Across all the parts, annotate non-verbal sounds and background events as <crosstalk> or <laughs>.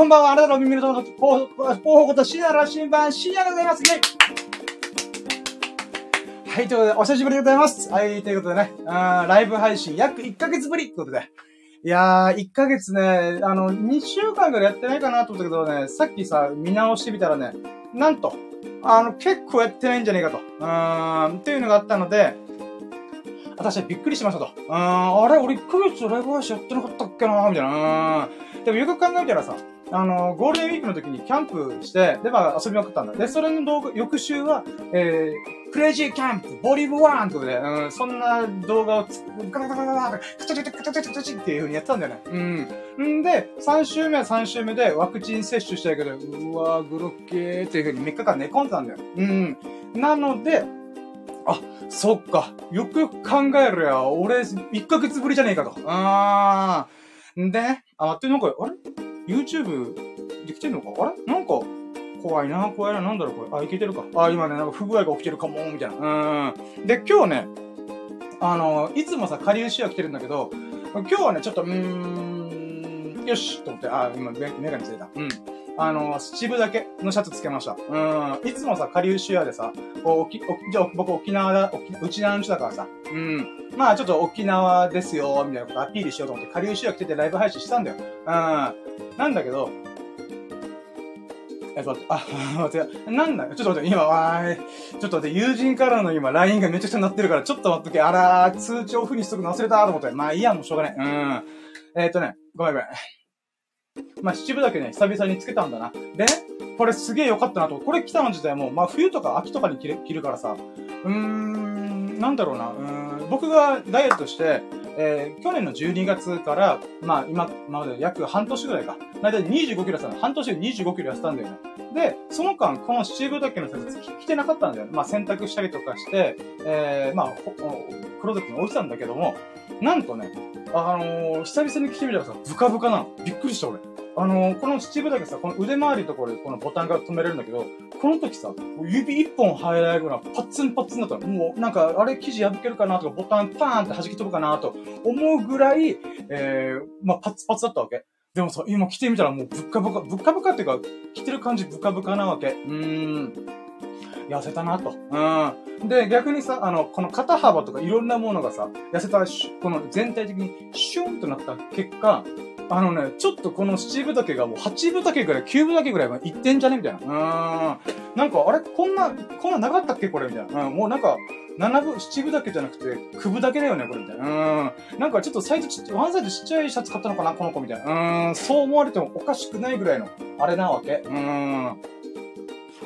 こんばんは。あなたの耳の友の広報こと深夜の新版、深夜でございます。イェイはい、ということで、お久しぶりでございます。はい、ということでね、あライブ配信約1ヶ月ぶりということで。いやー、1ヶ月ね、あの、2週間ぐらいやってないかなと思ったけどね、さっきさ、見直してみたらね、なんと、あの、結構やってないんじゃねえかと。うーん、っていうのがあったので、私はびっくりしましたと。うーん、あれ俺1ヶ月ライブ配信やってなかったっけなみたいな。うん。でもよく考えたらさ、あの、ゴールデンウィークの時にキャンプして、で、まあ遊びまくったんだ。で、それの動画、翌週は、えー、クレイジーキャンプ、ボリューム1ってことで、うん、そんな動画をつ、ガタガタガタガタ、カチャチャチャチャチャチャっていう風にやってたんだよね。うん。んで、3週目は3週目でワクチン接種したけど、うわー、グロッケーっていう風に3日間寝込んでたんだよ。うん。なので、あ、そっか。よくよく考えるや、俺、1ヶ月ぶりじゃねえかと。あー。んで、あ、待って、なんか、あれ ?YouTube できてんのか？あれ？なんか、怖いな、怖いな、なんだろう、これ。あ、いけてるか。あ、今ね、なんか不具合が起きてるかも、みたいな。うん。で、今日ね、あの、いつもさ、下流シア来てるんだけど、今日はね、ちょっと、うーん、よしと思って、あ、今、メメガネついた。うん。あの、七分だけのシャツつけました。うん。いつもさ、下流シアでさ、こう、おき、おじゃあ僕沖縄だ、沖うちの人だからさ、うん。まあちょっと沖縄ですよ、みたいなことアピールしようと思って、下流シア来ててライブ配信したんだよ。うん。なんだけど、え、ちょっと待って、あ、<laughs> 待って、なんだよ。ちょっと待って、今、わーい。ちょっと待って、友人からの今、LINE がめちゃくちゃ鳴ってるから、ちょっと待っとけ。あらー、通知オフにしとくの忘れたと思って。まあいいや、もうしょうがない。うん。えっ、とね、ごめんごめん。まあ七分だけね、久々につけたんだな。でね、これすげえ良かったなと。これ来たの自体も、まあ冬とか秋とかに着る着るからさ、うーん、なんだろうな、うん、僕がダイエットして、えー、去年の12月から、まあ今、まで約半年ぐらいか。だいたい25キロやったの。半年で25キロやったんだよね。で、その間、この七分だけの施設着てなかったんだよね。まあ洗濯したりとかして、えー、まあ、クローゼットに置いてたんだけども、なんとね、あのー、久々に着てみたらさ、ブカブカなの。びっくりした俺。あのー、この七分だけさ、この腕回りのところでこのボタンが止めれるんだけど、この時さ、指一本入らないぐらいパッツンパッツンだったの。もうなんか、あれ生地破けるかなとか、ボタンパーンって弾き飛ぶかなと思うぐらい、えー、まあパツパツだったわけ。でもさ、今着てみたらもうぶっかぶか、ぶっかぶかっていうか、着てる感じぶかぶかなわけ。うーん。痩せたなと。うん。で、逆にさ、あの、この肩幅とかいろんなものがさ、痩せたし、この全体的にシュンとなった結果、あのね、ちょっとこの七分丈がもう八分丈ぐらい、九分丈ぐらいはいってんじゃね？みたいな。うん。なんか、あれ？こんな、こんななかったっけ？これ？みたいな。うん。もうなんか、七分、七分丈じゃなくて、九分丈だよね？これ？みたいな。うん。なんかちょっとサイズちっちゃい、ワンサイズちっちゃいシャツ買ったのかな？この子みたいな。うん。そう思われてもおかしくないぐらいの、あれなわけ？うん。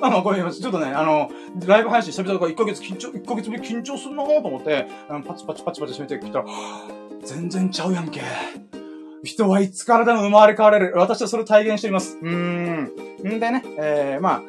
あ、まあ、これ、ちょっとね、あの、ライブ配信久々だから1ヶ月緊張、1ヶ月ぶり緊張するなと思って、パチパチパチパチ閉めてきたら、全然ちゃうやんけ。人はいつからでも生まれ変われる。私はそれを体現しています。うーん。んでね、えー、まあ、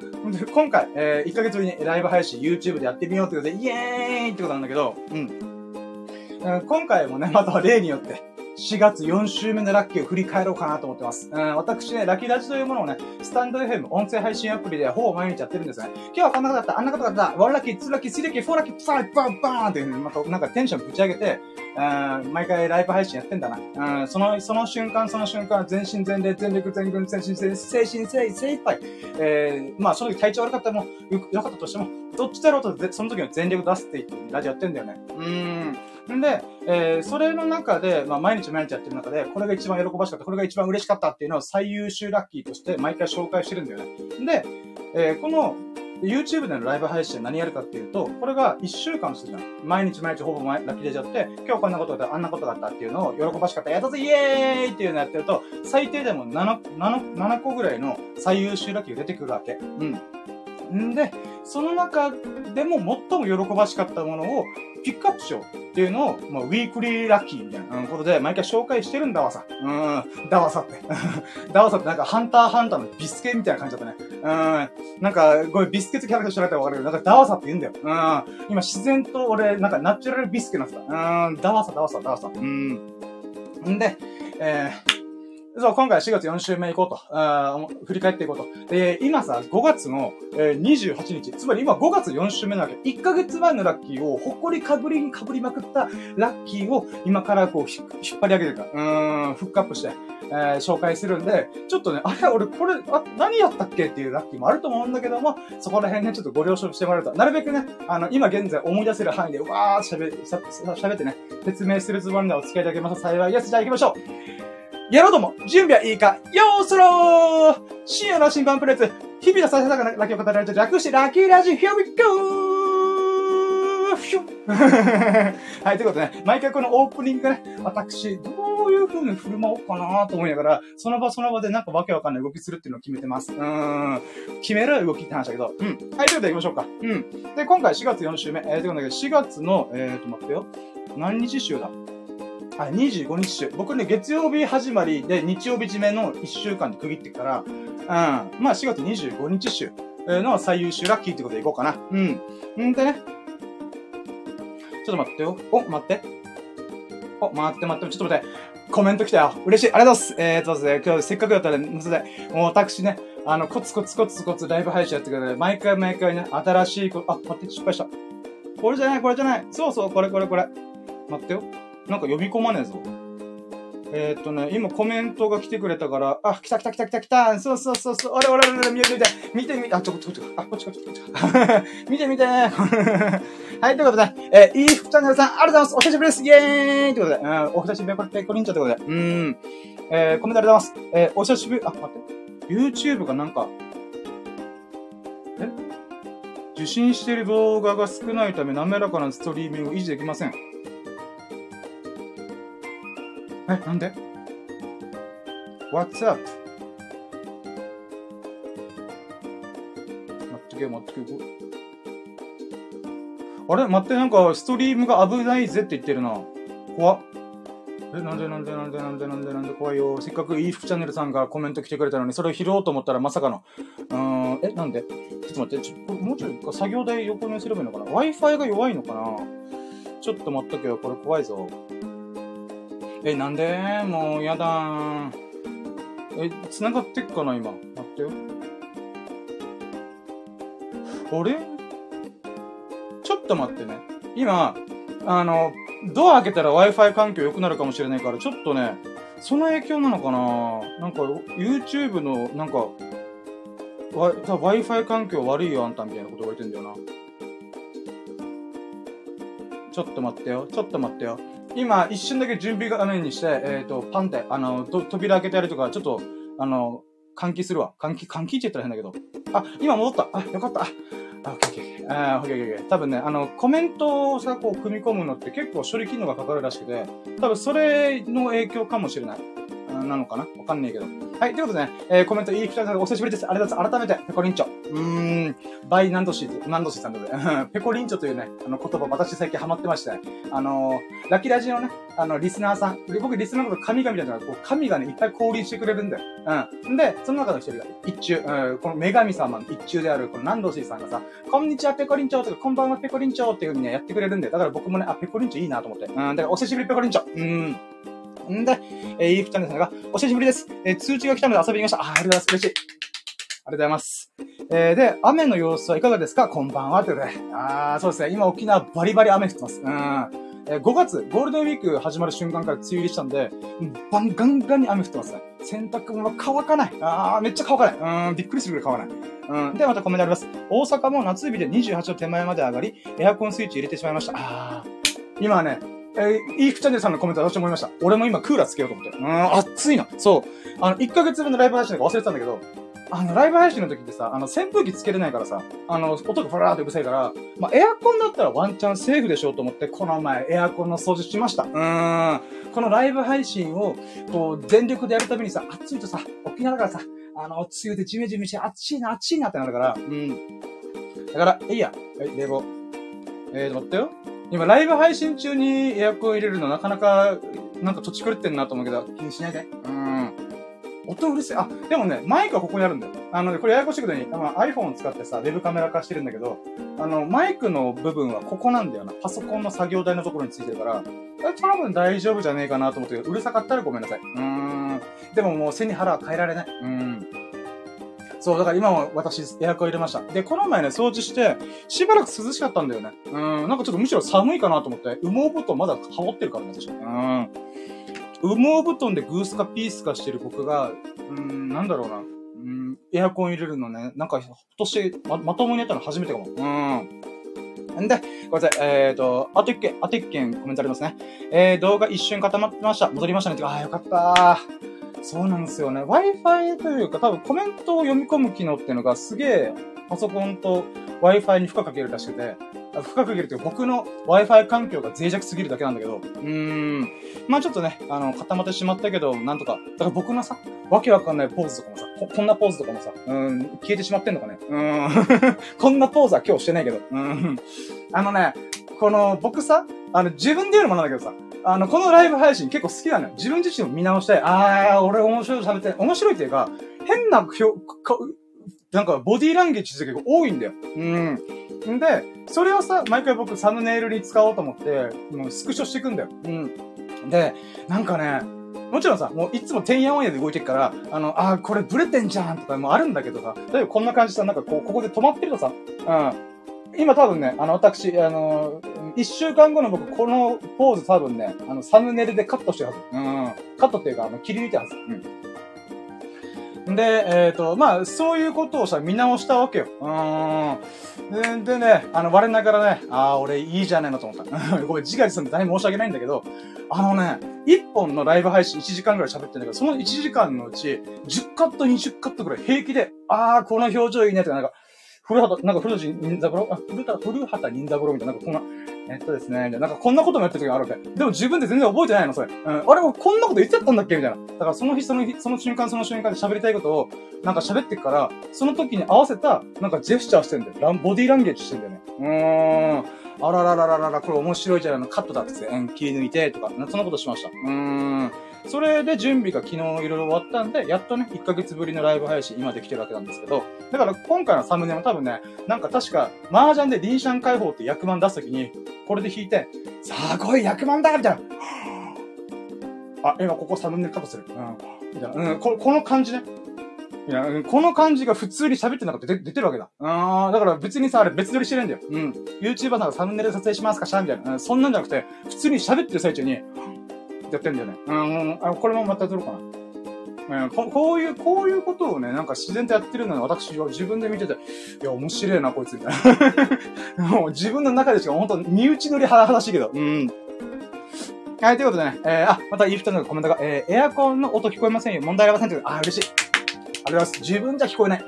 今回、えー、1ヶ月ぶりにライブ配信 YouTube でやってみようということで、イエーイってことなんだけど、うん。今回もね、また例によって、4月4週目のラッキーを振り返ろうかなと思ってます。うん、私ね、ラッキーラジというものをね、スタンド FM 音声配信アプリでほぼ毎日やってるんですね。今日はこんなことだった、あんなことだった、ワンラッキー、ツーラッキー、スリーラッキー、フォーラッキー、サイバンバーンってね、またなんかテンションぶち上げて、うん、毎回ライブ配信やってんだな。うん、その、その瞬間、その瞬間、全身全霊、全力、全軍、全身、全精神、精精一杯。えー、まあ、その時体調悪かったも、よかったとしても、どっちだろうと、その時の全力出すってってラジオやってんだよね。うん。んで、えー、それの中で、まあ、毎日毎日やってる中で、これが一番喜ばしかった、これが一番嬉しかったっていうのを最優秀ラッキーとして毎回紹介してるんだよね。で、えー、この、YouTube でのライブ配信何やるかっていうと、これが1週間するじゃん。毎日毎日ほぼ毎ラッキーデジやって、今日こんなことがあった、あんなことがあったっていうのを喜ばしかった、やったぜイエーイっていうのやってると、最低でも 7, 7, 7個ぐらいの最優秀ラッキーが出てくるわけ。うん。んで、その中でも最も喜ばしかったものをピックアップしようっていうのを、まあ、ウィークリーラッキーみたいなことで毎回紹介してるんだわさ。うん、だわさって。だわさってなんかハンターハンターのビスケみたいな感じだったね。うん、なんか、これビスケってキャラクター知らないとわかるけど、なんかダワサって言うんだよ。うん、今自然と俺、なんかナチュラルビスケなんすか。うん、ダワサ、ダワサ、ダワサ。うん。んで、えそう、今回4月4週目行こうと。あ振り返っていこうと。で、今さ、5月の、えー、28日。つまり今5月4週目なわけ。1ヶ月前のラッキーを、ほこりかぶりにかぶりまくったラッキーを、今からこう、引っ張り上げてるか。うーん、フックアップして、えー、紹介するんで、ちょっとね、あれ、俺、これ、あ、何やったっけっていうラッキーもあると思うんだけども、そこら辺ね、ちょっとご了承してもらえると。なるべくね、あの、今現在思い出せる範囲で、わー喋、喋ってね、説明するつもりでお付き合いいただけます幸いです。じゃあ行きましょう。やろうとも、準備はいいか、よーそろー深夜の新版プレイツ、日々の最初だからラッキーを語られて略してラッキーラジ、here we go! はい、ということでね、毎回このオープニングがね、私、どういう風に振る舞おうかなと思いながら、その場その場でなんかわけわかんない動きするっていうのを決めてます。うーん。決める動きって話だけど、うん。はい、ということで行きましょうか。うん。で、今回4月4週目。えー、ということで、4月の、えーと、待ってよ。何日週だ？はい、25日週。僕ね、月曜日始まりで日曜日締めの1週間で区切ってから、うん、まあ4月25日週の最優秀ラッキーってことでいこうかな。うん。んでね、ちょっと待ってよ。お、待って。お、待って待って、ちょっと待って。コメント来たよ。嬉しい。ありがとうございます。えーとですね、今日せっかくだったら、ね、もう私ね、あの、コツコツコツコツライブ配信やってくれて、毎回毎回ね、新しいこと、あ、待って、失敗した。これじゃない、これじゃない。そうそう、これこれこれ。待ってよ。なんか呼び込まねえぞ。えー、っとね、今コメントが来てくれたから、あ、来た来た来た来た来たそうそうそうそう、あれあれあれ、見て見て、見て見て、あ、ちょこ、ちょ、ちょ、あ、こっちこっちこっち。<laughs> 見て見て <laughs> はい、ということで、えー、いいふチャンネルさん、ありがとうございます。お久しぶりです。イェーイということで、うん、お久しぶり、ペコリンチョということで、うん、えー、コメントありがとうございます。えー、お久しぶり、あ、待って。YouTube がなんか、え受信している動画が少ないため滑らかなストリーミングを維持できません。え、なんで ?What's up? 待ってけ、待ってけ。あれ？待って、なんか、ストリームが危ないぜって言ってるな。怖っ。え、なんでなんでなんでなんでなんでなんで怖いよ。せっかくいい服チャンネルさんがコメント来てくれたのに、それを拾おうと思ったらまさかの。うーん、え、なんで？ちょっと待って、ちょもうちょい作業台横にすればいいのかな ?Wi-Fi が弱いのかな？ちょっと待っとけよ。これ怖いぞ。え、なんで？もう、やだーえ、繋がってっかな、今？待ってよ。あれ？ちょっと待ってね。今、あの、ドア開けたら Wi-Fi 環境良くなるかもしれないから、ちょっとね、その影響なのかな？なんか、YouTube の、なんか、Wi-Fi 環境悪いよ、あんたみたいなこと言われてんだよな。ちょっと待ってよ。ちょっと待ってよ。今、一瞬だけ準備画面にして、えっ、ー、と、パンって、あの、扉開けてやるとか、ちょっと、あの、換気するわ。換気、換気って言ったら変だけど。あ、今戻った。あ、よかった。あ、オッケーオッケー。あ、オッケーオッケー。多分ね、あの、コメントをさ、こう、組み込むのって結構処理機能がかかるらしくて、多分それの影響かもしれない。なのかな？わかんないけど。はい、ということでね、えー、コメントいい人さんお久しぶりです。ありがとうございます。改めて、ペコリンチョ。うーん、バイナンドシーズ、ナンドシーさんで、<laughs> ペコリンチョというね、あの言葉、私最近ハマってまして、あのー、ラッキーラジのね、あの、リスナーさん、僕リスナーのこと神々みたいなこう、神がね、いっぱい降臨してくれるんだよ。うん。で、その中の一人が、一中、うん、この女神様の一中である、このナンドシーさんがさ、こんにちは、ペコリンチョとか、こんばんは、ペコリンチョっていう風にね、やってくれるんで、だから僕もね、あ、ペコリンチョいいなと思って。うん、だからお久しぶり、ペコリンチョ。うん。んで、えー、イーフチャンネルさんが、お久しぶりです。えー、通知が来たので遊びに来ました。あ、ありがとうございます。嬉しい。ありがとうございます。えー、で、雨の様子はいかがですか？こんばんは。ということで。あー、そうですね。今沖縄バリバリ雨降ってます。うん。えー、5月、ゴールデンウィーク始まる瞬間から梅雨入りしたんで、バンガンガンに雨降ってますね。洗濯物乾かない。あー、めっちゃ乾かない。うん、びっくりするぐらい乾かない。うん。で、またコメントあります。大阪も夏日で28度手前まで上がり、エアコンスイッチ入れてしまいました。あー。今はね、えー、イーフチャンネルさんのコメント私思いました。俺も今クーラーつけようと思って。うん、暑いな。そう。あの、1ヶ月分のライブ配信とか忘れてたんだけど、あの、ライブ配信の時ってさ、あの、扇風機つけれないからさ、あの、音がフラーってうるさいから、まあ、エアコンだったらワンチャンセーフでしょうと思って、この前エアコンの掃除しました。うーん。このライブ配信を、こう、全力でやるたびにさ、暑いとさ、沖縄だからさ、あの、梅雨でジメジメして暑いな、暑いなってなるから、うん。だから、えいや。はい、冷房。えーと、待ってよ。今、ライブ配信中にエアコン入れるのなかなか、なんか土地狂ってんなと思うけど、気にしないで。うん。音うるせえ。あ、でもね、マイクはここにあるんだよ。あのね、これややこしいことに、あ、iPhone を使ってさ、ウェブカメラ化してるんだけど、あの、マイクの部分はここなんだよな。パソコンの作業台のところについてるから、多分大丈夫じゃねえかなと思ってうるさかったらごめんなさい。うーん。ん。でももう背に腹は変えられない。うん。そう、だから今は私、エアコン入れました。で、この前ね、掃除して、しばらく涼しかったんだよね。うん、なんかちょっとむしろ寒いかなと思って、羽毛布団まだ羽織ってるからね、私。うん。羽毛布団でグースかピースかしてる僕が、うん、なんだろうな。うん、エアコン入れるのね、なんか、今年ま、まともにやったの初めてかも。うん。んで、ごめんなさい。えっ、ー、と、あと一件、あと一件コメントありますね。えー、動画一瞬固まってました。戻りましたね。ああ、よかったそうなんですよね。Wi-Fi というか、多分コメントを読み込む機能っていうのがすげえ、パソコンと Wi-Fi に負荷かけるらしくて、負荷かけるというか、僕の Wi-Fi 環境が脆弱すぎるだけなんだけど、うーん。まあちょっとね、あの、固まってしまったけど、なんとか。だから僕のさ、わけわかんないポーズとかもさ、ここんなポーズとかもさ、うん、消えてしまってんのかね。うん。<laughs> こんなポーズは今日してないけど。うん。あのね、この、僕さ、あの、自分で言うのもなんだけどさ、あの、このライブ配信結構好きなのよ。自分自身を見直して、あー、俺面白い喋って、面白いっていうか、変な表、なんか、ボディーランゲージって結構多いんだよ。うん。んで、それをさ、毎回僕サムネイルに使おうと思って、もうスクショしていくんだよ。うん。で、なんかね、もちろんさ、もういつもてんやわんやで動いてるから、あの、あー、これブレてんじゃんとかもあるんだけどさ、例えばこんな感じさ、なんかこう、ここで止まってるとさ、うん。今多分ね、あの、私、あの、一週間後の僕、このポーズ多分ね、あの、サムネイルでカットしてるはず。うん。カットっていうか、あの、切り抜いてるはず。うん。で、えっ、ー、と、まあ、そういうことをさ、見直したわけよ。うん。で、でね、あの、我ながらね、ああ、俺いいじゃねえのと思った。<laughs> ごめん、自画自賛で大変申し訳ないんだけど、あのね、一本のライブ配信1時間ぐらい喋ってんだけど、その1時間のうち、10カット、20カットぐらい平気で、ああ、この表情いいねとか、なんか、古畑、なんか古畑任三郎？あ、古畑、古畑任三郎みたいな、なんかこんな、えっとですね、なんかこんなこともやってる時があるわけ。でも自分で全然覚えてないの、それ。うん。あれ、こんなこと言ってたんだっけみたいな。だからその日、その日、その瞬間、その瞬間で喋りたいことを、なんか喋ってくから、その時に合わせた、なんかジェスチャーしてんだよ。ラン、ボディーランゲージしてんだよね。うーん。あらららららら、これ面白いじゃん、カットだって、うん、切り抜いて、とか、そんなことしました。うーん。それで準備が昨日いろいろ終わったんで、やっとね、1ヶ月ぶりのライブ配信今できてるわけなんですけど、だから今回のサムネも多分ね、なんか確か、麻雀でリンシャン解放って役満出すときに、これで弾いて、さあ来い役満だみたいな。あ、今ここサムネカットする。うん。みたいな。うん、ここの感じね。いや、この感じが普通に喋ってなかった出てるわけだ。あー、だから別にさ、あれ別撮りしてるんだよ。うん。YouTuber さんがサムネで撮影しますかしゃみたいな。うん、そんなんじゃなくて、普通に喋ってる最中に、やってんだよね。うん、あこれもまた撮ろうかな。うん、ここういう、こういうことをね、なんか自然とやってるのに私は自分で見てて、いや、面白いな、こいつ、みたいな。もう自分の中でしか本当身内乗りはだしいけど。うん。はい、ということでね、えー、あ、また、イーフトのコメントが、えー、エアコンの音聞こえませんよ。問題ありませんという、あ、嬉しい。ありがとうございます。自分じゃ聞こえない。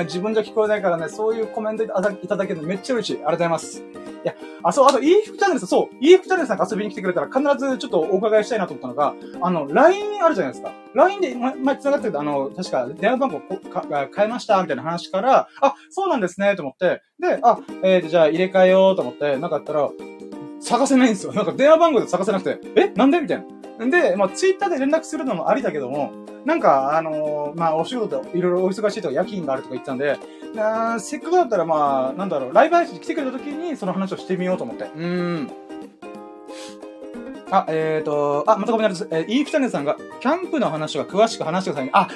うん、自分じゃ聞こえないからね、そういうコメントいただけるのめっちゃ嬉しい。ありがとうございます。いや、あ、そう、あと、イーフチャンネルさん、そう、イーフチャンネルさんが遊びに来てくれたら必ずちょっとお伺いしたいなと思ったのが、あの、LINE あるじゃないですか。LINE で、ま、前繋がってるとあの、確か電話番号か変えました、みたいな話から、あ、そうなんですね、と思って、で、あ、えー、じゃあ入れ替えようと思って、なんかやったら、探せないんですよ。なんか電話番号で探せなくて、え？なんで？みたいな。んで、まあ、ツイッターで連絡するのもありだけども、なんか、あのー、まあ、お仕事、いろいろお忙しいとか夜勤があるとか言ってたんで、あせっかくだったら、まあ、なんだろう、ライブ配信来てくれた時にその話をしてみようと思って。うーん。あ、えっ、ー、と、あ、またごめんなさい。えー、イーフタネさんが、キャンプの話が詳しく話してくださいね。あ、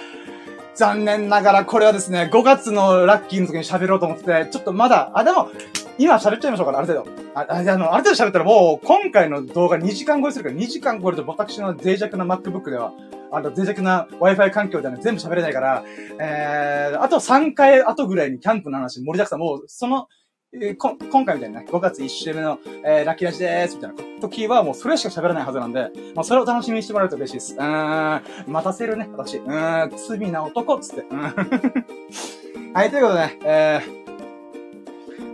残念ながらこれはですね、5月のラッキーの時に喋ろうと思ってて、ちょっとまだ、あ、でも、今喋っちゃいましょうか、ある程度。あ、あの、ある程度喋ったらもう、今回の動画2時間超えするから、2時間超えると私の脆弱な MacBook では、あの、脆弱な Wi-Fi 環境ではね、全部喋れないから、えー、あと3回後ぐらいにキャンプの話盛りだくさん、もう、その、えー、こ、今回みたいなね、5月1週目の、えー、ラッキーラジでーす、みたいな時はもうそれしか喋らないはずなんで、まあ、それを楽しみにしてもらえると嬉しいです。うーん、待たせるね、私。うーん、罪な男、つって。うん。<laughs> はい、ということでね、えー、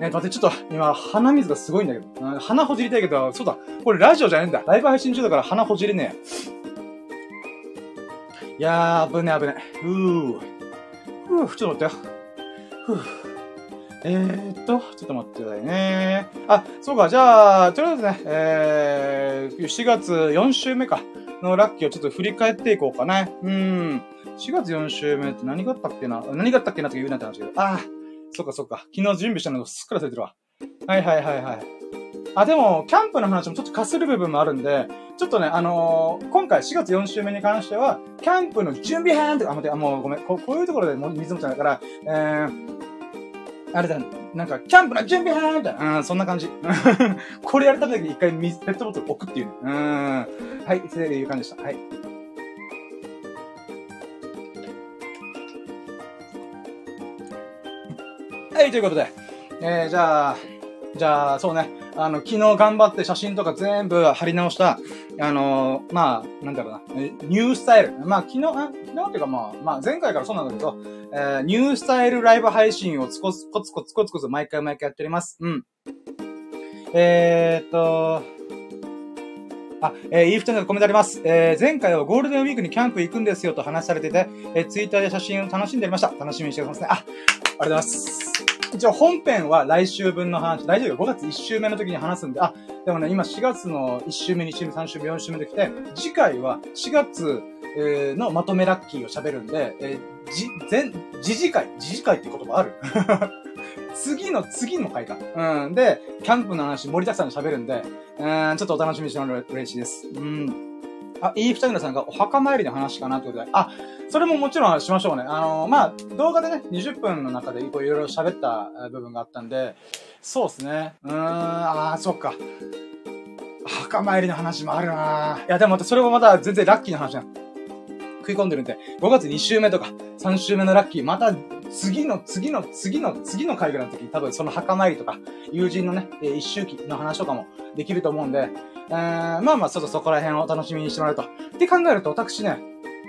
え、待って、ちょっと、今、鼻水がすごいんだけど。鼻ほじりたいけど、そうだ。これラジオじゃねえんだ。ライブ配信中だから鼻ほじれねえ。いやー、危ねえ危ねえ。ふぅ。ふぅ、ちょっと待ってよ。ふぅ。えーっと、ちょっと待ってくださいね。あ、そうか、じゃあ、とりあえずね、えー、4月4週目か、のラッキーをちょっと振り返っていこうかね。うん。4月4週目って何があったっけな？何があったっけなって言うなって話だけど。あ、そっかそっか。昨日準備したのすっからされてるわ。はいはいはいはい。あ、でも、キャンプの話もちょっとかする部分もあるんで、ちょっとね、あのー、今回4月4週目に関しては、キャンプの準備編って、あ、待って、あ、もうごめん、ここういうところでも水持ちないから、えー、あれだ、なんか、キャンプの準備編みたいな、うん、そんな感じ。<laughs> これやるために一回水、ペットボトル置くっていう、ね。うん。はい、そういう感じでした。はい。はい、ということで。えー、じゃあ、じゃあ、そうね。あの、昨日頑張って写真とか全部貼り直した、あのー、まあ、なんだろうな、ニュースタイル。まあ、昨日、あ昨日っていうかまあ、まあ、前回からそうなんだけど、えー、ニュースタイルライブ配信をコツコツコツコツコツ毎回毎回やっております。うん。えー、っと、あ、えー、イーフトンでコメントあります。えー、前回はゴールデンウィークにキャンプ行くんですよと話されてて、えー、ツイッターで写真を楽しんでおりました。楽しみにしてくださいね。あ、ありがとうございます。一応本編は来週分の話、大丈夫 ?5 月1週目の時に話すんで、あ、でもね、今4月の1週目、2週目、3週目、4週目できて、次回は4月、えー、のまとめラッキーを喋るんで、えー、じ、前、次次回、次次回って言葉ある？次の次の回か。うん。で、キャンプの話盛りだくさんで喋るんで、うん、ちょっとお楽しみにしてもらう嬉しいです。うん。あ、いい二人のさんがお墓参りの話かなってことで。あ、それももちろんしましょうね。あのー、まあ、動画でね、20分の中でいろいろ喋った部分があったんで、そうですね。うーん、あー、そっか。墓参りの話もあるないや、でもまたそれもまた全然ラッキーな話じゃん。食い込んでるんで、5月2週目とか、3週目のラッキー、また次の次の次の次の回ぐらいの時多分その墓参りとか、友人のねえ、一周期の話とかもできると思うんで、えー、まあまあ、ちょっとそこら辺を楽しみにしてもらうと。って考えると、私ね、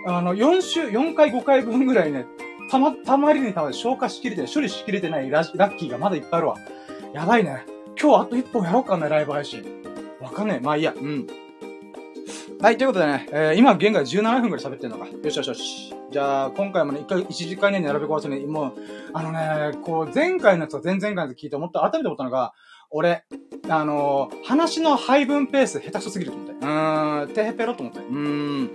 あの、4週、4回5回分ぐらいね、たま、たまりにたまり消化しきれて、処理しきれてないララッキーがまだいっぱいあるわ。やばいね。今日あと1本やろうかね、ライブ配信。わかんねえ。まあいいや。うん。はい、ということでね、えー、今現在17分くらい喋ってんのか。よしよしよし。じゃあ、今回もね、一回、一時間以内に並べ壊すね、もう、あのね、こう、前回のやつと前々回のやつ聞いて思った、改めて思ったのが、俺、あのー、話の配分ペース下手くそすぎると思って。うーん、てへぺろと思って。うーん。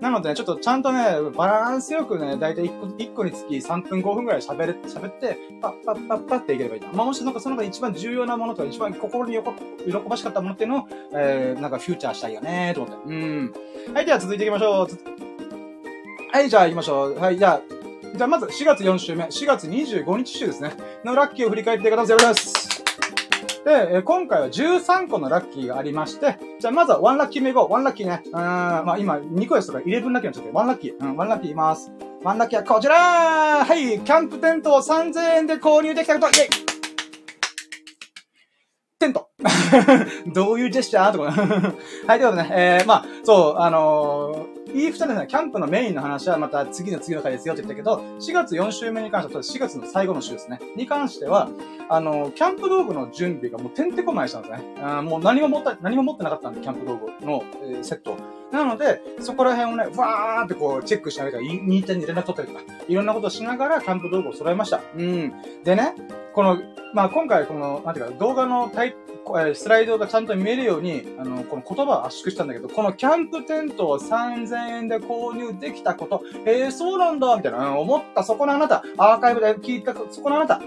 なので、ね、ちょっとちゃんとね、バランスよくね、だいたい1個 ,1 個につき3分5分くらい喋れ、喋って、パッパッパッパっていければいいな。まあ、もしなんかその中で一番重要なものとか一番心に喜ばしかったものっていうのを、えー、なんかフューチャーしたいよねと思って。うん。はい、では続いていきましょう。はい、じゃあ行きましょう。はい、じゃあ、じゃあまず4月4週目、4月25日週ですね。のラッキーを振り返っていただきます。で、え今回は13個のラッキーがありまして、じゃあまずは1ラッキー目いこう。1ラッキーね。うん、まあ今2個ですとか11ラッキーになっちゃって、1ラッキー。うん、1ラッキーいます。1ラッキーはこちらはい、キャンプテントを3000円で購入できたこと、イェイテントどういうジェスチャーとか。<laughs> はい、ということでね、えー、まあ、そう、あのーいい二人ですね、キャンプのメインの話はまた次の次の回ですよって言ったけど、4月4週目に関しては、4月の最後の週ですね。に関しては、あの、キャンプ道具の準備がもうてんてこまいしたんですね。あもう何も持った、何も持ってなかったんで、キャンプ道具の、えー、セット。なので、そこら辺をね、わーってこう、チェックしながら、2点に連絡取ったりとか、いろんなことをしながら、キャンプ道具を揃えました。うん。でね、この、まあ、今回この、なんていうか、動画のタイスライドがちゃんと見えるように、あの、この言葉を圧縮したんだけど、このキャンプテントを3000円で購入できたこと、えー、そうなんだみたいな、思ったそこのあなた、アーカイブで聞いたそこのあなた、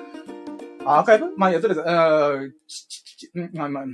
アーカイブ？まあ、や、とりあえず、ち、ち、ち、うん、まあ、まあ、う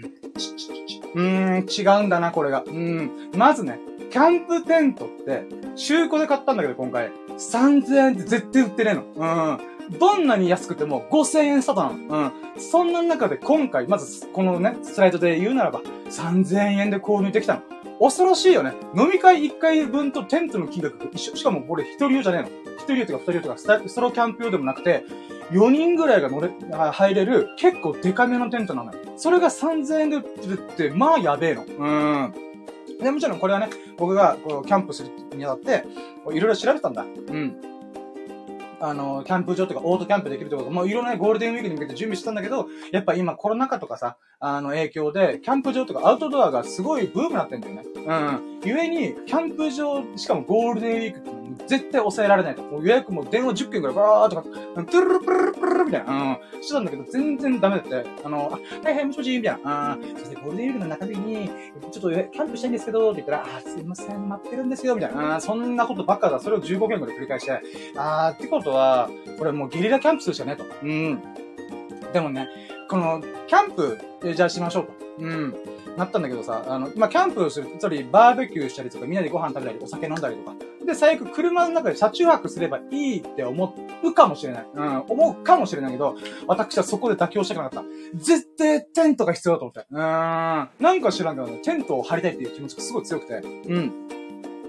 ーん、違うんだな、これが。うん。まずね、キャンプテントって、中古で買ったんだけど、今回。3000円って絶対売ってねえの。うん。どんなに安くても5000円スタートなの。うん。そんな中で今回、まずこのね、スライドで言うならば、3000円で購入できたの。恐ろしいよね。飲み会1回分とテントの金額が一緒。しかもこれ1人用じゃねえの。1人用とか2人用とかストロキャンプ用でもなくて、4人ぐらいが乗れ、入れる結構デカめのテントなのよ。それが3000円で売ってるって、まあやべえの。うん。で、もちろんこれはね、僕がこうキャンプするにあたって、いろいろ調べたんだ。うん。あの、キャンプ場とかオートキャンプできるってこと、もういろんなゴールデンウィークに向けて準備したんだけど、やっぱ今コロナ禍とかさ、あの影響で、キャンプ場とかアウトドアがすごいブームになってんだよね。うん。ゆえに、キャンプ場、しかもゴールデンウィークって絶対抑えられないと。もう予約も電話10件ぐらいバーっとか、トゥルルプルルプルルみたいな、うん、してたんだけど、全然ダメだって。あの、あ、はいはい、もしもし、みたいな。うん、そしてゴールデンウィークの中日に、ちょっとキャンプしたいんですけど、って言ったら、あ、すいません、待ってるんですよ、みたいな。うん、そんなことばっかだ。それを15件ぐらい繰り返して、あー、ってことは、これもうゲリラキャンプするしかねと。うん。でもね、この、キャンプ、えじゃあしましょうと。うん。なったんだけどさ、あの、まあ、キャンプする、つまりバーベキューしたりとか、みんなでご飯食べたり、お酒飲んだりとか。で、最悪車の中で車中泊すればいいって思うかもしれない。うん、思うかもしれないけど、私はそこで妥協したくなかった。絶対テントが必要だと思って。うん。なんか知らんけどね、テントを張りたいっていう気持ちがすごい強くて。うん。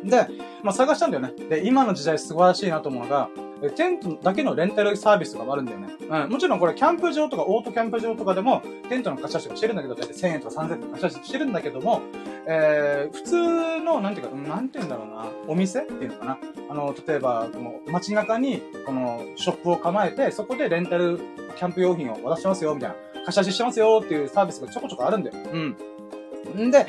で、まあ、探したんだよね。で、今の時代素晴らしいなと思うのが、テントだけのレンタルサービスとかもあるんだよね。うん。もちろんこれキャンプ場とかオートキャンプ場とかでもテントの貸し出しとかしてるんだけど、だいたい1000円とか3000円とか貸し出ししてるんだけども、えー、普通の、なんていうか、なんて言うんだろうな、お店っていうのかな。あの、例えば、この街中に、このショップを構えて、そこでレンタルキャンプ用品を渡してますよ、みたいな。貸し出ししてますよっていうサービスがちょこちょこあるんだよ。うん。んで、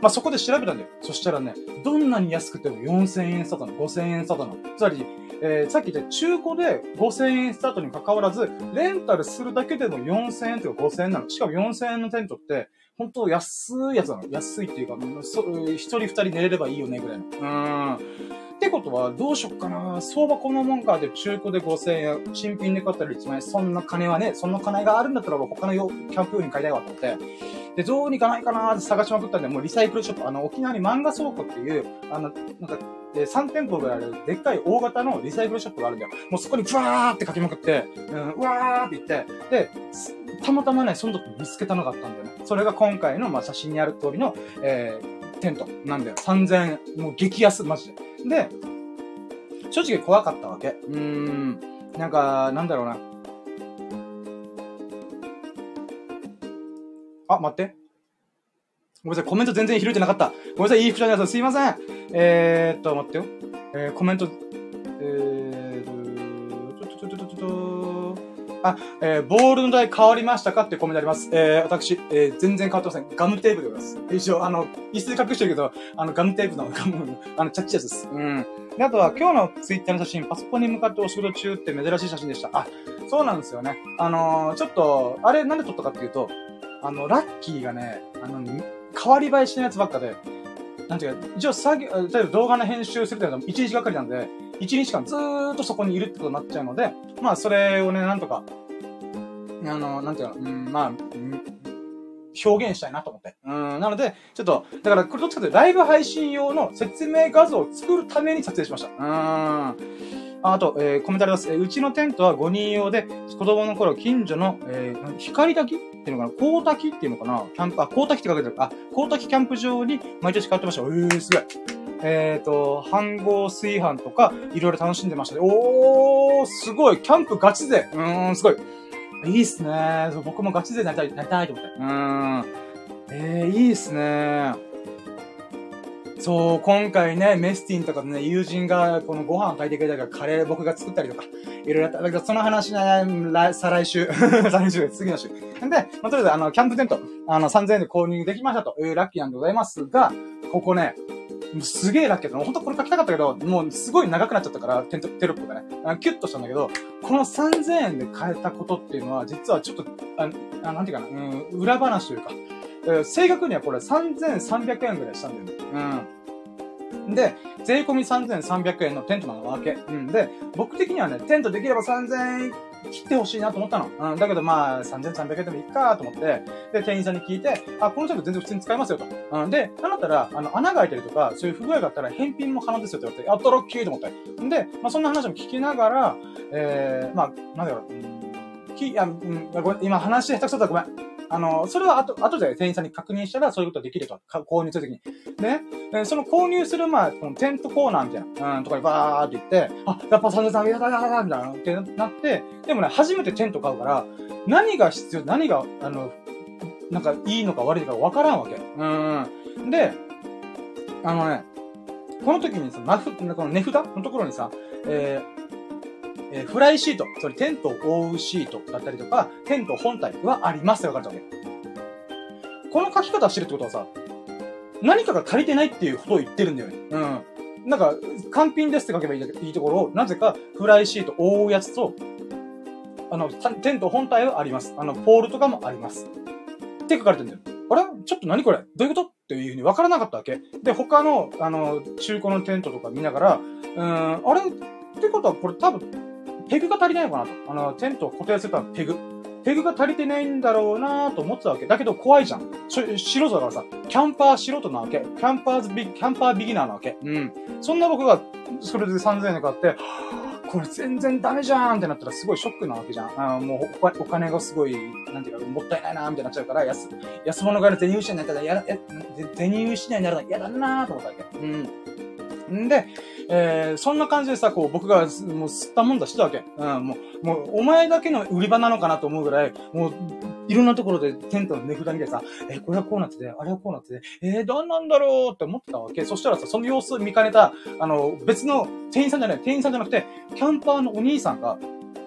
まあ、そこで調べたんだよ。そしたらね、どんなに安くても4000円スタートの、5000円スタートの。つまり、えー、さっき言った中古で5000円スタートに関わらず、レンタルするだけでも4000円とか5000円なの。しかも4000円のテントって、本当安いやつなの？安いっていうか、そ一人二人寝れればいいよね、ぐらいの。うーん。ってことは、どうしよっかな。相場このもんかで中古で5000円、新品で買ったら1万円、そんな金はね、そんな金があるんだったら他のキャンプ用品買いたいわと思って。で、どうにかないかなって探しまくったんで、もうリサイクルショップ、あの、沖縄に漫画倉庫っていう、あの、なんか、で、3店舗ぐらいある、でっかい大型のリサイクルショップがあるんだよ。もうそこにブワーって書きまくって、うん、うわーって言って、で、たまたまね、その時見つけたのがあったんだよね。それが今回の、まあ、写真にある通りの、えー、テントなんだよ。3000円。もう激安、マジで。で、正直怖かったわけ。うーん。なんか、なんだろうな。あ、待って。ごめんなさい、コメント全然拾えてなかった。ごめんなさい、いい服の皆さん、すすいません。えー、っと、待ってよ。えー、コメント、えー、ちょちょちょちょちょあ、えー、ボールの台変わりましたかってコメントあります。えー、私、えー、全然変わってません。ガムテープでございます。一応、あの、椅子で隠してるけど、あの、ガムテープの、ガム、あの、チャッチやつです。うん。で、あとは、今日のツイッターの写真、パソコンに向かってお仕事中って珍しい写真でした。あ、そうなんですよね。あのー、ちょっと、あれなんで撮ったかっていうと、あの、ラッキーがね、あの、変わり映えしてるやつばっかで、なんていうか、一応作業、例えば動画の編集するっていうのは1日がかりなんで、1日間ずーっとそこにいるってことになっちゃうので、まあ、それをね、なんとか、あの、なんていうの、うん、まあ、表現したいなと思って。うん、なので、ちょっと、だから、これどっちかというと、ライブ配信用の説明画像を作るために撮影しました。うん。あと、えー、コメントあります。えー、うちのテントは5人用で、子供の頃、近所の、えー、光滝っていうのかな光滝っていうのかなキャンプ、あ、光滝って書いてある。あ、光滝キャンプ場に毎年通ってました。えー、すごい。えっ、ー、と、飯合炊飯とか、いろいろ楽しんでましたね。おー、すごい。キャンプガチ勢。うーん、すごい。いいっすね僕もガチ勢になりたい、なりたいと思って。うーん。えー、いいっすねそう、今回ね、メスティンとかね、友人がこのご飯を炊いてくれたから、カレー僕が作ったりとか、いろいろやった。だけど、その話ね、来、再来週、<laughs> 再来週、次の週。で、まあ、とりあえず、あの、キャンプテント、あの、3000円で購入できましたというラッキーなんでございますが、ここね、すげえラッキーだった。本当これ書きたかったけど、もうすごい長くなっちゃったから、テント、テロップがね、キュッとしたんだけど、この3000円で買えたことっていうのは、実はちょっと、あなんていうかな、うん、裏話というか、正確にはこれ3300円ぐらいしたんだよね。うん。で、税込み3300円のテントなわけ。うん。で、僕的にはね、テントできれば3000円切ってほしいなと思ったの。うん。だけどまあ、3300円でもいいかと思って、で、店員さんに聞いて、あ、このテント全然普通に使えますよと。うん。で、なんだったら、あの、穴が開いてるとか、そういう不具合があったら返品も可能ですよって言われて、あ、トロッキーと思って。んで、まあそんな話も聞きながら、えー、まあ、なんだろう、うん、き、あ、うん、今話下手くそだごめん。あの、それは後、後で店員さんに確認したらそういうことができると。購入するときに。ね。で、その購入する、まあ、このテントコーナーみたいな、うん、とかにバーって言って、あ、やっぱ3300円だだだみたいな、ってなって、でもね、初めてテント買うから、何が必要、何が、あの、なんかいいのか悪いのか分からんわけ。うん。で、あのね、この時にさ、ナフ、この値札のところにさ、えー、えー、フライシート、つまりテントを覆うシートだったりとか、テント本体はありますって書かれたわけ。この書き方してるってことはさ、何かが足りてないっていうことを言ってるんだよね。うん。なんか、完品ですって書けばいいいいところを、なぜかフライシート覆うやつと、あの、テント本体はあります。あの、ポールとかもあります。って書かれてるんだよ。あれ？ちょっと何これ？どういうこと？っていうふうに分からなかったわけ。で、他の、あの、中古のテントとか見ながら、うーん、あれ？ってことはこれ多分、ペグが足りないのかなと。あの、テントを固定するためのペグ。ペグが足りてないんだろうなと思ってたわけ。だけど怖いじゃん。し素人だからさ、キャンパー素人なわけ。キャンパーズビ、キャンパービギナーなわけ。うん。そんな僕が、それで3000円で買って、これ全然ダメじゃんってなったらすごいショックなわけじゃん。あもうお金がすごい、なんていうか、もったいないなみたいになっちゃうから、安、安物買いの銭失いになったら、やら、え、銭失いになるの嫌だなと思ったわけ。うん。んで、えー、そんな感じでさ、こう、僕が、もう、すったもんだしてたわけ。うん、もう、もう、お前だけの売り場なのかなと思うぐらい、もう、いろんなところでテントの値札見てさ、えー、これはこうなってて、あれはこうなってて、えー、どうなんだろうって思ってたわけ。そしたらさ、その様子を見かねた、あの、別の店員さんじゃない、店員さんじゃなくて、キャンパーのお兄さんが、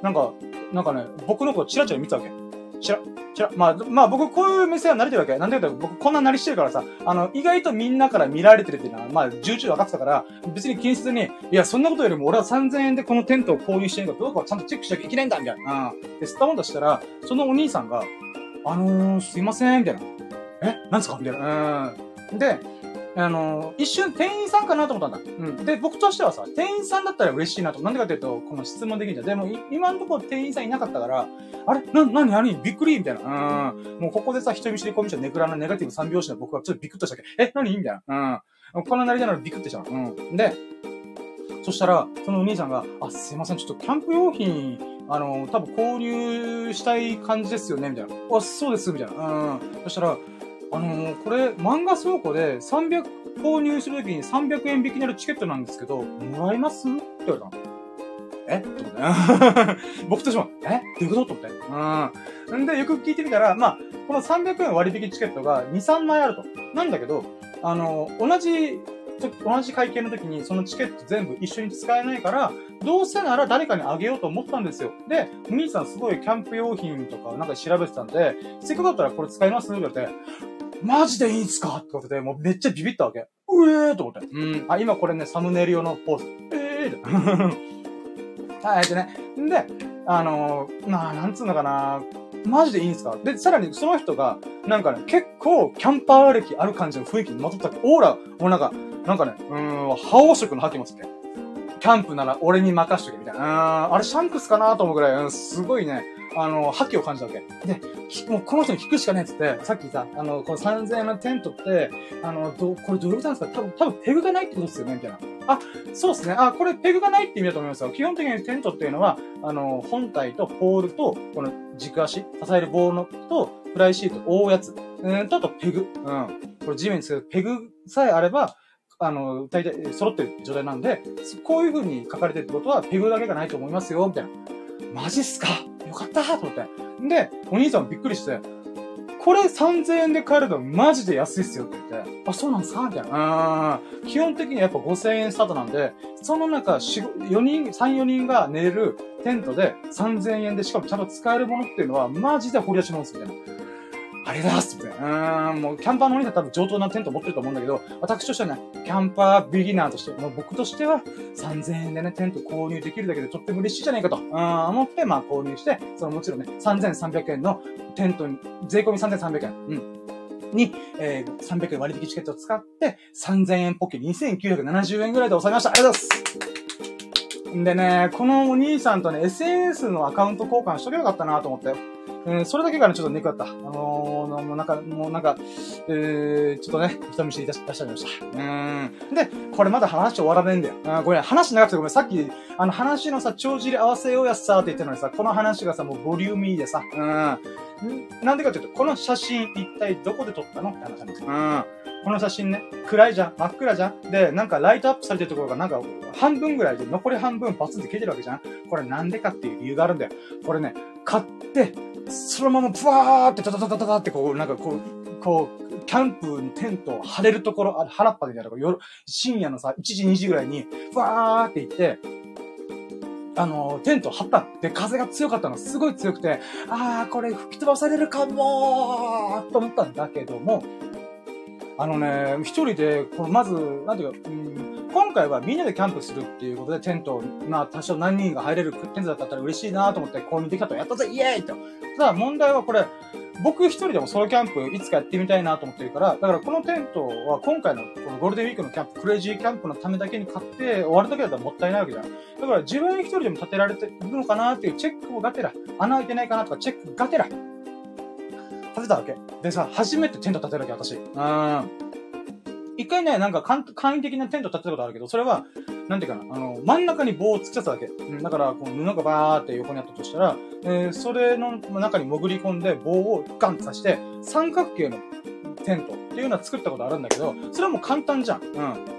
なんか、なんかね、僕のことチラチラ見てたわけ。チラ、ちら、まあ、まあ僕こういう目線は慣れてるわけ。なんでかと僕こんななりしてるからさ、あの、意外とみんなから見られてるっていうのは、まあ、重々分かってたから、別に気にせずに、いや、そんなことよりも俺は3000円でこのテントを購入してるかどうかをちゃんとチェックしなきゃいけないんだ、みたいな。うん。で、吸ったもんだしたら、そのお兄さんが、あのー、すいません、みたいな。え？なんすか？みたいな。うん。で、あの、一瞬店員さんかなと思ったんだ。うん。で、僕としてはさ、店員さんだったら嬉しいなと。なんでかっていうと、この質問できるじゃん。でも、今のところ店員さんいなかったから、あれ？な、なになにびっくり？みたいな。うん。もうここでさ、人見知りコミュ障ネクラのネガティブ三拍子の僕はちょっとビクッとしたけど、え、なにみたいな。うん。このなりならビクってしたの。うん。で、そしたら、そのお兄さんが、あ、すいません、ちょっとキャンプ用品、あの、多分購入したい感じですよねみたいな。あ、そうです、みたいな。うん。そしたら、あのー、これ、漫画倉庫で300、購入するときに300円引きになるチケットなんですけど、もらえます？って言われたの。え？ってことね。<laughs> 僕としても、え？どういうこと？と思って。うん。んで、よく聞いてみたら、まあ、この300円割引チケットが2、3枚あると。なんだけど、あの、同じ、同じ会計の時にそのチケット全部一緒に使えないから、どうせなら誰かにあげようと思ったんですよ。で、お兄さんすごいキャンプ用品とかなんか調べてたんで、せっかくだったらこれ使います？って言われて、マジでいいんすか？ってことで、もうめっちゃビビったわけ。うえーと思って。うん。あ、今これね、サムネイル用のポーズ。えーと。はい、でね。んで、あのー、まあ、なんつうのかなマジでいいんすか？で、さらにその人が、なんかね、結構キャンパー歴ある感じの雰囲気にまとったっけオーラ、もうなんか、なんかね、うーん、覇王色の吐きますっけキャンプなら俺に任しとけみたいな。うん、あれシャンクスかなと思うぐらい、うん、すごいね、あの、覇気を感じたわけ。で、もうこの人に聞くしかねえっつって、さっきさ、あの、この3000円のテントって、あの、ど、これどういうことなんですか？多分、多分ペグがないってことですよねみたいな。あ、そうですね。あ、これペグがないって意味だと思いますよ。基本的にテントっていうのは、あの、本体とポールと、この軸足、支える棒のと、フライシート、覆うやつ。うん、と、あとペグ。うん。これ地面につけるペグさえあれば、あの、大体揃ってる状態なんで、こういう風に書かれてるってことは、ペグだけがないと思いますよ、みたいな。マジっすか？よかったと思って。で、お兄さんびっくりして、これ3000円で買えるのマジで安いっすよって言って、あ、そうなんですか？みたいな。基本的にはやっぱ5000円スタートなんで、その中、4人、3、4人が寝るテントで3000円で、しかもちゃんと使えるものっていうのは、マジで掘り出し物すみたいな。あれだすみたいな。うん、もう、キャンパーのお兄さん多分上等なテント持ってると思うんだけど、私としてはね、キャンパービギナーとして、もう僕としては3000円でね、テント購入できるだけでとっても嬉しいじゃないかと、うん、思って、まあ購入して、そのもちろんね、3300円のテントに、税込み3300円。うん。に、えー、300円割引チケットを使って、3000円ポッケ2970円ぐらいで収めました。ありがとうございます。でね、このお兄さんとね、SNS のアカウント交換しとけばよかったなと思って。うん、それだけがね、ちょっと猫だった。あのー、もうなんか、もうなんか、えー、ちょっとね、人見知り出し出しちゃいました。うん。で、これまだ話終わらねえんだよ。あごめん、話長くてごめん。さっき、あの話のさ、帳尻合わせようやさって言ってるのにさ、この話がさ、もうボリューミーでさ、うん。なんでかっていうと、この写真一体どこで撮ったの？って話なんですよ。うん。この写真ね、暗いじゃん、真っ暗じゃん。で、なんかライトアップされてるところがなんか半分ぐらいで残り半分パツンって消えてるわけじゃん。これなんでかっていう理由があるんだよ。これね、買って、そのままブワーってタタタタタってこう、なんかこう、こう、キャンプのテントを張れるところ、あ原っぱみたいなとこ夜、深夜のさ、1時2時ぐらいに、ふわーって行って、あの、テント張ったって、風が強かったの、すごい強くて、あー、これ吹き飛ばされるかもーと思ったんだけども、あのね、一人で、このまず、なんていうか、うん、今回はみんなでキャンプするっていうことで、テント、まあ多少何人が入れるテントだったら嬉しいなと思って購入できたと、やったぜイエーイと。ただ問題はこれ、僕一人でもソロキャンプいつかやってみたいなと思ってるから、だからこのテントは今回のこのゴールデンウィークのキャンプ、クレイジーキャンプのためだけに買って終わるだけだったらもったいないわけじゃん。だから自分一人でも立てられているのかなっていうチェックをがてら、穴開いてないかなとかチェックがてら、立てたわけ？でさ、初めてテント立てるわけ、私。うん。一回ね、なんか簡易的なテント立てたことあるけど、それは、なんていうかな、あの、真ん中に棒を突っちゃったわけ。うん、だから、こう布がバーって横にあったとしたら、えー、それの中に潜り込んで棒をガンと刺して、三角形のテントっていうのは作ったことあるんだけど、それはもう簡単じゃん。うん。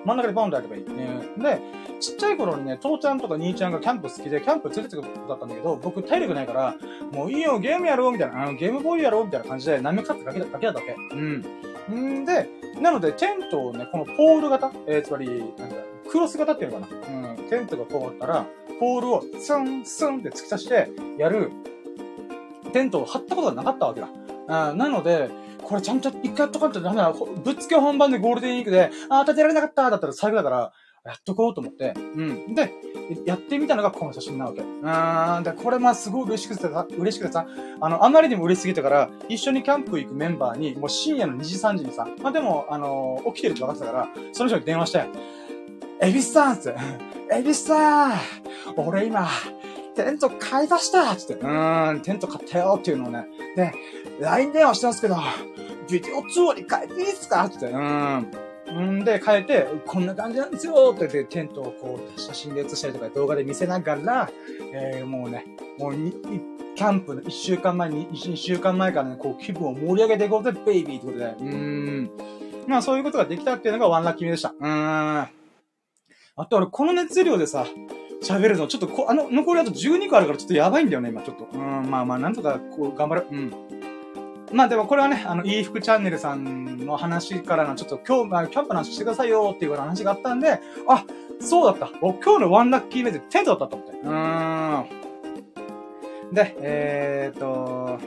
真ん中でボンとやればいい。ね、で、ちっちゃい頃にね、父ちゃんとか兄ちゃんがキャンプ好きで、キャンプ連れてくことだったんだけど、僕体力ないから、もういいよ、ゲームやろうみたいな、あの、ゲームボーイやろうみたいな感じで、何もかってかけただけだったわけ。うん。んで、なので、テントをね、このポール型、えー、つまり、なんだ、クロス型っていうのかな。うん、テントがこうあったら、ポールをスン、スンって突き刺してやる、テントを張ったことがなかったわけだ。あなので、これちゃんと一回やっとかんとダメだ。ぶっつけ本番でゴールデンウィークで、ああ、立てられなかっただったら最後だから、やっとこうと思って、うん。で、やってみたのがこの写真なわけ。うーん。で、これまあすごい嬉しくてさ、嬉しくてさ、あの、あまりにも嬉しすぎたから、一緒にキャンプ行くメンバーに、もう深夜の2時3時にさ、まあでも、あのー、起きてるって分かってたから、その人に電話して、エビスさんって、<laughs> エビスさん俺今、テント買い出したつって、うーん、テント買ったよっていうのをね、で、LINE 電話してますけど、ビデオ通話に変えていいっすか？つって、うーん。んで、変えて、こんな感じなんですよって言って、テントをこう、写真で写したりとか動画で見せながら、えー、もうね、もうに、キャンプの1週間前に、1週間前からね、こう気分を盛り上げていこうぜ、ベイビーってことで、うん。まあそういうことができたっていうのがワンラッキー目でした。うん。あと俺、この熱量でさ、喋るの、ちょっとこ、あの、残りあと12個あるからちょっとやばいんだよね、今、ちょっと。うん、まあまあ、なんとか、こう、頑張る。うん。まあでもこれはね、あの、いい服チャンネルさんの話からのちょっと今日、まあ、キャンプの話してくださいよっていう話があったんで、あ、そうだった。今日のワンラッキー目でテントだったと思って。うーん。で、えーっと、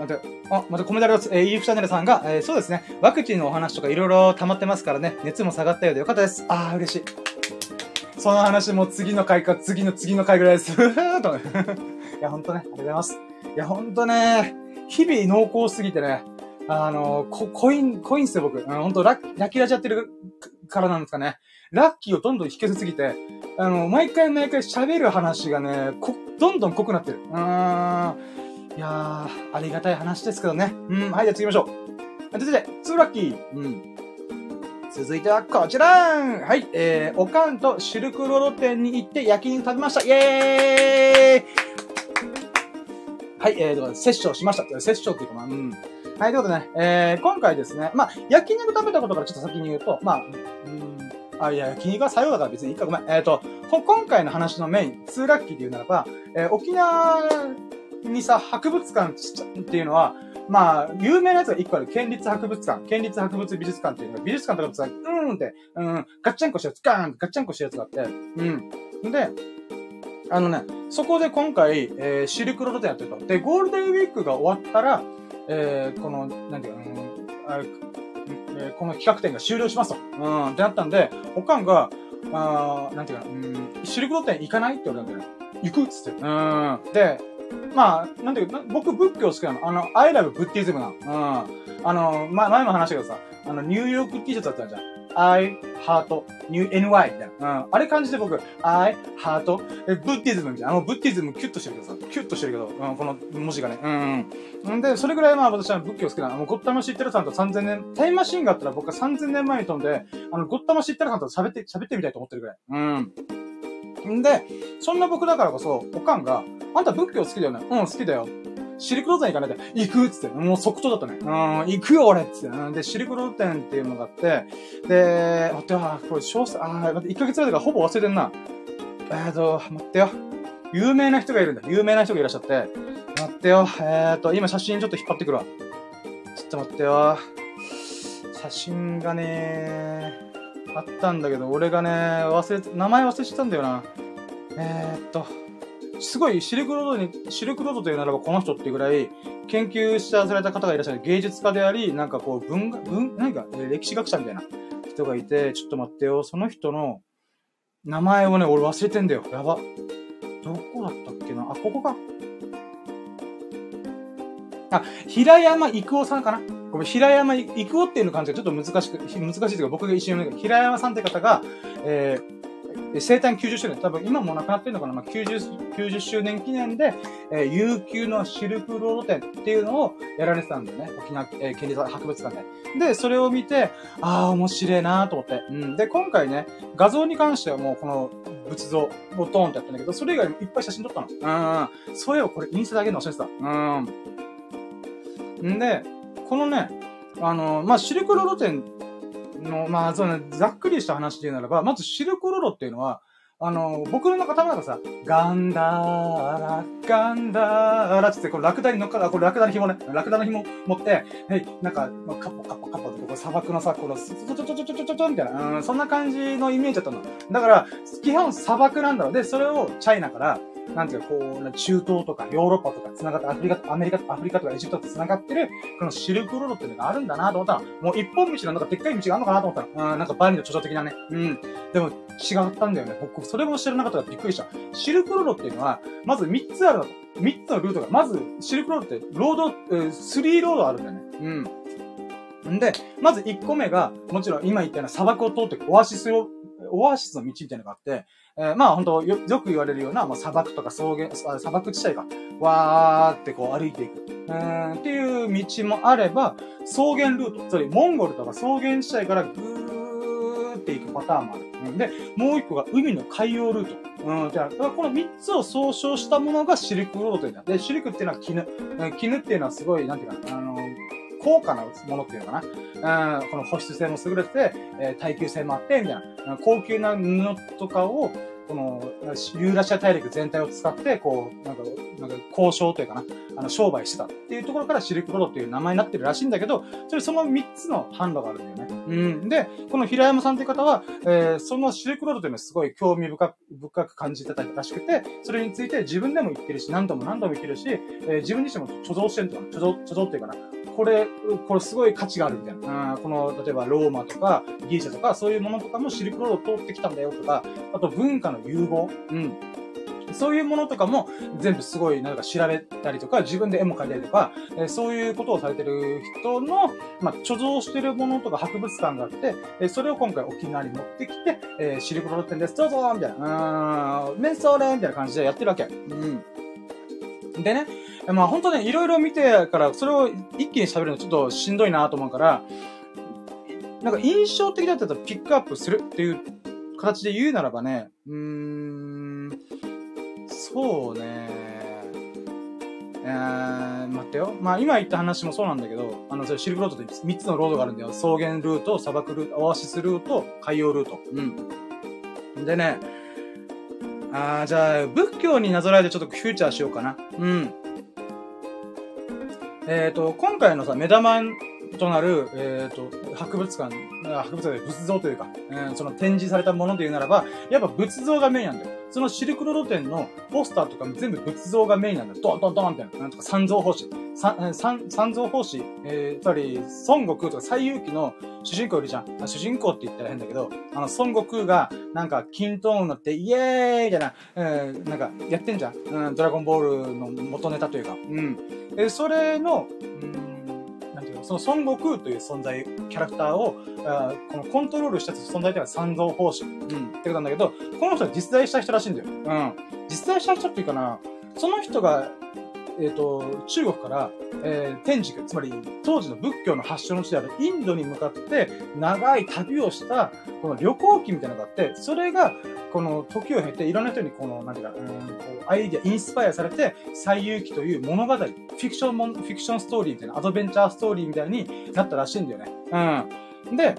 待って、あ、またコメントあります。えー、イーフチャンネルさんが、えー、そうですね、ワクチンのお話とかいろいろ溜まってますからね、熱も下がったようでよかったです。あー、嬉しい。その話も次の回か、次の次の回ぐらいです。<laughs> <laughs> いや、ほんとね、ありがとうございます。いや、ほんとね、日々濃厚すぎてね、あの、こ、コイン、コインっすよ、僕。ほんと、ラッ、ラッキーラジやってるからなんですかね。ラッキーをどんどん引きせすぎて、あの、毎回毎回喋る話がね、こ、どんどん濃くなってる。うーん。いやー、ありがたい話ですけどね。うん、はい、じゃあ次行きましょう。続いて、ツーラッキー。うん。続いてはこちらはい、えー、おかんとシルクロード店に行って焼き肉食べましたイェーイはい、えー、というセッションしました。セッションっていうか、まあ、うん。はい、ということでね、えー、今回ですね、まあ、焼肉食べたことからちょっと先に言うと、まあ、うん、あ、いや、焼肉は作用だから別にいいか、ごめん。えっ、ー、と、今回の話のメイン、ツーラッキーで言うならば、えー、沖縄にさ、博物館っていうのは、まあ、有名なやつが一個ある。県立博物館。県立博物美術館っていうのが、美術館とかさ、うーんって、うん、ガッチャンコしたやつ、ガーンガッチャンコしたやつがあって、うん。で、あのね、そこで今回、えー、シルクロード店やってると。で、ゴールデンウィークが終わったら、えー、この、なんていうか、うん、えー、この企画展が終了しますと。うん、ってなったんで、おかんが、あなんていうか、うん、シルクロード店行かないって言われたんだよね。行くっつって。うん。で、まあ、なんていうか、僕仏教好きなの。あの、I love ブッディズムなの。うん。あの、ま、前も話したけどさ、あの、ニューヨーク T シャツだったじゃん。I, heart, new, ny みたいな。うん。あれ感じで僕、I, heart, え、ブッディズムみたいな。あの、ブッディズムキュッとしてるけどさ、キュッとしてるけど、うん、この文字がね。うん。んで、それぐらいまあ私は仏教好きなの。もう、ゴッタマシッテラさんと3000年、タイムマシンがあったら僕は3000年前に飛んで、あの、ゴッタマシッテラさんと喋って、喋ってみたいと思ってるぐらい。うん。んで、そんな僕だからこそ、おかんが、あんた仏教好きだよねうん、好きだよ。シルクロード店行かないで、行くっつって、もう即答だったね。うん、行くよ俺っつって。うんで、シルクロード店っていうのがあって、で、待ってよ、これ詳細、あー、待って、1ヶ月前だからほぼ忘れてんな。えーと、待ってよ。有名な人がいるんだ。有名な人がいらっしゃって。待ってよ。えーと、今写真ちょっと引っ張ってくるわ。ちょっと待ってよ。写真がねあったんだけど、俺がね、忘れて、名前忘れてたんだよな。えー、っと、すごいシルクロードに、シルクロードというならばこの人っていうぐらい、研究したされた方がいらっしゃる芸術家であり、なんかこう、文学、文、何か、歴史学者みたいな人がいて、ちょっと待ってよ、その人の名前をね、俺忘れてんだよ。やば。どこだったっけな？あ、ここか。あ、平山育夫さんかな？ごめん、平山育夫っていうの感じがちょっと難しく、難しいというか僕が一瞬、平山さんって方が、えー、で生誕90周年、多分今もなくなってるのかな、まあ、90、90周年記念で、えー、悠久のシルクロード展っていうのをやられてたんだよね。沖縄、えー、県立博物館で。で、それを見て、ああ、面白いなと思って。うん。で、今回ね、画像に関してはもうこの仏像をトーンってやったんだけど、それ以外いっぱい写真撮ったの。うん。そういえばこれインスタだけの忘れてた。うん。んで、このね、あの、まあ、シルクロード展の、まあ、その、ざっくりした話で言うならば、まずシルクロードっていうのは、あの、僕の頭がさ、ガンダーラ、ガンダーラってって、これラクダに乗っかる、これラクダの紐ね、ラクダの紐持って、はい、なんか、カッポカッポカッポって、ここ砂漠のさ、この、ちょちょちょちょちょちょちょみたいな、うん、そんな感じのイメージだったの。だから、基本砂漠なんだろう。で、それをチャイナから、なんていうか、こう、中東とかヨーロッパとか繋がって、アフリカ、アメリカ、アフリカとかエジプトと繋がってる、このシルクロードっていうのがあるんだなと思ったら、もう一本道なんかでっかい道があるのかなと思ったら、うん、なんかバリの著書的なね。うん。でも、違ったんだよね。僕、それも知らなかったからびっくりした。シルクロードっていうのは、まず3つあるの。3つのルートが、まず、シルクロードって、ロード、えー、3ロードあるんだよね。うん。んで、まず1個目が、もちろん今言ったような砂漠を通ってオアシスを、オアシスの道みたいなのがあって、えー、まあ本当よ、よく言われるような、まあ、砂漠とか草原、砂漠地帯が、わーってこう歩いていく。うんっていう道もあれば、草原ルート、つまりモンゴルとか草原地帯からぐーっていくパターンもある。うん、で、もう一個が海の海洋ルート。うん、じゃあ、この三つを総称したものがシルクロードというので、シルクっていうのは絹。絹っていうのはすごい、なんていうか、あの高価なものっていうのかな？うん、この保湿性も優れてて、えー、耐久性もあって、みたいな。高級な布とかを、この、ユーラシア大陸全体を使って、こう、なんか、なんか交渉というかな、あの、商売してたっていうところからシルクロードっていう名前になってるらしいんだけど、それその3つの販路があるんだよね。うん。で、この平山さんっていう方は、えー、そのシルクロードというのはすごい興味深く、深く感じてたらしくて、それについて自分でも言ってるし、何度も何度も言ってるし、えー、自分自身も貯蔵してるとか、貯蔵、貯蔵っていうかな、これ、これすごい価値があるみたいな。この、例えばローマとかギリシャとかそういうものとかもシルクロードを通ってきたんだよとか、あと文化の融合。うん。そういうものとかも全部すごいなんか調べたりとか、自分で絵も描いたりとか、えー、そういうことをされてる人の、まあ、貯蔵してるものとか博物館があって、えー、それを今回沖縄に持ってきて、えー、シルクロード店です、どうぞみたいな、うーん、メンソーレみたいな感じでやってるわけ。うん。でね、まあ本当ね、いろいろ見てから、それを一気に喋るのちょっとしんどいなと思うから、なんか印象的だったらピックアップするっていう形で言うならばね、うーん、そうね、えー、待ってよ。まあ今言った話もそうなんだけど、あの、それシルクロードって3つのロードがあるんだよ。草原ルート、砂漠ルート、オアシスルート、海洋ルート。うん。でね、あー、じゃあ、仏教になぞらえてちょっとフューチャーしようかな。うん。えっ、ー、と、今回のさ、目玉となる、えっ、ー、と、博物館、博物館で仏像というか、えー、その展示されたもので言うならば、やっぱ仏像がメインなんだよ。そのシルクロード店のポスターとかも全部仏像がメインなんだよ。ドンドンドンって、なんとか三蔵法師。三、三、三蔵法師、えー、つまり、孫悟空とか最遊記の主人公いるじゃん。主人公って言ったら変だけど、あの、孫悟空が、なんか、金トーンになって、イエーイみたいな、えー、なんか、やってんじゃん。うん、ドラゴンボールの元ネタというか。うん。えそれの、うんその孫悟空という存在、キャラクターを、あこのコントロールした存在というのは三蔵法師。うん。ってことなんだけど、この人は実在した人らしいんだよ。うん。実在した人っていうかな、その人が、えっ、ー、と、中国から、えー、天竺、つまり当時の仏教の発祥の地であるインドに向かって長い旅をした、この旅行記みたいなのがあって、それが、この時を経ていろんな人にこの、なんていうか、うん、こう、アイディア、インスパイアされて、最遊記という物語、フィクションも、フィクションストーリーみたいな、アドベンチャーストーリーみたいになったらしいんだよね。うん。で、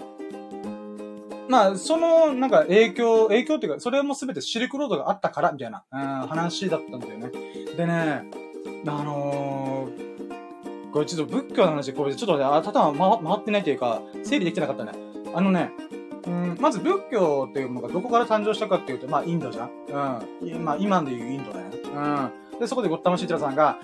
まあ、その、なんか影響、影響っていうか、それもすべてシルクロードがあったから、みたいな、うん、話だったんだよね。でね、あのー、これちょっと仏教の話、これちょっとね頭回回ってないというか、整理できてなかったね。あのね、うん、まず仏教っていうのがどこから誕生したかっていうと、まあインドじゃん。うん。まあ今でいうインドだよね。うん。で、そこでゴッタマシーテラさんが、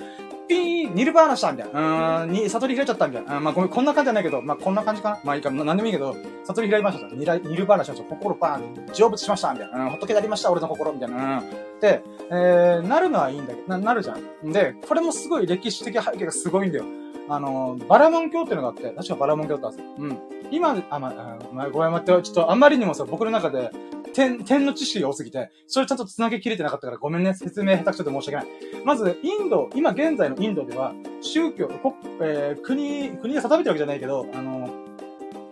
ピーニルバーナしたみたいな。うん、に、悟り開いちゃったみたいな。うん、まあごめん、こんな感じじゃないけど、まあこんな感じかな。まあいいか、なんでもいいけど、悟り開いましたニラニルバーナしました。心パーン、成仏しましたみたいな。うん、仏でありました、俺の心みたいな。うん。、えー、なるのはいいんだけど、な、なるじゃん。で、これもすごい歴史的背景がすごいんだよ。あの、バラモン教っていうのがあって、確かバラモン教だったんですよ。うん。今、あ、まあ、まあ、ごめん待って、ちょっとあんまりにもさ、僕の中で、点、点の知識が多すぎて、それちゃんと繋げきれてなかったからごめんね、説明下手くそで申し訳ない。まず、インド、今現在のインドでは、宗教、国、えー、国、国が定めてるわけじゃないけど、あの、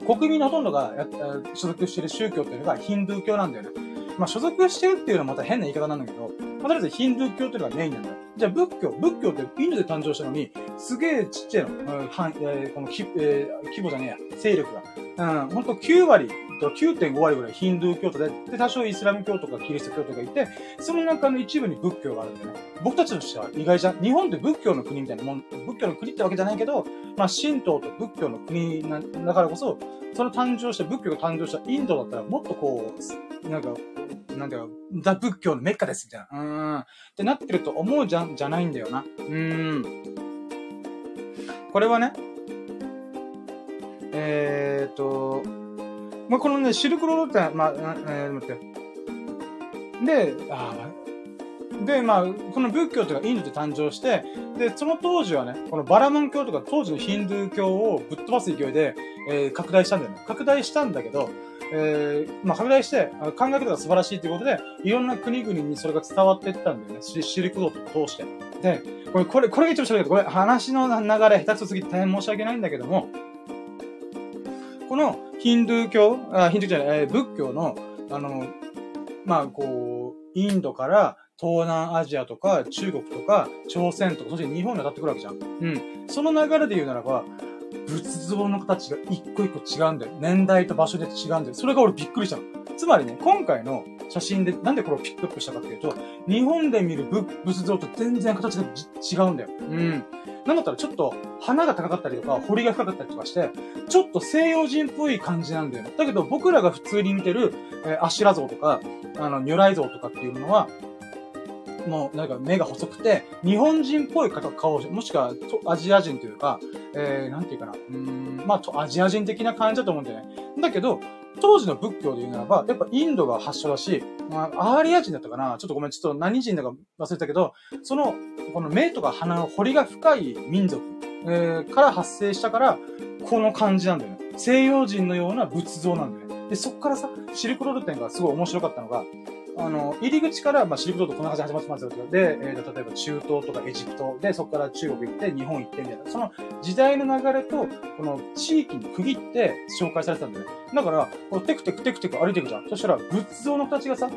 国民のほとんどがや所属している宗教っていうのがヒンドゥー教なんだよね。まあ、所属してるっていうのはまた変な言い方なんだけど、まあ、とりあえずヒンドゥー教っていうのがメインなんだよ。じゃあ仏教、仏教ってインドで誕生したのに、すげえちっちゃいの。うん、はんえー、このき、えー、規模じゃねえや、勢力が。うん、ほんと9割9.5割ぐらいヒンドゥー教徒で、で、多少イスラム教とかキリスト教とかいて、その中の一部に仏教があるんだよね。僕たちとしては意外じゃん。日本って仏教の国みたいなもん、仏教の国ってわけじゃないけど、まあ、神道と仏教の国なだからこそ、その誕生した、仏教が誕生したインドだったらもっとこう、なんか、なんだよ、だ仏教のメッカですみたいな。うん。ってなってると思うじゃん、じゃないんだよな。うん。これはね、えー、っと、まあ、このね、シルクロードって、まあ、えー、待って。で、ああで、まあ、この仏教というかインドで誕生して、で、その当時はね、このバラモン教とか当時のヒンドゥー教をぶっ飛ばす勢いで、えー、拡大したんだよね。拡大したんだけど、えー、まあ、拡大して、考え方が素晴らしいということで、いろんな国々にそれが伝わっていったんだよね。シルクロードを通して。で、これ、これ、これが一番喋るけど、これ話の流れ下手くそすぎて大変申し訳ないんだけども、このヒンドゥー教、あ、ヒンドゥーじゃない、え、仏教の、あの、まあ、こう、インドから東南アジアとか中国とか朝鮮とか、そして日本に当たってくるわけじゃん。うん。その流れで言うならば、仏像の形が一個一個違うんだよ。年代と場所で違うんだよ。それが俺びっくりしたの。つまりね、今回の写真でなんでこれをピックアップしたかっていうと、日本で見る仏像と全然形が違うんだよ。うん。なんだったらちょっと鼻が高かったりとか、彫りが深かったりとかして、ちょっと西洋人っぽい感じなんだよね。だけど僕らが普通に見てる、えー、アシュラ像とか、あの、如来像とかっていうのは、もうなんか目が細くて、日本人っぽい方顔、もしくはアジア人というか、えー、なんていうかな。うん、まあ、アジア人的な感じだと思うんだよね。だけど、当時の仏教で言うならば、やっぱインドが発祥だし、まあ、アーリア人だったかなちょっとごめん、ちょっと何人だか忘れたけど、その、この目とか鼻の彫りが深い民族、えー、から発生したから、この感じなんだよね。西洋人のような仏像なんだよね。で、そっからさ、シルクロード店がすごい面白かったのが、あの、入り口から、まあ、シルクロードこんな感じで始まってますよで、えーと、例えば中東とかエジプトで、そこから中国行って、日本行ってみたいな、その時代の流れと、この地域に区切って紹介されてたんだよね。だから、こうテクテクテクテク歩いていくじゃん。そしたら、仏像の形がさ、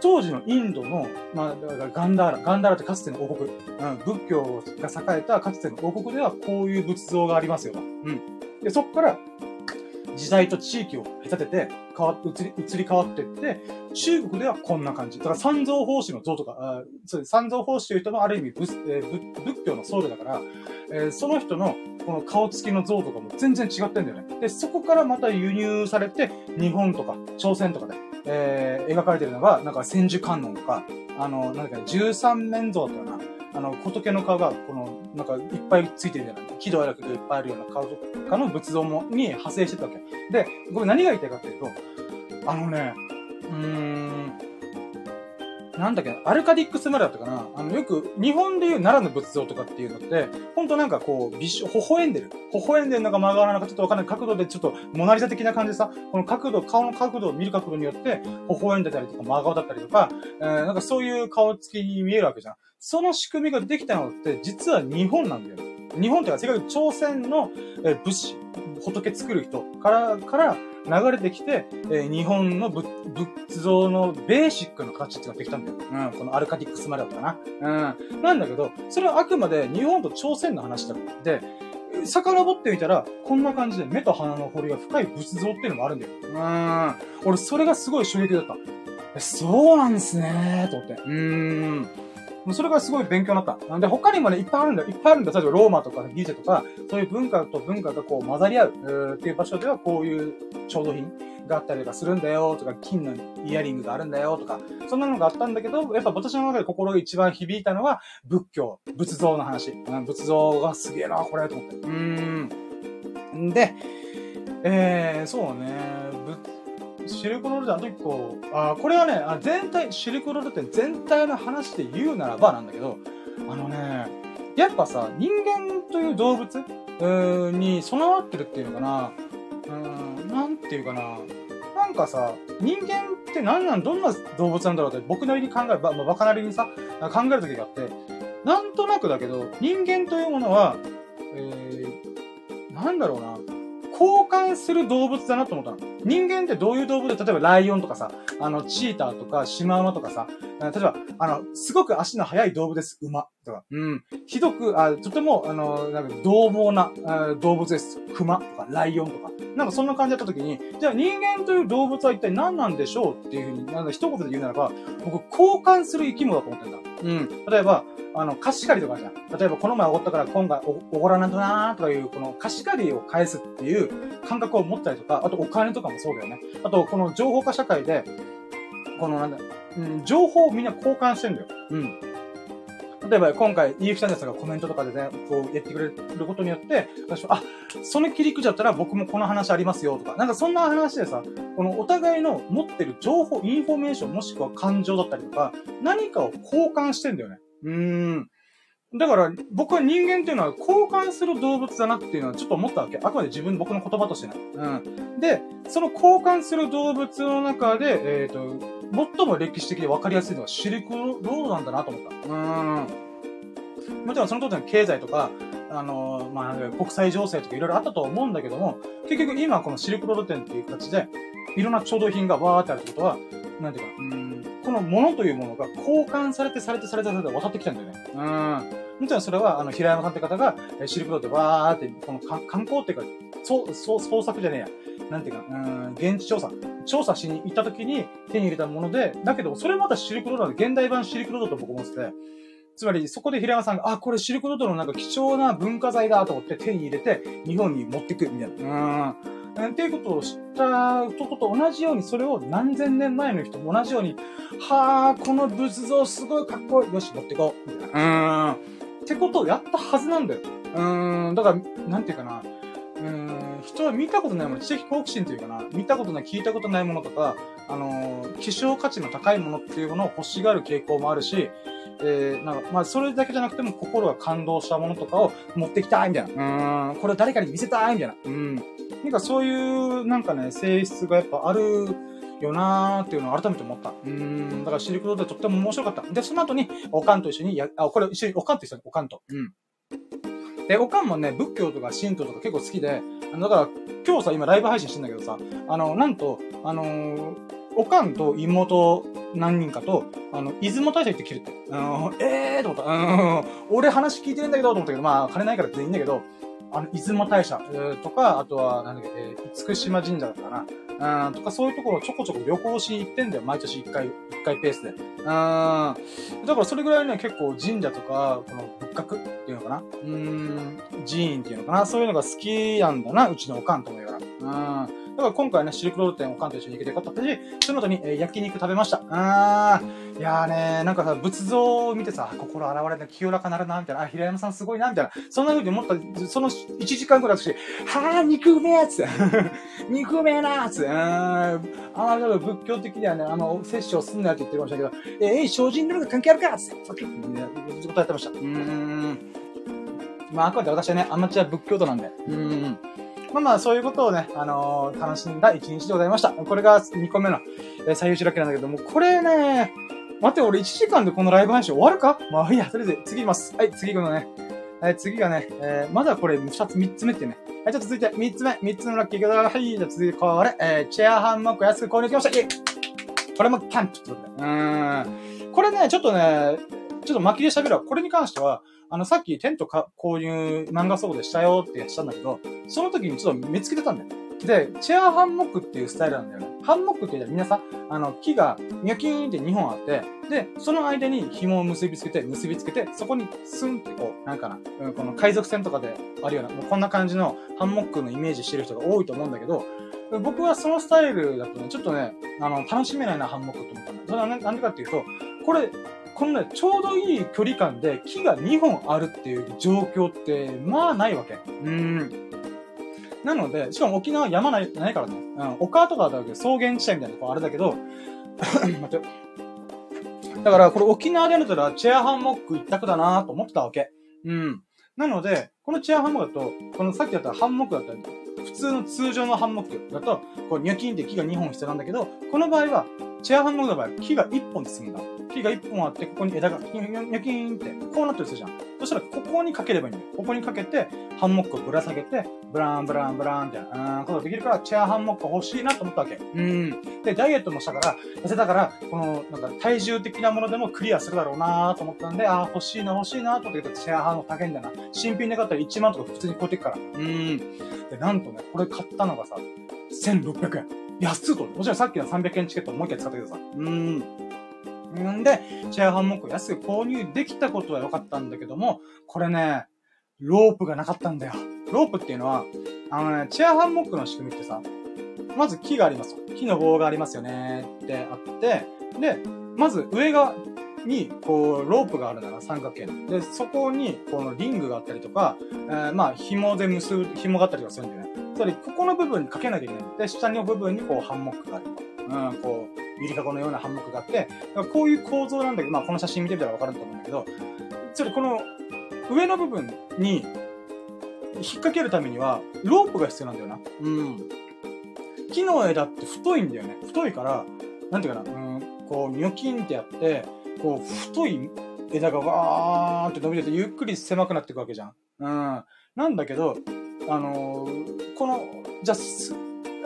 当時のインドの、まあ、ガンダーラ、ガンダーラってかつての王国、うん、仏教が栄えたかつての王国ではこういう仏像がありますよ。うん。で、そっから、時代と地域を隔てて、変わ、移り、移り変わっていって、中国ではこんな感じ。だから三蔵法師の像とか、あそう三蔵法師という人のある意味仏,、えー、仏教の僧侶だから、えー、その人のこの顔つきの像とかも全然違ってんだよね。で、そこからまた輸入されて、日本とか朝鮮とかで、えー、描かれてるのが、なんか千手観音とか、あの、なんだっけ、十三面像だったかな。あの、仏の顔が、この、なんか、いっぱいついてるじゃない喜怒哀楽がいっぱいあるような顔とかの仏像も、に派生してたわけ。で、これ何が言いたいかっていうと、あのね、うーん、なんだっけアルカディックスマルだったかなあの、よく、日本でいう奈良の仏像とかっていうのって、ほんとなんかこう、微笑、微笑んでる。微笑んでるのか曲がらなかちょっとわかんない角度でちょっと、モナリザ的な感じでさ、この角度、顔の角度を見る角度によって、微笑んでたりとか、真顔だったりとか、えー、なんかそういう顔つきに見えるわけじゃん。その仕組みができたのって、実は日本なんだよ。日本っていうか、世界朝鮮の、えー、武士、仏作る人から、から流れてきて、え、日本の仏像のベーシックな形っていうのができたんだよ。うん、このアルカディックスまでだったな。うん。なんだけど、それはあくまで日本と朝鮮の話だって、遡ってみたら、こんな感じで目と鼻の彫りが深い仏像っていうのもあるんだよ。うん。俺、それがすごい衝撃だった。そうなんですねー、と思って。うーん。それがすごい勉強になった。なんで他にもね、いっぱいあるんだよ。いっぱいあるんだよ。例えばローマとかギリシャとか、そういう文化と文化がこう混ざり合うっていう場所ではこういう調度品があったりとかするんだよとか、金のイヤリングがあるんだよとか、そんなのがあったんだけど、やっぱ私の中で心が一番響いたのは仏教、仏像の話。仏像がすげえな、これ、と思って。うーん。で、えー、そうね、シルクロード店、あと一個、あ、これはね、あ全体、シルクロード店全体の話で言うならばなんだけど、あのね、やっぱさ、人間という動物に備わってるっていうのかな、うん、なんていうかな、なんかさ、人間って何なん、どんな動物なんだろうって僕なりに考える、ば、まあ、バカなりにさ、考える時があって、なんとなくだけど、人間というものは、えー、なんだろうな、交換する動物だなと思ったの。人間ってどういう動物？で、例えばライオンとかさ、あの、チーターとかシマウマとかさ、例えば、あの、すごく足の速い動物です。馬とか。うん。ひどく、あとても、あの、なんか、獰猛な動物です。熊とか、ライオンとか。なんかそんな感じだった時に、じゃあ人間という動物は一体何なんでしょうっていうふうに、なんか一言で言うならば、僕、交換する生き物だと思ってんだ。うん。例えば、あの、貸し借りとかじゃん。例えば、この前おごったから今回おごらないとなーとかいう、この貸し借りを返すっていう感覚を持ったりとか、あとお金とかもそうだよね。あと、この情報化社会で、このなんだ、うん、情報をみんな交換してんだよ。うん。例えば今回、イーフチャンネルさんがコメントとかでね、こう言ってくれることによって、私は、あ、その切り口だったら僕もこの話ありますよとか、なんかそんな話でさ、このお互いの持ってる情報、インフォメーションもしくは感情だったりとか、何かを交換してんだよね。うーん。だから、僕は人間っていうのは交換する動物だなっていうのはちょっと思ったわけ。あくまで自分、僕の言葉としてね。うん。で、その交換する動物の中で、えっ、ー、と、最も歴史的で分かりやすいのはシルクロードなんだなと思った。うん。もちろんその当時の経済とか、あのー、まあ、国際情勢とかいろいろあったと思うんだけども、結局今このシルクロード店っていう形で、いろんな調度品がわーってあるってことは、なんていうか、うん、このものというものが交換されてされてされてされて渡ってきたんだよね。うん。もちろんそれは、あの、平山さんって方が、シルクロードでわーって、この観光っていうか、そう、そう、創作じゃねえや。なんていうか、うん、現地調査。調査しに行った時に手に入れたもので、だけど、それまたシルクロードの現代版シルクロードと僕思ってて、つまり、そこで平山さんが、あ、これシルクロードのなんか貴重な文化財だと思って手に入れて、日本に持ってくる、みたいな。うん。っていうことを知ったとこと同じように、それを何千年前の人も同じように、はあ、この仏像すごいかっこいい。よし、持ってこう。みたいな。うん。ってことをやったはずなんだよ。うーん。だから、なんていうかな。うーん。人は見たことないもの、知的好奇心というかな、見たことない、聞いたことないものとか、あのー、希少価値の高いものっていうものを欲しがる傾向もあるし、えー、なんか、まあ、それだけじゃなくても心が感動したものとかを持ってきたいみたいな。うん、これ誰かに見せたいみたいな。うん。なんかそういう、なんかね、性質がやっぱあるよなーっていうのを改めて思った。うん、だからシルクロードでとっても面白かった。で、その後に、おかんと一緒にや、あ、これ一緒に、おかんと一緒に、おかんと。うん。で、おかんもね、仏教とか神道とか結構好きで、だから、今日さ、今ライブ配信してんだけどさ、あの、なんと、あのー、おかんと妹何人かと、あの、出雲大社行ってきるって。うん、ええーと思った。うん、俺話聞いてるんだけど、と思ったけど、まあ、金ないから全然いいんだけど、あの、出雲大社、とか、あとは、なんだっけ、えー、厳島神社だったかな。うん、とかそういうところをちょこちょこ旅行しに行ってんだよ。毎年一回、一回ペースで。うん。だからそれぐらいね、結構神社とか、この仏閣っていうのかな。うん、寺院っていうのかな。そういうのが好きなんだな、うちのおかんともいうから。うん。だから今回ね、シルクロード店を関東一緒に行けてよかったし、その後に、えー、焼肉食べました。あー、いやーね、なんかさ、仏像を見てさ、心洗われて清らかなるな、みたいな、あ、平山さんすごいな、みたいな、そんな風に思った、その1時間くらい私、はー、肉うめえつって、<laughs> 肉うめえなーつって、あー、あー、仏教的にはね、あの、摂取をすんなって言ってましたけど、えー、精進力関係あるかつって、さっき、ね、ずっとやってました。うーん。まあ、あくまで私はね、アマチュア仏教徒なんで、うーん。まあまあ、そういうことをね、あのー、楽しんだ一日でございました。これが2個目の、えー、最優秀ラッキーなんだけども、これね、待って、俺1時間でこのライブ配信終わるか？まあいいや、とりあえず次行きます。はい、次行くのね。はい、次がね、えー、まだこれ2つ、3つ目ってね。はい、じゃあ続いて3つ目、3つのラッキーが、はい、じゃあ続いてこれ、えー、チェアハンモック安く購入きました。これもキャンプってことで。うーん。これね、ちょっとね、ちょっと巻きで喋るわ。これに関しては、あの、さっきテントか購入漫画倉庫でしたよってしたんだけど、その時にちょっと見つけてたんだよ。で、チェアハンモックっていうスタイルなんだよね。ハンモックって言ったら皆さん、あの、木がニャキーンって2本あって、で、その間に紐を結びつけて、結びつけて、そこにスンってこう、なんかな、うん、この海賊船とかであるような、もうこんな感じのハンモックのイメージしてる人が多いと思うんだけど、僕はそのスタイルだとね、ちょっとね、あの、楽しめないな、ハンモックと思ったんだ。それはなんでかっていうと、これ、このね、ちょうどいい距離感で木が2本あるっていう状況って、まあないわけ。うん。なので、しかも沖縄山ない、ないからね。うん。丘とかだけ、草原地帯みたいなとこあれだけど、<coughs> 待って。だから、これ沖縄でやるたら、チェアハンモック一択だなと思ってたわけ。うん。なので、このチェアハンモックだと、このさっきやったハンモックだったり、普通の通常のハンモックだと、こう、ニョキンって木が2本必要なんだけど、この場合は、チェアハンモックの場合、木が1本で済むんだ。木が1本あって、ここに枝が、ニョキンって、こうなってるじゃん。そしたら、ここにかければいいんだよ。ここにかけて、ハンモックをぶら下げて、ブランブランブランって、うん、ことができるから、チェアハンモック欲しいなと思ったわけ。うん。で、ダイエットもしたから、痩せたから、この、なんか、体重的なものでもクリアするだろうなと思ったんで、ああ、欲しいな、欲しいなと思ってチェアハンモック高いんだな。新品で買ったら1万とか普通に超えてくから。うん。で、なんとね、これ買ったのがさ、1600円。安っと。もちろんさっきの300円チケットもう一回使ったけどさい。うん。んで、チェアハンモックを安く購入できたことは良かったんだけども、これね、ロープがなかったんだよ。ロープってい。うのは、あのね、チェアハンモックの仕組みってさ、まず木があります。木の棒がありますよねってあって、で、まず上側に、こう、ロープがあるなら三角形。で、そこに、このリングがあったりとか、えー、まあ、紐で結ぶ、紐があったりとかするんだよね。つまり、ここの部分にかけなきゃいけない。で、下の部分にこう、ハンモックがある。うん、こう、ゆりかごのようなハンモックがあって、こういう構造なんだけど、まあこの写真見てみたらわかると思うんだけど、ちょっとこの上の部分に引っ掛けるためには、ロープが必要なんだよな。うん。木の枝って太いんだよね。太いから、なんていうかな、うん、こう、ニョキンってやって、こう、太い枝がわーって伸びてて、ゆっくり狭くなっていくわけじゃん。うん。なんだけど、あのー、この、じゃ、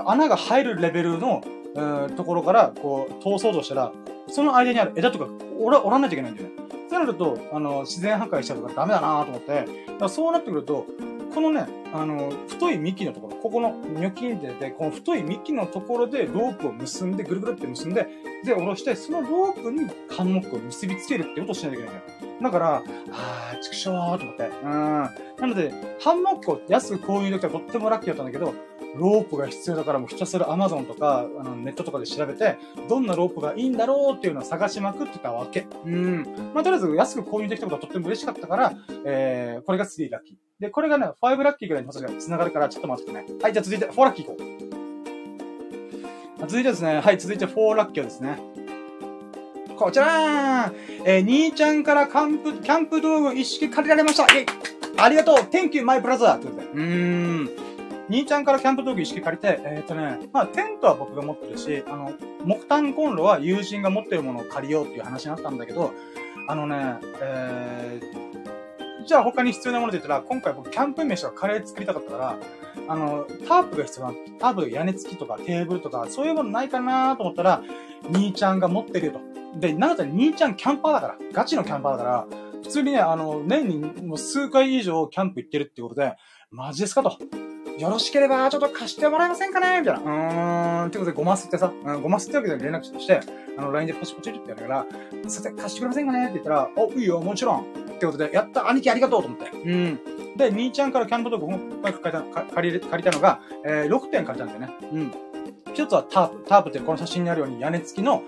穴が入るレベルのうん、ところから、こう、通そうとしたら、その間にある枝とか折ら、折らないといけないんだよね。そうなると、あの、自然破壊しちゃうからダメだなと思って、だからそうなってくると、このね、あの、太い幹のところ、ここのニョキンって出て、この太い幹のところでロープを結んで、ぐるぐるって結んで、で、下ろして、そのロープにハンモックを結びつけるってことをしないといけないんだよ。だから、あー、畜生ーと思って。うん。なので、ハンモックを安く購入できたらとってもラッキーだったんだけど、ロープが必要だからもうひたすら Amazon とか、あの、ネットとかで調べて、どんなロープがいいんだろうっていうのを探しまくってたわけ。うん。まあ、とりあえず安く購入できたことはとっても嬉しかったから、えー、これが3ラッキー。で、これがね、5ラッキーぐらいに繋がるから、ちょっと待ってね。はい、じゃあ続いて4ラッキー行こう。続いてですね、はい、続いて4ラッキーですね。こちらえー、兄ちゃんからキャンプ、キャンプ道具一式借りられましたイイありがとう !Thank you, my brother! ということで。うーん。兄ちゃんからキャンプ道具一式借りて、えっ、ー、とね、まあ、テントは僕が持ってるし、あの、木炭コンロは友人が持ってるものを借りようっていう話になったんだけど、あのね、えー、じゃあ他に必要なもので言ったら、今回僕キャンプ飯はカレー作りたかったから、あの、タープが必要な、タープ屋根付きとかテーブルとか、そういうものないかなと思ったら、兄ちゃんが持ってるよと。で、なんだったら兄ちゃんキャンパーだから、ガチのキャンパーだから、普通にね、あの、年にもう数回以上キャンプ行ってるってことで、マジですかと。よろしければ、ちょっと貸してもらえませんかね？みたいな。うーん。ってことで、ごますってさ、うん、ごますってわけで連絡して、あの、LINE でポチポチってやるから、さて、貸してくれませんかね？って言ったら、お、いいよ、もちろん。ってことで、やった、兄貴ありがとうと思って。うん。で、兄ちゃんからキャンプ道具本借りた、借り借りたのが、えー、6点借りたんだよね。うん。一つはタープ。タープってこの写真にあるように屋根付きの、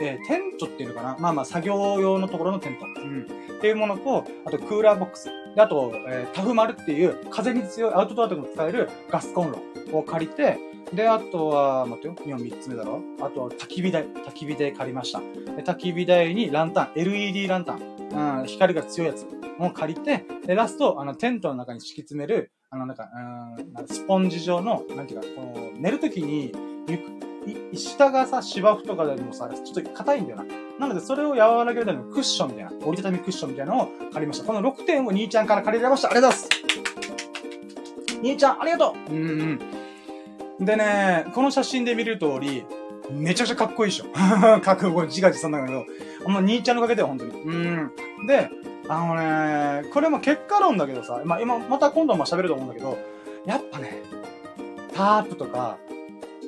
えー、テントっていうのかなまあまあ作業用のところのテント。うん。っていうものと、あとクーラーボックス。で、あと、えー、タフマルっていう風に強いアウトドアでも使えるガスコンロを借りて、で、あとは、待ってよ、今3つ目だろあとは焚き火台。焚き火台借りました。で、焚き火台にランタン、LED ランタン、うん、光が強いやつを借りて、で、ラスト、あの、テントの中に敷き詰める、あの、なんか、うん、スポンジ状の、なんていうか、この、寝るときに、下がさ、芝生とかでもさ、ちょっと硬いんだよな。なので、それを和らげるためのクッションみたいな、折りたたみクッションみたいなのを借りました。この6点を兄ちゃんから借りられました。ありがとうございます兄ちゃん、ありがとううんうん。でね、この写真で見る通り、めちゃくちゃかっこいいでしょ。<laughs> 覚悟自画自賛なんだけど、あの兄ちゃんのおかげだよ、本当に。うん。で、あのね、これも結果論だけどさ、まあ今、また今度も喋ると思うんだけど、やっぱね、タープとか、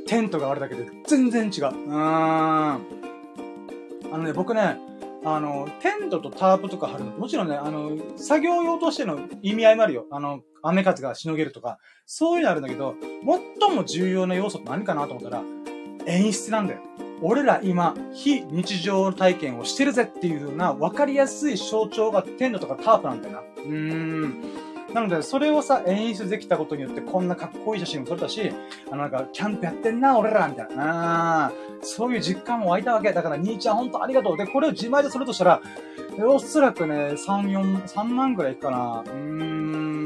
テントがあるだけで全然違う。うーん。あのね、僕ね、あの、テントとタープとか張るの、もちろんね、あの、作業用としての意味合いもあるよ。あの、雨風がしのげるとか、そういうのあるんだけど、最も重要な要素って何かなと思ったら、演出なんだよ。俺ら今、非日常体験をしてるぜっていう風な分かりやすい象徴がテントとかタープなんだよな。うーん。なので、それをさ、演出できたことによって、こんなかっこいい写真も撮れたし、あの、なんか、キャンプやってんな、俺らみたいな。そういう実感も湧いたわけ。だから、兄ちゃんほんとありがとう。で、これを自前でするとしたら、おそらくね、3、4、3万ぐらいいくかな。うー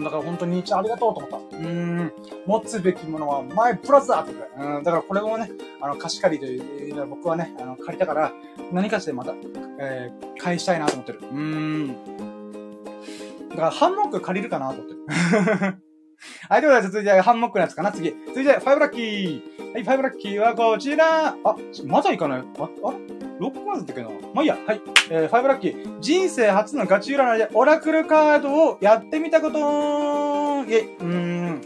ん、だから本当に兄ちゃんありがとうと思った。うーん、持つべきものは前プラスだってうん、だからこれもね、あの、貸し借りという僕はね、あの、借りたから、何かしてまた、えー、返したいなと思ってる。うーん。だから、ハンモック借りるかなと思って。<laughs> はい、ということで、続いて、ハンモックのやつかな、次。続いて、ファイブラッキー。はい、ファイブラッキーはこちら。あ、まだいかな？いあ、あロックマンズってけな？まあいいや。はい。えー、ファイブラッキー。人生初のガチ占いでオラクルカードをやってみたことイェイ。うーん。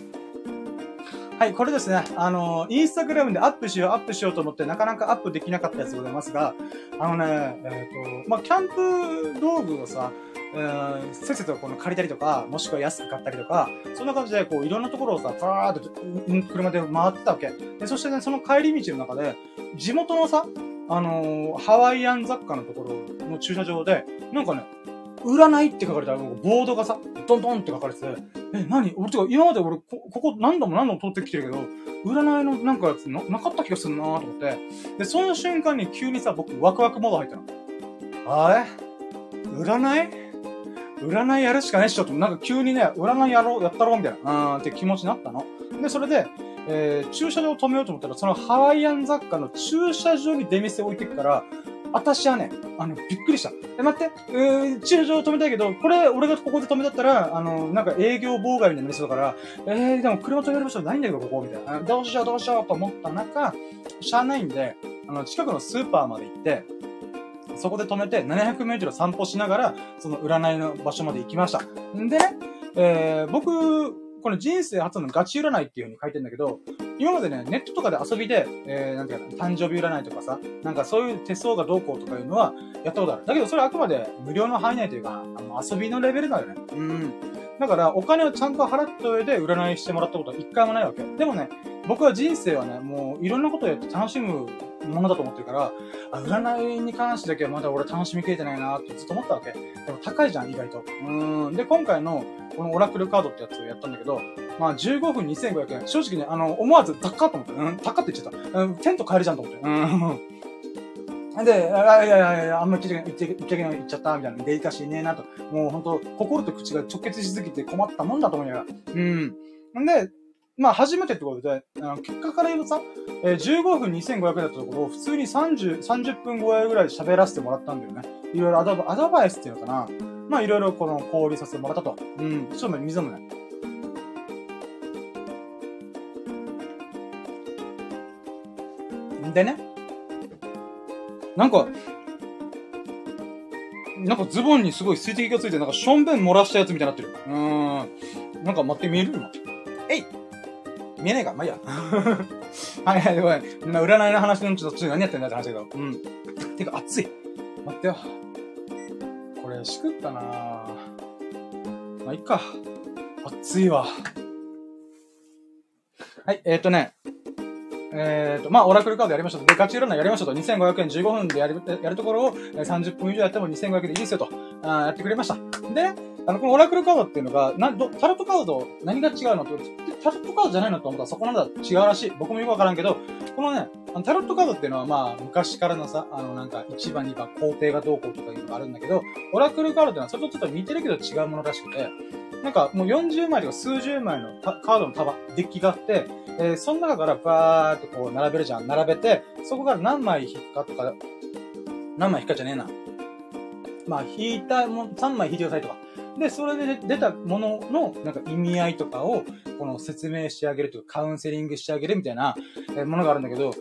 はい、これですね。あのー、インスタグラムでアップしよう、アップしようと思って、なかなかアップできなかったやつございますが、あのね、えっ、ー、と、まあ、キャンプ道具をさ、うん、せっせとこの借りたりとか、もしくは安く買ったりとか、そんな感じで、こう、いろんなところをさ、バーっと、車で回ってたわけ。で、そしてね、その帰り道の中で、地元のさ、あのー、ハワイアン雑貨のところの駐車場で、なんかね、占いって書かれたボードがさ、ドンドンって書かれてて、え、何？俺、てか、今まで俺こ、ここ何度も何度も通ってきてるけど、占いのなんかやつななかった気がするなと思って。で、その瞬間に急にさ、僕、ワクワクモード入ったの。あれ？占い？占いやるしかねえしょと、なんか急にね、占いやろう、やったろうみたいな、うん、って気持ちになったの。で、それで、えー、駐車場を止めようと思ったら、そのハワイアン雑貨の駐車場に出店置いてくから、私はね、あの、びっくりした。え、待って、えー、駐車場止めたいけど、これ、俺がここで止めだったら、あの、なんか営業妨害になりそうだから、えー、でも車止める場所ないんだけど、ここ、みたいな。どうしよう、どうしようと思った中、しゃあないんで、あの、近くのスーパーまで行って、そこで止めて、700メートル散歩しながら、その占いの場所まで行きました。んでね、えー、僕、この人生初のガチ占いっていう風に書いてんだけど、今までね、ネットとかで遊びで、えー、なんていうか、誕生日占いとかさ、なんかそういう手相がどうこうとかいうのはやったことある。だけどそれはあくまで無料の範囲内というか、あの遊びのレベルだよね。うん。だから、お金をちゃんと払った上で占いしてもらったことは一回もないわけ。でもね、僕は人生はね、もういろんなことをやって楽しむものだと思ってるから、あ、占いに関してだけはまだ俺楽しみきれてないなってずっと思ったわけ。でも高いじゃん、意外と。うん。で、今回の、このオラクルカードってやつをやったんだけど、まあ15分2500円。正直ね、あの、思わず高っと思って。うん、高って言っちゃった。うん、テント買えるじゃんと思って。うん。で、あいやいやいや、あんまり言っちゃいけない言っちゃった、みたいな。デリカシーねえなと。もうほんと、心と口が直結しすぎて困ったもんだと思いながら。うん。んで、まあ、初めてってことで、あの結果から言うとさ、えー、15分2500だったところを普通に30、30分超えぐらい喋らせてもらったんだよね。いろいろアドアドバイスっていうのかな。まあ、いろいろこの交流させてもらったと。うん。ちょっと水もね。でね。なんか、なんかズボンにすごい水滴がついて、なんかしょんべん漏らしたやつみたいになってる。うーん。なんか待って見える今。えい見えないかまあ、いいや。<laughs> はいはい、ごめん。占いの話のちょっと何やってんだって話だけど。うん。てか、熱い。待ってよ。これ、しくったなまあ、いっか。熱いわ。はい、えっ、ー、とね。えっ、ー、と、まあ、オラクルカードやりましたと。で、ガチ占いやりましたと。2500円15分でやる、やるところを30分以上やっても2500円でいいですよと。あやってくれました。で、あの、このオラクルカードっていうのが、な、ど、タロットカード、何が違うのって、タロットカードじゃないのと思ったらそこなんだ、違うらしい。僕もよくわからんけど、このね、あのタロットカードっていうのはまあ、昔からのさ、あの、なんか、1番、2番、工程がどうこうとかいうのがあるんだけど、オラクルカードっていうのはそれとちょっと似てるけど違うものらしくて、なんかもう40枚とか数十枚のカードの束、デッキがあって、えー、その中からバーってこう並べるじゃん。並べて、そこから何枚引くかとか、何枚引くかじゃねえな。まあ、引いたも、3枚引いてくださいとか。で、それで出たものの、なんか意味合いとかを、この説明してあげるというか、カウンセリングしてあげるみたいな、ものがあるんだけど、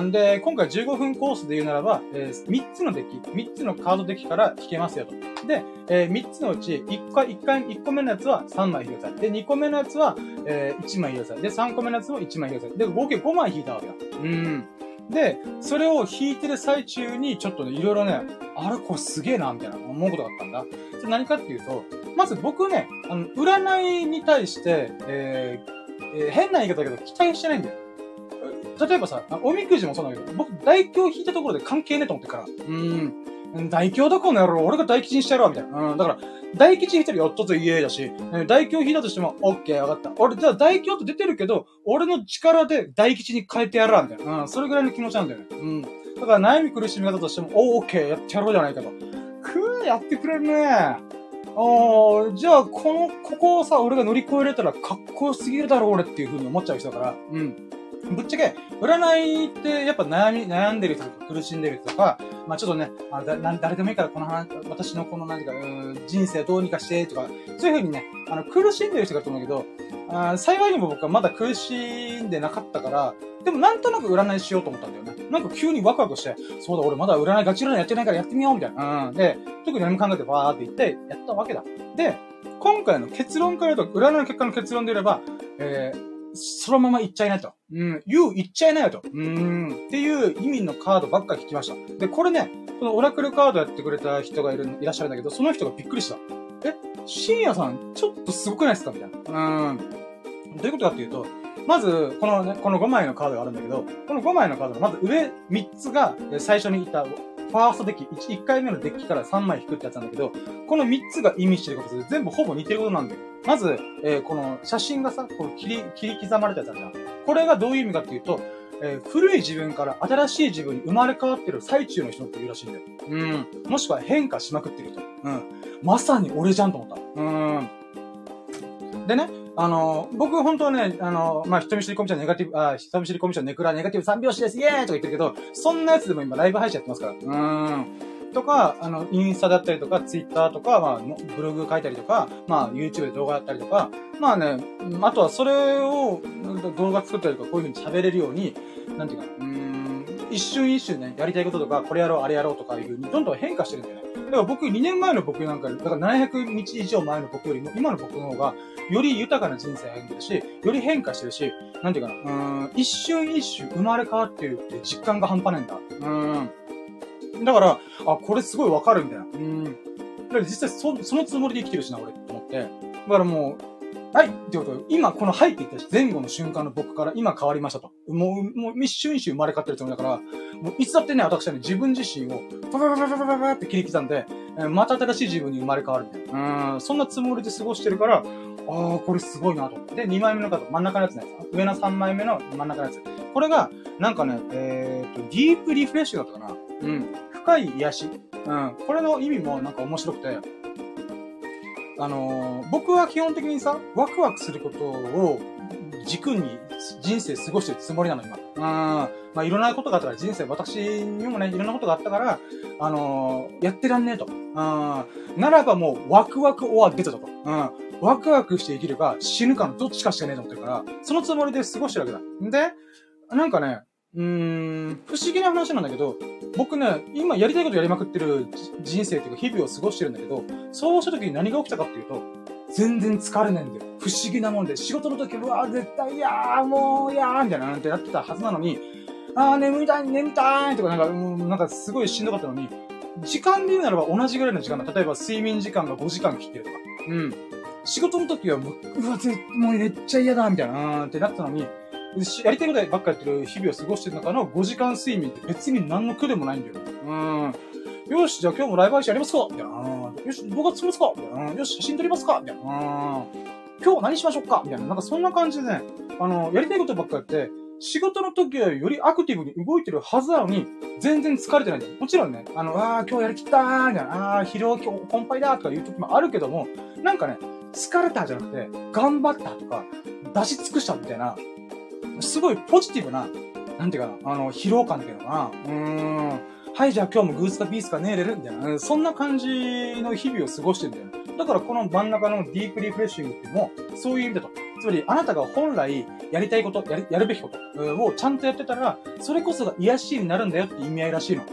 んで、今回15分コースで言うならば、えー、3つのデッキ、3つのカードデッキから引けますよと。で、えー、3つのうち、1回、1回、1個目のやつは3枚引いてください。で、2個目のやつは、えー、1枚引いてください。で、3個目のやつも1枚引いてください。で、合計5枚引いたわけだ。うん。で、それを弾いてる最中に、ちょっとね、いろいろね、あれこれすげえな、みたいな思うことがあったんだ。それ何かっていうと、まず僕ね、あの、占いに対して、えー、えー、変な言い方だけど、期待してないんだよ。例えばさ、おみくじもそうなんだけど、僕、大凶引いたところで関係ねえと思ってから。うん。大凶だこの野郎、俺が大吉にしてやろう、みたいな。うん、だから、大吉引いてるよ、っとと言えだし、大凶引いたとしても、オッケー、わかった。俺、じゃあ大凶って出てるけど、俺の力で大吉に変えてやらみたいな。うん、それぐらいの気持ちなんだよね。うん。だから悩み苦しみ方としても、オッケー、やってやろうじゃないかと。くー、やってくれるねああ、じゃあ、この、ここをさ、俺が乗り越えれたらかっこよすぎるだろう、俺っていう風に思っちゃう人だから、うん。<laughs> ぶっちゃけ、占いってやっぱ悩み、悩んでる人とか苦しんでる人とか、まあちょっとね、あだ誰でもいいからこの話、私のこの何てか、う人生どうにかしてとか、そういう風にね、あの、苦しんでる人だと思うけど、あ幸いにも僕はまだ苦しんでなかったから、でもなんとなく占いしようと思ったんだよね。なんか急にワクワクして、そうだ、俺まだ占いガチ占いやってないからやってみようみたいな。うん。で、特に何も考えてバーって言ってやったわけだ。で、今回の結論から言うと、占いの結果の結論で言えば、えー、そのまま行っちゃいないと。うん、言う、言っちゃいないよと。うん、っていう意味のカードばっかり引きました。で、これね、このオラクルカードやってくれた人がいる、いらっしゃるんだけど、その人がびっくりした。え、深夜さん、ちょっとすごくないですか？みたいな。うん。どういうことかっていうと、まず、このね、この5枚のカードがあるんだけど、この5枚のカードのまず上3つが最初に言ったファーストデッキ1、1回目のデッキから3枚引くってやつなんだけど、この3つが意味してることで全部ほぼ似てることなんだよ。まず、えー、この写真がさ、この切り、切り刻まれたやつあるじゃん。これがどういう意味かっていうと、えー、古い自分から新しい自分に生まれ変わってる最中の人っていうらしいんだよ。うん。もしくは変化しまくってる人。うん。まさに俺じゃんと思った。うん。でね、あの、僕本当はね、あの、まあ、人見知りコミュ障ネガティブ、あ、人見知りコミュ障ネクラネガティブ三拍子ですイエーイとか言ってるけど、そんなやつでも今ライブ配信やってますから。うーん。とか、あの、インスタだったりとか、ツイッターとか、まあ、ブログ書いたりとか、まあ、YouTube で動画やったりとか、まあね、あとはそれを動画作ったりとか、こういう風に喋れるように、なんていうか、うーん、一瞬一瞬ね、やりたいこととか、これやろう、あれやろうとかいう風に、どんどん変化してるんだよね。だから僕、2年前の僕なんか、だから700日以上前の僕よりも、今の僕の方が、より豊かな人生を歩んでるし、より変化してるし、なんていうかな、うん、一瞬一瞬生まれ変わってるって実感が半端ないんだ。うん。だから、あ、これすごいわかるみたいな。うん。だから実際そ、そのつもりで生きてるしな、俺、と思って。だからもう、はいってことで今、この入っていった前後の瞬間の僕から今変わりましたと。もう、もう一瞬一瞬生まれ変わってるつもりだから、もういつだってね、私はね、自分自身を、パパパパパパパって切り刻んで、また新しい自分に生まれ変わる。うん、そんなつもりで過ごしてるから、ああ、これすごいなと。で、2枚目のカード、真ん中のやつね。上の3枚目の真ん中のやつ。これが、なんかね、えー、っと、ディープリフレッシュだったかな。うん。深い癒し。うん。これの意味もなんか面白くて、あのー、僕は基本的にさ、ワクワクすることを軸に人生過ごしてるつもりなの、今。うん。まあ、いろんなことがあったから、人生、私にもね、いろんなことがあったから、あのー、やってらんねえと。うん。ならばもう、ワクワクオア出たと。うん。ワクワクして生きるか、死ぬかのどっちかしかねえと思ってるから、そのつもりで過ごしてるわけだ。んで、なんかね、うーん、不思議な話なんだけど、僕ね、今やりたいことやりまくってる人生っていうか日々を過ごしてるんだけど、そうした時に何が起きたかっていうと、全然疲れないんだよ。不思議なもんで、仕事の時、うわ絶対、いやー、もう、いやー、みたいななんてやってたはずなのに、あー、眠たい、眠たいとか、なんか、うん、なんかすごいしんどかったのに、時間で言うならば同じぐらいの時間だ。例えば睡眠時間が5時間切ってるとか。うん。仕事の時はもう、うわ、絶もうめっちゃ嫌だ、みたいな、うんってなったのに、やりたいことばっかやってる日々を過ごしてる中の5時間睡眠って別に何の苦でもないんだよ。うん。よし、じゃあ今日もライブ配信やりますか？みたいな。よし、動画作りますか？みたいな。よし、写真撮りますか？みたいな。今日何しましょうか？みたいな。なんかそんな感じでね、あの、やりたいことばっかやって、仕事の時はよりアクティブに動いてるはずなのに、全然疲れてないんだよ。もちろんね、あの、ああ、今日やりきったーみたいな、ああ、疲労、今日、コンパイだとかいう時もあるけども、なんかね、疲れたじゃなくて、頑張ったとか、出し尽くしたみたいな、すごいポジティブな、なんていうかな、あの、疲労感っていうのかな。うーん。はい、じゃあ今日もグースかピースか寝れる？みたいな。そんな感じの日々を過ごしてるんだよ。だからこの真ん中のディープリフレッシングっていうのも、そういう意味だと。つまり、あなたが本来やりたいこと、やるやるべきことをちゃんとやってたら、それこそが癒しになるんだよって意味合いらしいの。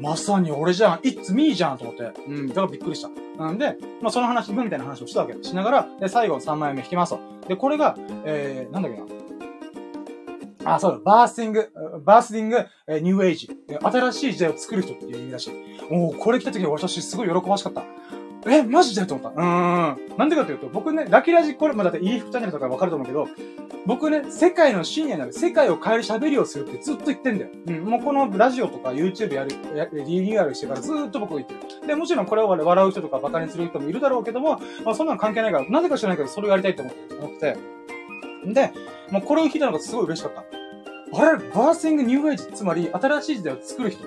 まさに俺じゃん、it's me じゃんと思って。うん、だからびっくりした。なんで、まあその話、文みたいな話をしたわけ。しながら、で、最後3枚目引きますと。で、これが、えー、なんだっけな。あ、そう、バースティング、バースティング、えー、ニューエイジ。新しい時代を作る人っていう意味だし。おおこれ来た時に私すごい喜ばしかった。え、マジでと思った。うーん。なんでかというと、僕ね、ラキラジこれ、まあ、だって EF チャンネルとかわかると思うけど、僕ね、世界の深夜になる、世界を変える喋りをするってずっと言ってんだよ。うん。もうこのラジオとか YouTube やる、やリニューアルしてからずっと僕言ってる。で、もちろんこれを笑う人とかバカにする人もいるだろうけども、まあそんなの関係ないから、なぜか知らないけど、それをやりたいと思って、思ってて。で、もうこれを聞いたのがすごい嬉しかった。あれ、バーシングニューエイジ、つまり新しい時代を作る人？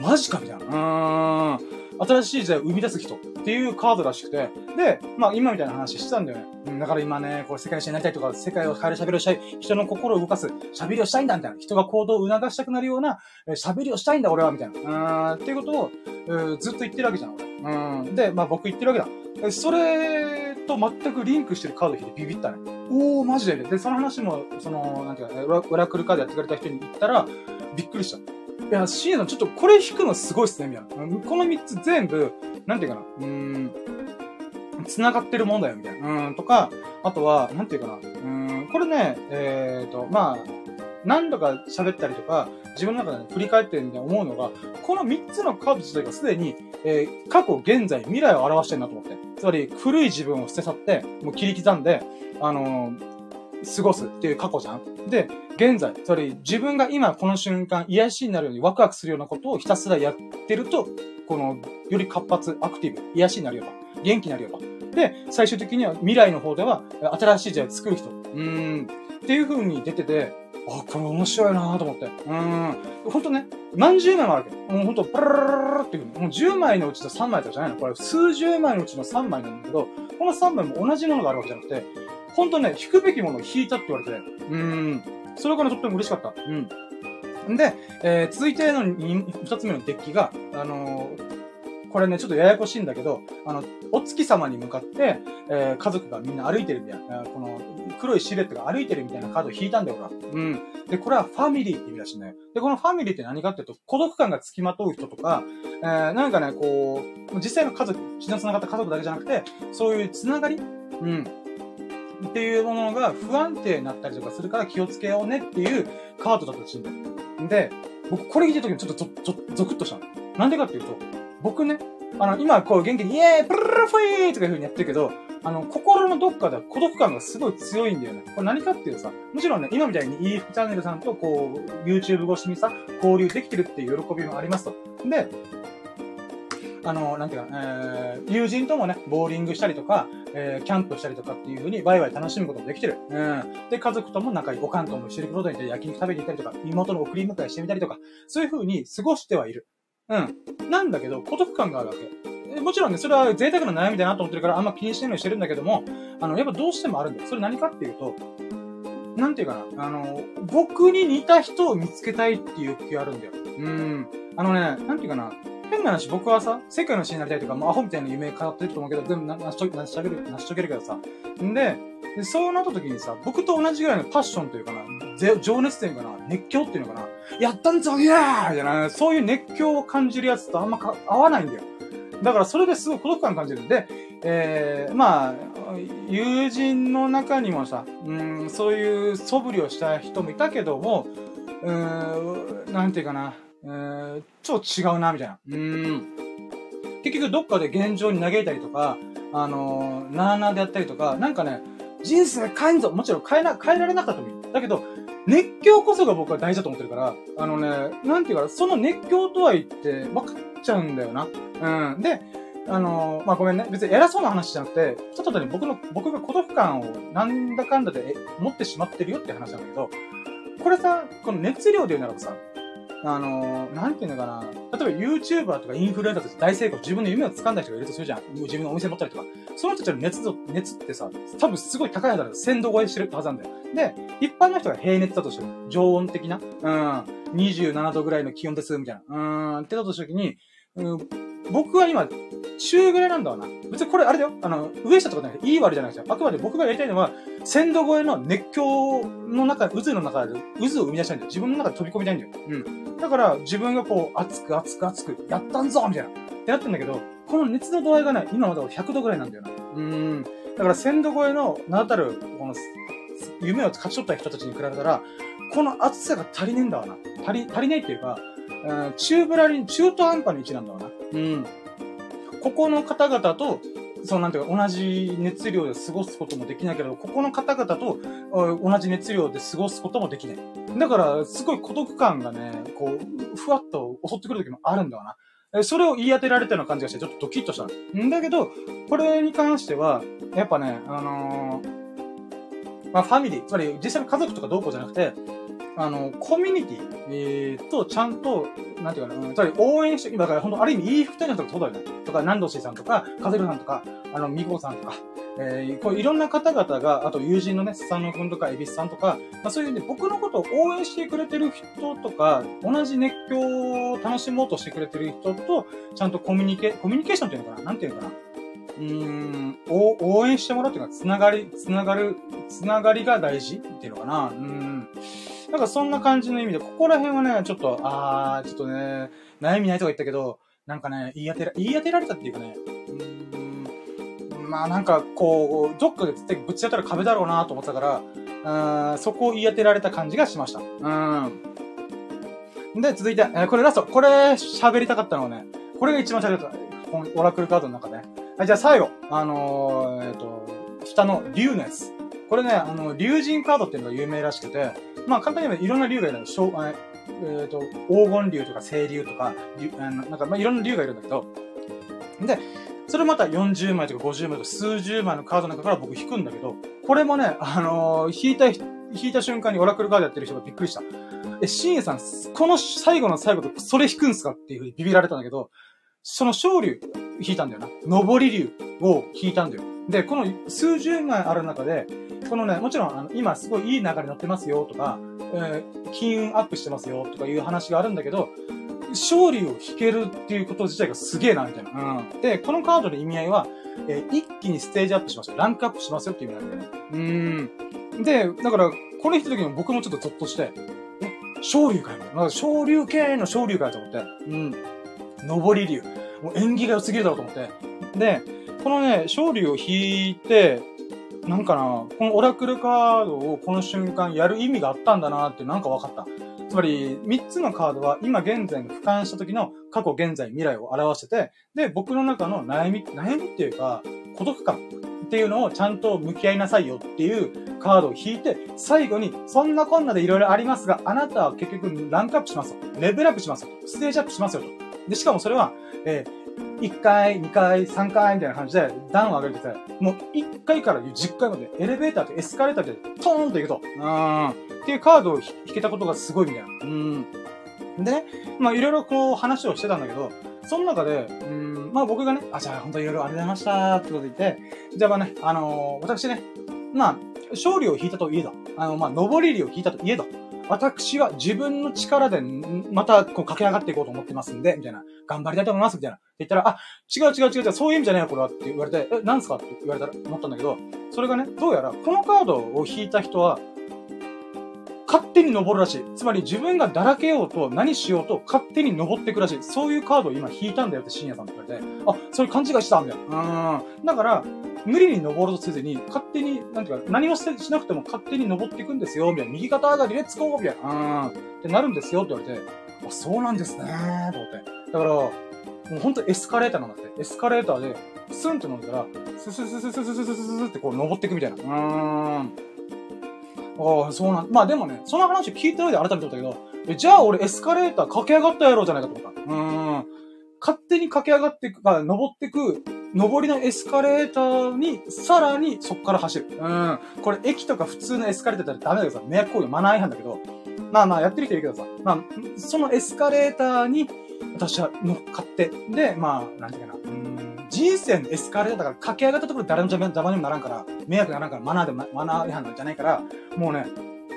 マジかみたいな。うーん。新しい時代を生み出す人っていうカードらしくて、で、まあ今みたいな話してたんだよね。うん、だから今ね、こう世界史になりたいとか、世界を変える喋りをしたい、人の心を動かす、喋りをしたいんだみたいな、人が行動を促したくなるような、喋りをしたいんだ俺はみたいな。うん、っていうことを、ずっと言ってるわけじゃん、俺。うん。で、まあ僕言ってるわけだ。それと全くリンクしてるカード引いてビビったね。おー、マジで。ねで、その話も、その、なんていうか、オラクルカードやってくれた人に言ったら、びっくりした。いや、シーズンちょっとこれ弾くのすごいっすね、みたいな。この3つ全部、なんていうかな、うーん、繋がってるもんだよ、みたいな。うん、とか、あとは、なんていうかな、うーん、これね、えっ、ー、と、まあ、何度か喋ったりとか、自分の中で、ね、振り返ってみたいな思うのが、この3つのカード自体がすでに、えー、過去、現在、未来を表してるなと思って。つまり、古い自分を捨て去って、もう切り刻んで、あのー過ごすっていう過去じゃん。で、現在、つまり自分が今この瞬間癒しになるようにワクワクするようなことをひたすらやってると、この、より活発、アクティブ、癒しになるよと。元気になるよと。で、最終的には未来の方では、新しい時代を作る人。うーん。っていう風に出てて、あ、これ面白いなと思って。うーん。ほんとね、何十枚もあるわけ。もうほんと、プルルルルっていう風に。もう10枚のうちの3枚とかじゃないのこれ数十枚のうちの3枚なんだけど、この3枚も同じものがあるわけじゃなくて、ほんとね、引くべきものを引いたって言われて、うん。それからとっても嬉しかった。うん。で、えー、続いての二つ目のデッキが、あのー、これね、ちょっとややこしいんだけど、あの、お月様に向かって、えー、家族がみんな歩いてるみたいな、この、黒いシルエットが歩いてるみたいなカードを引いたんだよ、俺は。うん。で、これはファミリーって意味らしいんだよ。で、このファミリーって何かっていうと、孤独感が付きまとう人とか、えー、なんかね、こう、実際の家族、血の繋がった家族だけじゃなくて、そういう繋がりうん。っていうものが不安定になったりとかするから気をつけようねっていうカードだったらしいんだよ。で、僕これ聞いた時にちょっとゾゾクッとしたの。なんでかっていうと、僕ね、あの、今こう元気にイエーイプルルフィーとかいう風にやってるけど、あの、心のどっかでは孤独感がすごい強いんだよね。これ何かっていうさ、もちろんね、今みたいに EF チャンネルさんとこう、YouTube 越しにさ、交流できてるっていう喜びもありますと。で、あの、なんていうか、えー、友人ともね、ボーリングしたりとか、えー、キャンプしたりとかっていう風にワイワイ楽しむこともできてる。うん。で、家族とも仲いい、おかんとも一緒にプロトに行って焼肉食べに行ったりとか、妹の送り迎えしてみたりとか、そういう風に過ごしてはいる。うん。なんだけど、孤独感があるわけ。もちろんね、それは贅沢な悩みだなと思ってるから、あんま気にしてないようにしてるんだけども、あの、やっぱどうしてもあるんだよ。それ何かっていうと、なんていうかな、あの、僕に似た人を見つけたいっていう気があるんだよ。うん。あのね、なんていうかな、変な話、僕はさ、世界の死になりたいとか、もうアホみたいな夢語ってると思うけど、全部成し遂げる、成し遂げるけどさ。んで、そうなった時にさ、僕と同じぐらいのパッションというかな、情熱というかな、熱狂っていうのかな、やったんぞ、いやーみたいな、そういう熱狂を感じるやつとあんまか合わないんだよ。だからそれですごい孤独感感じるんで、えー、まあ、友人の中にもさ、うん、そういう素振りをした人もいたけども、うん、なんていうかな、えー、ちょっと違うな、みたいな。うん。結局どっかで現状に嘆いたりとか、あのー、なーなーでやったりとか、なんかね、人生変えんぞもちろん変えな、変えられなかったもいい。だけど、熱狂こそが僕は大事だと思ってるから、あのね、なんていうか、その熱狂とは言って分かっちゃうんだよな。うん。で、あのー、まあ、ごめんね。別に偉そうな話じゃなくて、ちょっとね、僕の、僕が孤独感をなんだかんだで持ってしまってるよって話なんだけど、これさ、この熱量で言うならばさ、あのー、なんていうのかな。例えば YouTuber とかインフルエンサーとか大成功、自分の夢を掴んだ人がいるとするじゃん。自分のお店持ったりとか。その人たちの熱度、熱ってさ、多分すごい高いはずだ1000度超えしてるはずなんだよ。で、一般の人が平熱だとしても、常温的な、うん、27度ぐらいの気温です、みたいな。うん、ってだとした時に、うん、僕は今、中ぐらいなんだわな。別にこれあれだよ。あの、上下とかじゃなくて、いい悪じゃないですよ。あくまで僕がやりたいのは、鮮度超えの熱狂の中、渦の中で、渦を生み出したいんだよ。自分の中で飛び込みたいんだよ。うん。だから、自分がこう、熱く熱く熱く、やったんぞみたいな。ってなってんだけど、この熱の度合いがね、今まだ100度ぐらいなんだよな。うん。だから、鮮度超えの名だたる、この、夢を勝ち取った人たちに比べたら、この熱さが足りねえんだわな。足り、足りないっていうか、中ぶらりん、中途半端な位置なんだわな。うん。ここの方々と、そうなんていうか、同じ熱量で過ごすこともできないけど、ここの方々と同じ熱量で過ごすこともできない。だから、すごい孤独感がね、こう、ふわっと襲ってくる時もあるんだわな。それを言い当てられたような感じがして、ちょっとドキッとしたんだけど、これに関しては、やっぱね、あのー、まあ、ファミリー、つまり実際の家族とかどうこうじゃなくて、あの、コミュニティ、えー、と、ちゃんと、なんていうかな、つまり応援して、だから本当ある意味、いい二人のとかそうだよね。とか、南藤さんとか、カゼルさんとか、あの、ミコさんとか、えー、こういろんな方々が、あと友人のね、スサノ君とか、エビスさんとか、まあそういうね、僕のことを応援してくれてる人とか、同じ熱狂を楽しもうとしてくれてる人と、ちゃんとコミュニケ、コミュニケーションっていうのかななんていうのかなうーん、応援してもらうっていうか、つながり、つながる、つながりが大事っていうのかなうん。なんかそんな感じの意味で、ここら辺はね、ちょっと、あー、ちょっとね、悩みないとか言ったけど、なんかね、言い当てら、言い当てられたっていうかね、うーん、まあなんかこう、どっかで絶対ぶち当たる壁だろうなと思ってたから、うん、そこを言い当てられた感じがしました。うん。で、続いて、えー、これラスト。これ喋りたかったのはね、これが一番喋りたかった。このオラクルカードの中で、ね。はい、じゃあ最後。あのー、えっ、ー、と、下の竜のやつ。これね、あの、竜神カードっていうのが有名らしくて、まあ簡単に言えばいろんな竜がいるんです。えっ、ー、と、黄金竜とか青竜とか、あのなんか、まあいろんな竜がいるんだけど、で、それまた40枚とか50枚とか数十枚のカードの中から僕引くんだけど、これもね、あのー、引いた、引いた瞬間にオラクルカードやってる人がびっくりした。え、シンエさん、この最後の最後でそれ引くんすかっていうふうにビビられたんだけど、その昇竜引いたんだよな。上り竜を引いたんだよ。で、この数十枚ある中で、このね、もちろん、あの、今すごいいい流れに乗ってますよとか、えー、金運アップしてますよとかいう話があるんだけど、勝利を引けるっていうこと自体がすげえな、みたいな。うん。で、このカードの意味合いは、えー、一気にステージアップしますよ。ランクアップしますよっていう意味なんだよね。うん。で、だから、これ引いた時に僕もちょっとゾッとして、え、昇竜かよ。まあ、昇竜系の昇竜かよと思って。うん。上り竜。もう縁起が良すぎるだろうと思って。で、このね、勝利を引いて、なんかな、このオラクルカードをこの瞬間やる意味があったんだなってなんか分かった。つまり、3つのカードは今現在が俯瞰した時の過去、現在、未来を表してて、で、僕の中の悩み、悩みっていうか、孤独感っていうのをちゃんと向き合いなさいよっていうカードを引いて、最後に、そんなこんなで色々ありますが、あなたは結局ランクアップしますと。レベルアップしますよ。ステージアップしますよと。で、しかもそれは、えー1回、2回、3回みたいな感じで段を上げてて、もう1回から10回までエレベーターとエスカレーターでトーンと行くと。うん。っていうカードを引けたことがすごいみたいな。うん。でね、まあいろいろこう話をしてたんだけど、その中で、うん、まあ僕がね、あ、じゃあ本当いろいろありがとうございましたってこと言って、じゃあまあね、あのー、私ね、まあ、勝利を引いたといえど、あの、まあ、上り利を引いたといえど、私は自分の力で、また、こう、駆け上がっていこうと思ってますんで、みたいな。頑張りたいと思います、みたいな。って言ったら、あ、違う違う違う違う、そういう意味じゃねえよ、これは。って言われて、え、なんすかって言われたら、思ったんだけど、それがね、どうやら、このカードを引いた人は、勝手に登るらしい。つまり自分がだらけようと何しようと勝手に登っていくらしい。そういうカードを今引いたんだよって深夜さんと言われて、あ、それ勘違いしたんだよ。うん。だから、無理に登ろうとせずに、勝手に、なんていうか、何もしなくても勝手に登っていくんですよ、みたいな。右肩上がり、レッツゴーみたいな。うん。ってなるんですよ、って言われて、あ、そうなんですねー、と思って。だから、もうほんとエスカレーターなんだって。エスカレーターで、スンって乗ったら、ススススススススススってこう登っていくみたいな。うーん。ああ、そうなん、まあでもね、その話聞いた上で改めて思ったけど、え、じゃあ俺エスカレーター駆け上がったやろうじゃないかと思った。うーん。勝手に駆け上がっていく、あ、登っていく、上りのエスカレーターに、さらにそっから走る。うん。これ駅とか普通のエスカレーターだったらダメだけどさ、迷惑行為マナー違反だけど、まあまあやってる人いるけどさ、まあ、そのエスカレーターに、私は乗っかって、で、まあ、なんていうかな、うん、人生のエスカレーターだから駆け上がったところで誰の邪魔にもならんから、迷惑にならんから、マナーで、マナー違反じゃないから、もうね、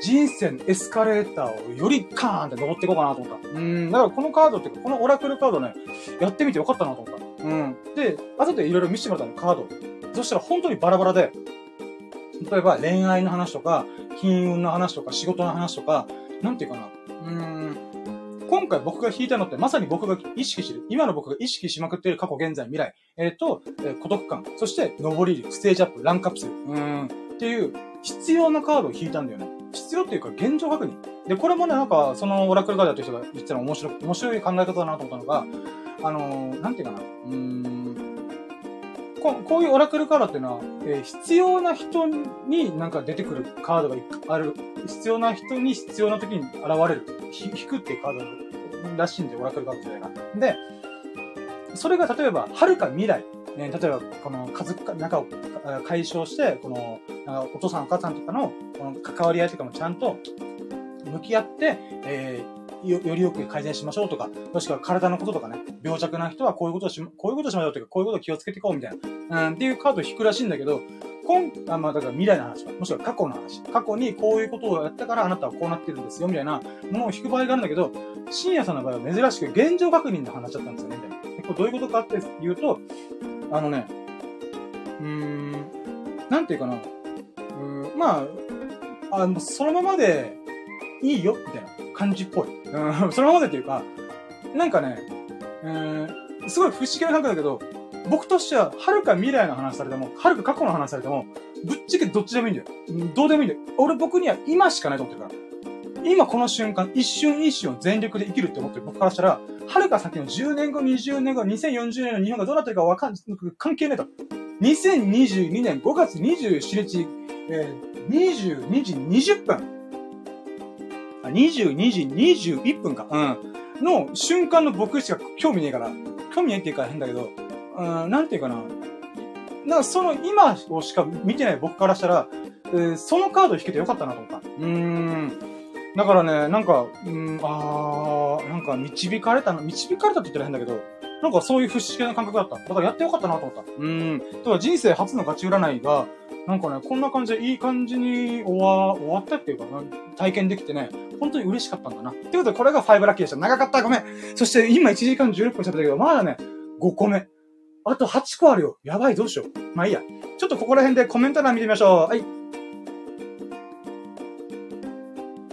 人生のエスカレーターをよりカーンって登っていこうかなと思った。うん、だからこのカードっていうか、このオラクルカードね、やってみてよかったなと思った。うん。で、後でいろいろ見せてもらったの、カード。そしたら本当にバラバラで、例えば恋愛の話とか、金運の話とか、仕事の話とか、なんていうかな。うん。今回僕が弾いたのってまさに僕が意識してる。今の僕が意識しまくっている過去、現在、未来。えっ、ー、と、えー、孤独感。そして、上り、ステージアップ、ランクアップする。うん。っていう、必要なカードを引いたんだよね。必要っていうか、現状確認。で、これもね、なんか、そのオラクルガーダーという人が言ってたの面白い、面白い考え方だなと思ったのが、あのー、なんていうかな。うん。ここういうオラクルカードっていうのは、えー、必要な人になんか出てくるカードがある、必要な人に必要な時に現れる、引くっていうカードらしいんで、オラクルカードじゃないか。で、それが例えば、遥か未来、ね、例えば、この家族、仲を解消して、この、お父さんお母さんとかの、この関わり合いとかもちゃんと向き合って、えーよよりよく改善しましょうとか、もしくは体のこととかね、病弱な人はこういうことし、こういうことしましょうとか、こういうことを気をつけていこうみたいな、うん、っていうカードを引くらしいんだけど、今、あまあ、だから未来の話か、もしくは過去の話。過去にこういうことをやったからあなたはこうなってるんですよ、みたいなものを引く場合があるんだけど、深夜さんの場合は珍しく現状確認で話しちゃったんですよね、みたいな。これどういうことかって言うと、あのね、うーん、なんていうかな、うん、まあ、あの、そのままでいいよ、みたいな。感じっぽい。うん、<laughs> そのままでっていうか、なんかね、うん、すごい不思議な感覚だけど、僕としては、はるか未来の話されても、はるか過去の話されても、ぶっちゃけどっちでもいいんだよ。どうでもいいんだよ。俺僕には今しかないと思ってるから。今この瞬間、一瞬一瞬を全力で生きるって思ってる僕からしたら、はるか先の10年後、20年後、2040年の日本がどうなってるかわかん、関係ないと。2022年5月27日、えー、22時20分。22時21分か。うん。の瞬間の僕しか興味ねえから、興味ねえっていうか変だけど、うん、なんていうかな。なその今をしか見てない僕からしたら、えー、そのカード引けてよかったなと思った。うーん。だからね、なんか、うん、あー、なんか導かれたな、導かれたって言ったら変だけど、なんかそういう不思議な感覚だった。だからやってよかったなと思った。うん。だから人生初のガチ占いが、なんかね、こんな感じでいい感じに終わ、終わったっていうかな、体験できてね、本当に嬉しかったんだな。ってことで、これが5ラッキーでした。長かったごめんそして今1時間16分喋ったけど、まだね、5個目。あと8個あるよ。やばい、どうしよう。まあいいや。ちょっとここら辺でコメント欄見てみましょう。はい。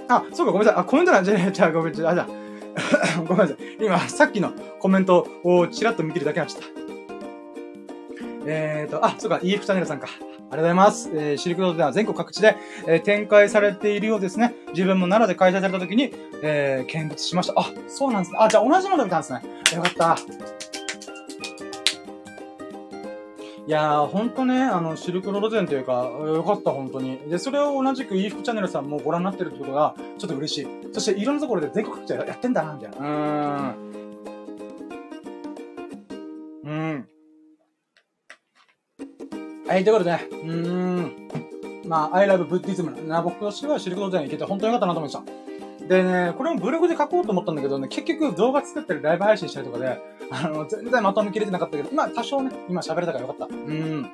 あ、そうか、ごめんなさい。あ、コメント欄じゃねえ。じゃあ、ごめん、じゃあ、じゃあ。<laughs> ごめんなさい。今、さっきのコメントをちらっと見てるだけなんでした。えーと、あ、そうか、EF チャンネルさんか。ありがとうございます。えー、シルクロードでは全国各地で、えー、展開されているようですね。自分も奈良で開催された時に、えー、見物しました。あ、そうなんですね。あ、じゃあ同じもの見たんですね。よかった。いやー、ほんとね、あの、シルクロード展というか、よかった、本当に。で、それを同じく e 服チャンネルさんもご覧になってるってことが、ちょっと嬉しい。そして、いろんなところで全国各地でやってんだな、みたいな。うーん。うん。はい、ということでね、うーん。まあ、I love Buddhism な僕としてはシルクロードに行けて本当に良かったなと思いました。でね、これもブログで書こうと思ったんだけどね、結局動画作ったりライブ配信したりとかで、あの、全然まとめきれてなかったけど、まあ多少ね、今喋れたからよかった。うん。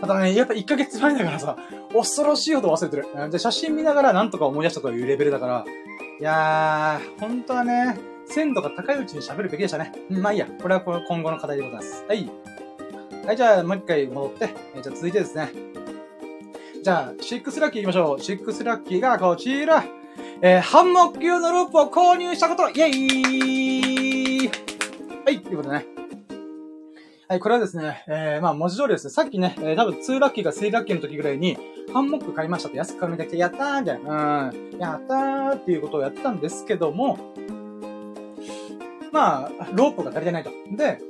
ただね、やっぱ1ヶ月前だからさ、恐ろしいほど忘れてる。で、写真見ながらなんとか思い出したというレベルだから、いやー、本当はね、鮮度が高いうちに喋るべきでしたね。まあいいや。これは今後の課題でございます。はい。はい、じゃあ、もう一回戻って、えじゃあ続いてですね。じゃあ、シックスラッキー行きましょう。シックスラッキーがこちら。えー、ハンモック用のロープを購入したことイェイはい、ということでね。はい、これはですね、えー、まあ文字通りですね、さっきね、えー、多分2ラッキーか3ラッキーの時ぐらいに、ハンモック買いましたって安く買うみたいなやったーみたいな、うん、やったーっていうことをやってたんですけども、まあ、ロープが足りてないと。で、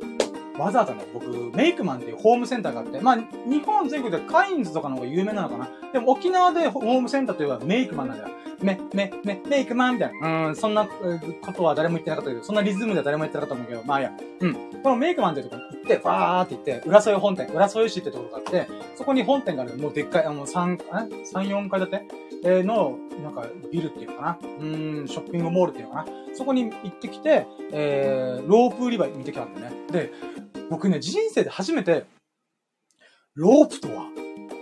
わざわざね、僕、メイクマンっていうホームセンターがあって、まあ、日本全国でカインズとかの方が有名なのかな。でも沖縄でホームセンターといえばメイクマンなんだよ。め、め、め、メイクマンみたいな。うん、そんなことは誰も言ってなかったけど、そんなリズムでは誰も言ってなかったんだけど、まあいや。うん。このメイクマンっていうとこに行って、バーって行って、浦添本店、浦添市ってところがあって、そこに本店がある、もうでっかい、あの、3、え ?3、4階建て？えの、なんか、ビルっていうのかな。うん、ショッピングモールっていうのかな。そこに行ってきて、えー、ロープ売り場見てきたんだよね。で、僕ね、人生で初めて、ロープとは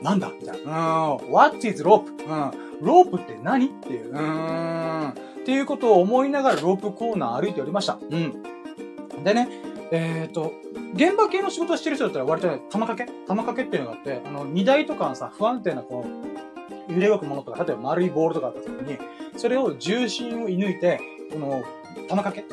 なんだ？みたいな。うん。What is rope? うん。ロープって何？っていう。うん。っていうことを思いながらロープコーナー歩いておりました。うん。でね、えっ、ー、と、現場系の仕事をしてる人だったら割とね、玉掛け？玉掛けっていうのがあって、あの、荷台とかのさ、不安定なこう、揺れ動くものとか、例えば丸いボールとかあった時に、それを重心を射抜いて、この、玉掛け？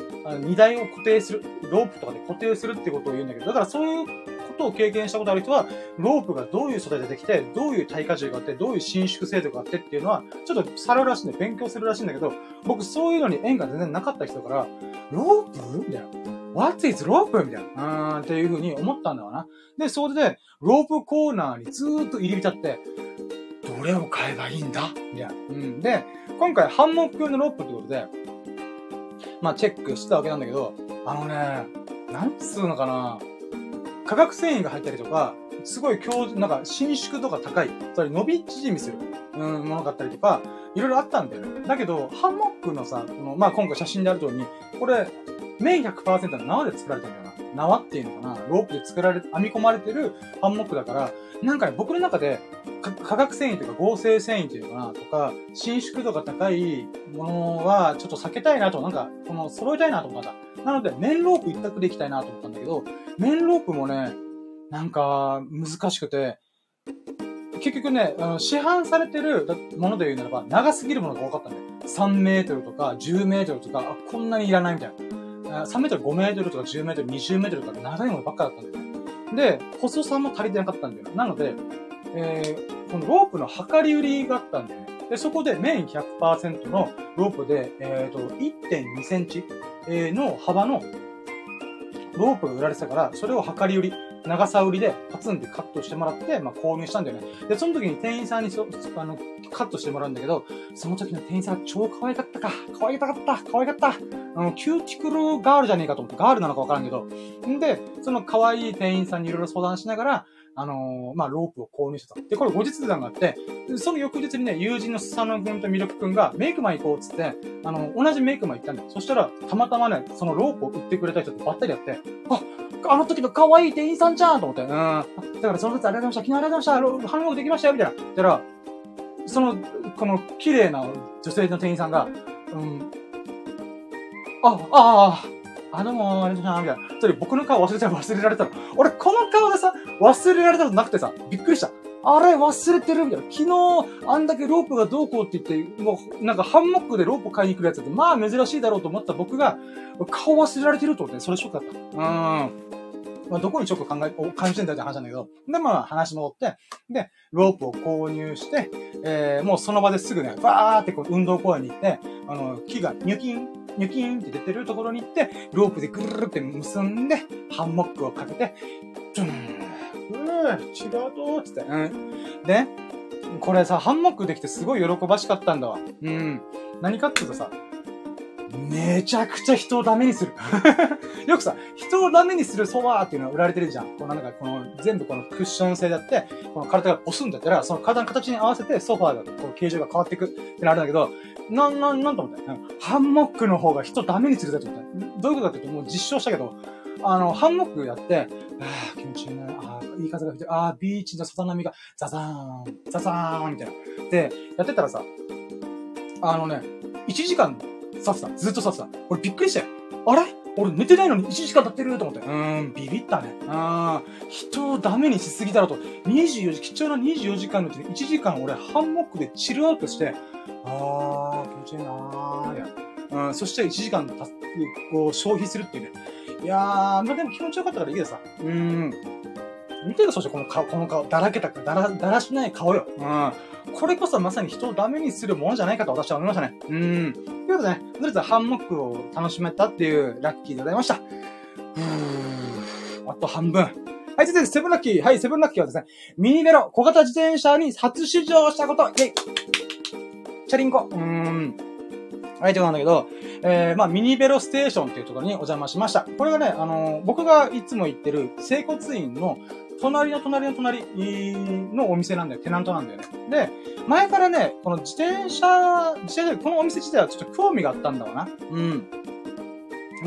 荷台を固定する。ロープとかで固定するってことを言うんだけど、だからそういうことを経験したことある人は、ロープがどういう素材でできて、どういう耐荷重があって、どういう伸縮精度があってっていうのは、ちょっとされるらしいんで、勉強するらしいんだけど、僕そういうのに縁が全然なかった人だから、ロープ？みたいな。What is rope? みたいな。うん、っていう風に思ったんだわな。で、それで、ロープコーナーにずーっと入り浸って、どれを買えばいいんだ？みたいな。うん。で、今回ハンモック用のロープってことで、まあチェックしてたわけなんだけど、あのね、なんつうのかな化学繊維が入ったりとか、すごい強、なんか伸縮度が高い、それ伸び縮みする、うん、ものがあったりとか、いろいろあったんだよね。だけど、ハンモックのさ、この、まあ、今回写真である通りに、これ、綿100%の縄で作られたんだよ。縄っていうのかなロープで作られ、編み込まれてるハンモックだから、なんかね、僕の中で、化学繊維というか合成繊維というかな、とか、伸縮度が高いものはちょっと避けたいなと、なんか、この揃えたいなと思った。なので、綿ロープ一択でいきたいなと思ったんだけど、綿ロープもね、なんか、難しくて、結局ね、あの市販されてるもので言うならば、長すぎるものが多かったんだよ。3メートルとか10メートルとか、あ、こんなにいらないみたいな。3メートル、5メートルとか10メートル、20メートルとか長いものばっかだったんだよ。で、細さも足りてなかったんだよ。なので、えー、このロープの量り売りがあったんだよね。で、そこで綿100%のロープで、えっ、ー、と、1.2センチの幅のロープが売られてたから、それを量り売り。長さ売りでパツンってカットしてもらって、まあ、購入したんだよね。で、その時に店員さんにそ、あの、カットしてもらうんだけど、その時の店員さん超可愛かったか。可愛かった。可愛かった。あの、キューティクルガールじゃねえかと思って、ガールなのかわからんけど。んで、その可愛い店員さんにいろいろ相談しながら、あのー、まあ、ロープを購入したと。で、これ後日談があって、その翌日にね、友人のスサノ君とミルク君がメイクマン行こうっつって、あの、同じメイクマン行ったんだよ。そしたら、たまたまね、そのロープを売ってくれた人とばったりやって、あ、あの時の可愛い店員さんじゃんと思って、うん。だからその時ありがとうございました。昨日ありがとうございました。反応できましたよみたいな。だから、その、この綺麗な女性の店員さんが、うん、あ、ああ、あ、どうも、ありがとうございます。みたいな。それ僕の顔忘れちゃう忘れられたの。俺、この顔でさ、忘れられたことなくてさ、びっくりした。あれ忘れてるみたいな。昨日、あんだけロープがどうこうって言って、もう、なんかハンモックでロープ買いに来るやつって、まあ珍しいだろうと思った僕が、顔忘れられてると思って、それショックだった。うん。まあ、どこにちょっと考え、感じてんだって話なんだけど。で、まあ、話戻って、で、ロープを購入して、えー、もうその場ですぐね、バーってこう運動公園に行って、あの、木がニョキン、ニョキンって出てるところに行って、ロープでぐるるって結んで、ハンモックをかけて、チュン違うとーつって。うん。で、これさ、ハンモックできてすごい喜ばしかったんだわ。うん。何かっていうとさ、めちゃくちゃ人をダメにする。<laughs> よくさ、人をダメにするソファーっていうのが売られてるじゃん。このなんか、この、全部このクッション性だって、この体が押すんだったら、その体の形に合わせてソファーが、この形状が変わっていくってなるんだけど、なん、なん、なんと思った？ハンモックの方が人ダメにするだと思った。どういうことかっていうと、もう実証したけど、あの、ハンモックやって、ああ、気持ちいいね。ああ、いい風が吹いて、ああ、ビーチのさざ波が、ザザーン、ザザーン、みたいな。で、やってたらさ、あのね、1時間さってた。ずっとさってた。俺びっくりしたよ。あれ？俺寝てないのに1時間経ってると思って。うーん、ビビったね。うん。人をダメにしすぎだろと。24時、貴重な24時間のうちに1時間俺ハンモックでチルアウトして、あー、気持ちいいなー、や。うん、そして1時間たこう消費するっていうね。いやー、まあでも気持ちよかったからいいでさ。うん。見てるそしてこの顔、この顔、だらけた、だら、だらしない顔よ。うん。これこそまさに人をダメにするものじゃないかと私は思いましたね。うん。ということでね、とりあえずハンモックを楽しめたっていうラッキーでございました。あと半分。はい、続いてセブンラッキー。はい、セブンラッキーはですね、ミニベロ、小型自転車に初出場したこと。イェイチャリンコ。うーん。はい、ということなんだけど、えー、まあ、ミニベロステーションっていうところにお邪魔しました。これがね、あのー、僕がいつも行ってる、整骨院の隣の隣の隣のお店なんだよ。テナントなんだよね。で、前からね、この自転車、自転車このお店自体はちょっと興味があったんだわな。うん。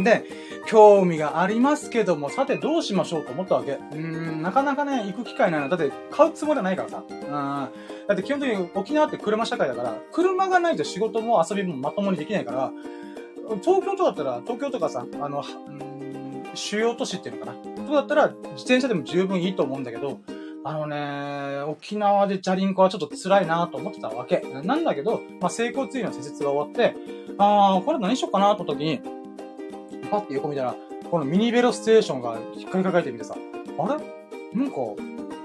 で、興味がありますけども、さてどうしましょうと思ったわけ。うーん、なかなかね、行く機会ないな。だって買うつもりはないからさ。うん。だって基本的に沖縄って車社会だから、車がないと仕事も遊びもまともにできないから、東京とかだったら、東京とかさ、あの、主要都市っていうのかな。そうだったら、自転車でも十分いいと思うんだけど、あのね、沖縄でチャリンコはちょっと辛いなと思ってたわけ。なんだけど、まあ、成功ツイの施設が終わって、あー、これ何しようかなと時に、パッて横見たら、このミニベロステーションがひっかりかかえてみてさ、あれ？なんか、こ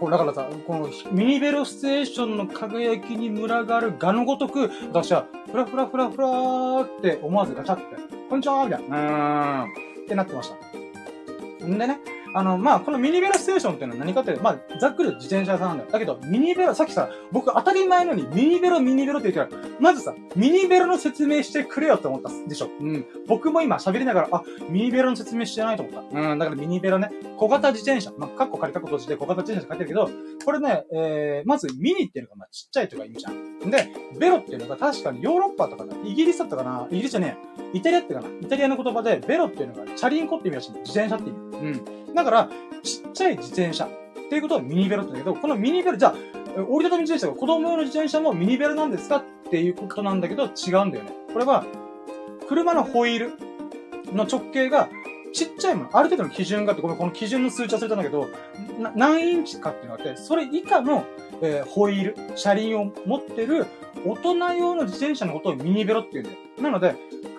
れだからさ、このミニベロステーションの輝きに群がるがのごとく、私は、ふらふらふらふらーって思わずガチャって、こんにちはみたいな、うーん、ってなってました。んでね、あの、まあ、このミニベロステーションっていうのは何かっていうと、まあ、ざっくり自転車屋さんなんだよ。だけど、ミニベロ、さっきさ、僕当たり前のにミニベロ、ミニベロって言ってから、まずさ、ミニベロの説明してくれよって思ったでしょ。うん。僕も今喋りながら、あ、ミニベロの説明してないと思った。うん。だからミニベロね、小型自転車。まあ、カッコ仮カッコ閉じて小型自転車書いてるけど、これね、えー、まずミニっていうのが、まあ、ちっちゃいとか意味じゃん。で、ベロっていうのが確かにヨーロッパとかな、イギリスだったかな、イギリスじゃねえ、イタリアってかな、イタリアの言葉で、ベロっていうのが、チャリンコって意味らしい自転車って意味。うん。だから、ちっちゃい自転車っていうことはミニベロって言うんだけど、このミニベロ、じゃあ、折りたたみ自転車が子供用の自転車もミニベロなんですかっていうことなんだけど、違うんだよね。これは、車のホイールの直径がちっちゃいもの、ある程度の基準があって、ごめん、この基準の数値忘れたんだけど、何インチかっていうのがあって、それ以下の、えー、ホイール、車輪を持ってる大人用の自転車のことをミニベロって言うんだよ。なので、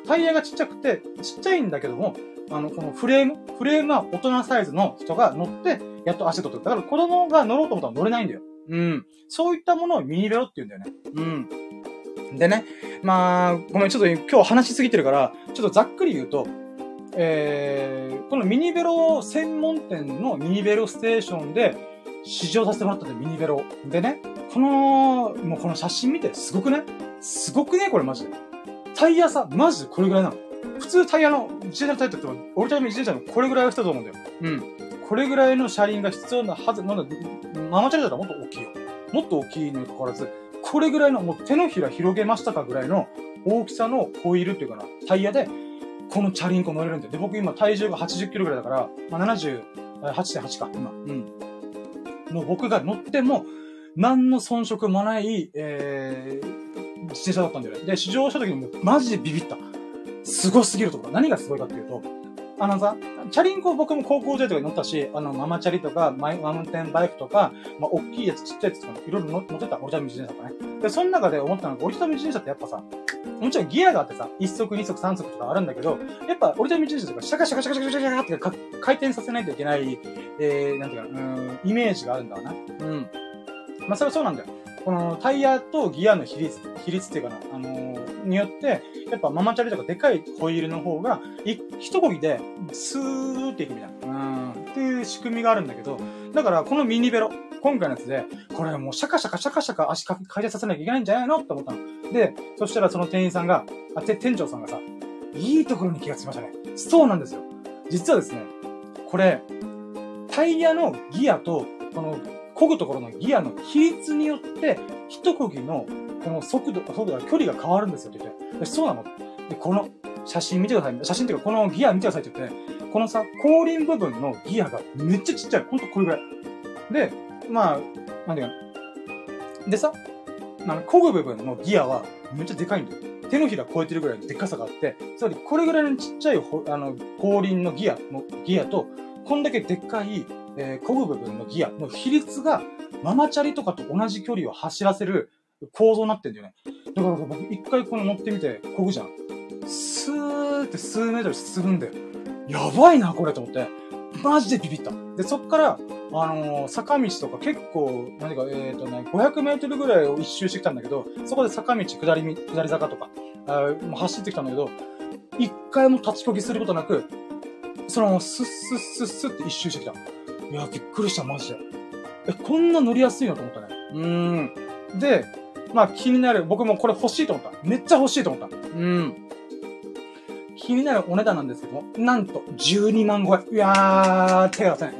タイヤがちっちゃくて、ちっちゃいんだけども、あの、このフレーム、フレームは大人サイズの人が乗って、やっと足取ってる。だから子供が乗ろうと思ったら乗れないんだよ。うん。そういったものをミニベロって言うんだよね。うん。でね、まあ、ごめん、ちょっと今日話しすぎてるから、ちょっとざっくり言うと、えー、このミニベロ専門店のミニベロステーションで試乗させてもらったんで、ミニベロ。でね、この、もうこの写真見て、すごくね？すごくねこれマジで。タイヤさ、マジでこれぐらいなの。普通タイヤの、自転車のタイヤって折りたたみ自転車のこれぐらいは必要と思うんだよ。うん。これぐらいの車輪が必要なはず、なんだ、ママチャリだったらもっと大きいよ。もっと大きいのにかかわらず、これぐらいの、もう手のひら広げましたかぐらいの大きさのホイールっていうかな、タイヤで、このチャリンコ乗れるんだよ。で、僕今体重が80キロぐらいだから、まあ、78.8か、今。うん。の僕が乗っても、何の遜色もない、えー、自転車だったんだよね。で、試乗した時にもマジでビビった。すごすぎると。何がすごいかっていうと、あのさ、チャリンコ僕も高校時代とかに乗ったし、あの、ママチャリとか、ママウンテンバイクとか、まあ、大きいやつ、ちっちゃいやつとか、いろいろ乗ってた、折りたたみ自転車とかね。で、その中で思ったのが、折りたたみ自転車ってやっぱさ、もちろんギアがあってさ、1速、2速、3速とかあるんだけど、やっぱ折りたたみ自転車とか、シャカシャカシャカシャカシャカシャカって回転させないといけない、えー、なんていうか、うん、イメージがあるんだわな。うん。まあ、それはそうなんだよ。このタイヤとギアの比率、比率っていうかな、あのー、によって、やっぱママチャリとかでかいホイールの方が、一漕ぎで、スーっていくみたいな、うん、っていう仕組みがあるんだけど、だからこのミニベロ、今回のやつで、これもうシャカシャカシャカシャカ足か回転させなきゃいけないんじゃないの？って思ったの。で、そしたらその店員さんが、あ、て、店長さんがさ、いいところに気がつきましたね。そうなんですよ。実はですね、これ、タイヤのギアと、この漕ぐところのギアの比率によって、一漕ぎのこの速度、速度が距離が変わるんですよって言って。そうなので、この写真見てください。写真っていうか、このギア見てくださいって言って、このさ、後輪部分のギアがめっちゃちっちゃい。ほんとこれぐらい。で、まあ、なんていうかなでさ、あの、漕ぐ部分のギアはめっちゃでかいんだよ。手のひら超えてるぐらいのでかさがあって、つまりこれぐらいのちっちゃいあの、後輪のギアの、ギアと、こんだけでっかい、えー、漕ぐ部分のギアの比率が、ママチャリとかと同じ距離を走らせる構造になってんだよね。だから僕一回この乗ってみて漕ぐじゃん。スーって数メートル進むんだよ。やばいな、これと思って。マジでビビった。で、そっから、あのー、坂道とか結構、何か、えっ、ー、とね、500メートルぐらいを一周してきたんだけど、そこで坂道、下り、下り坂とか、あもう走ってきたんだけど、一回も立ちこぎすることなく、その、スッスッスッスッって一周してきた。いや、びっくりした、マジで。え、こんな乗りやすいのと思ったね。うーん。で、まあ気になる、僕もこれ欲しいと思った。めっちゃ欲しいと思った。うん。気になるお値段なんですけども、なんと12万超え。いやー、手が出せない。え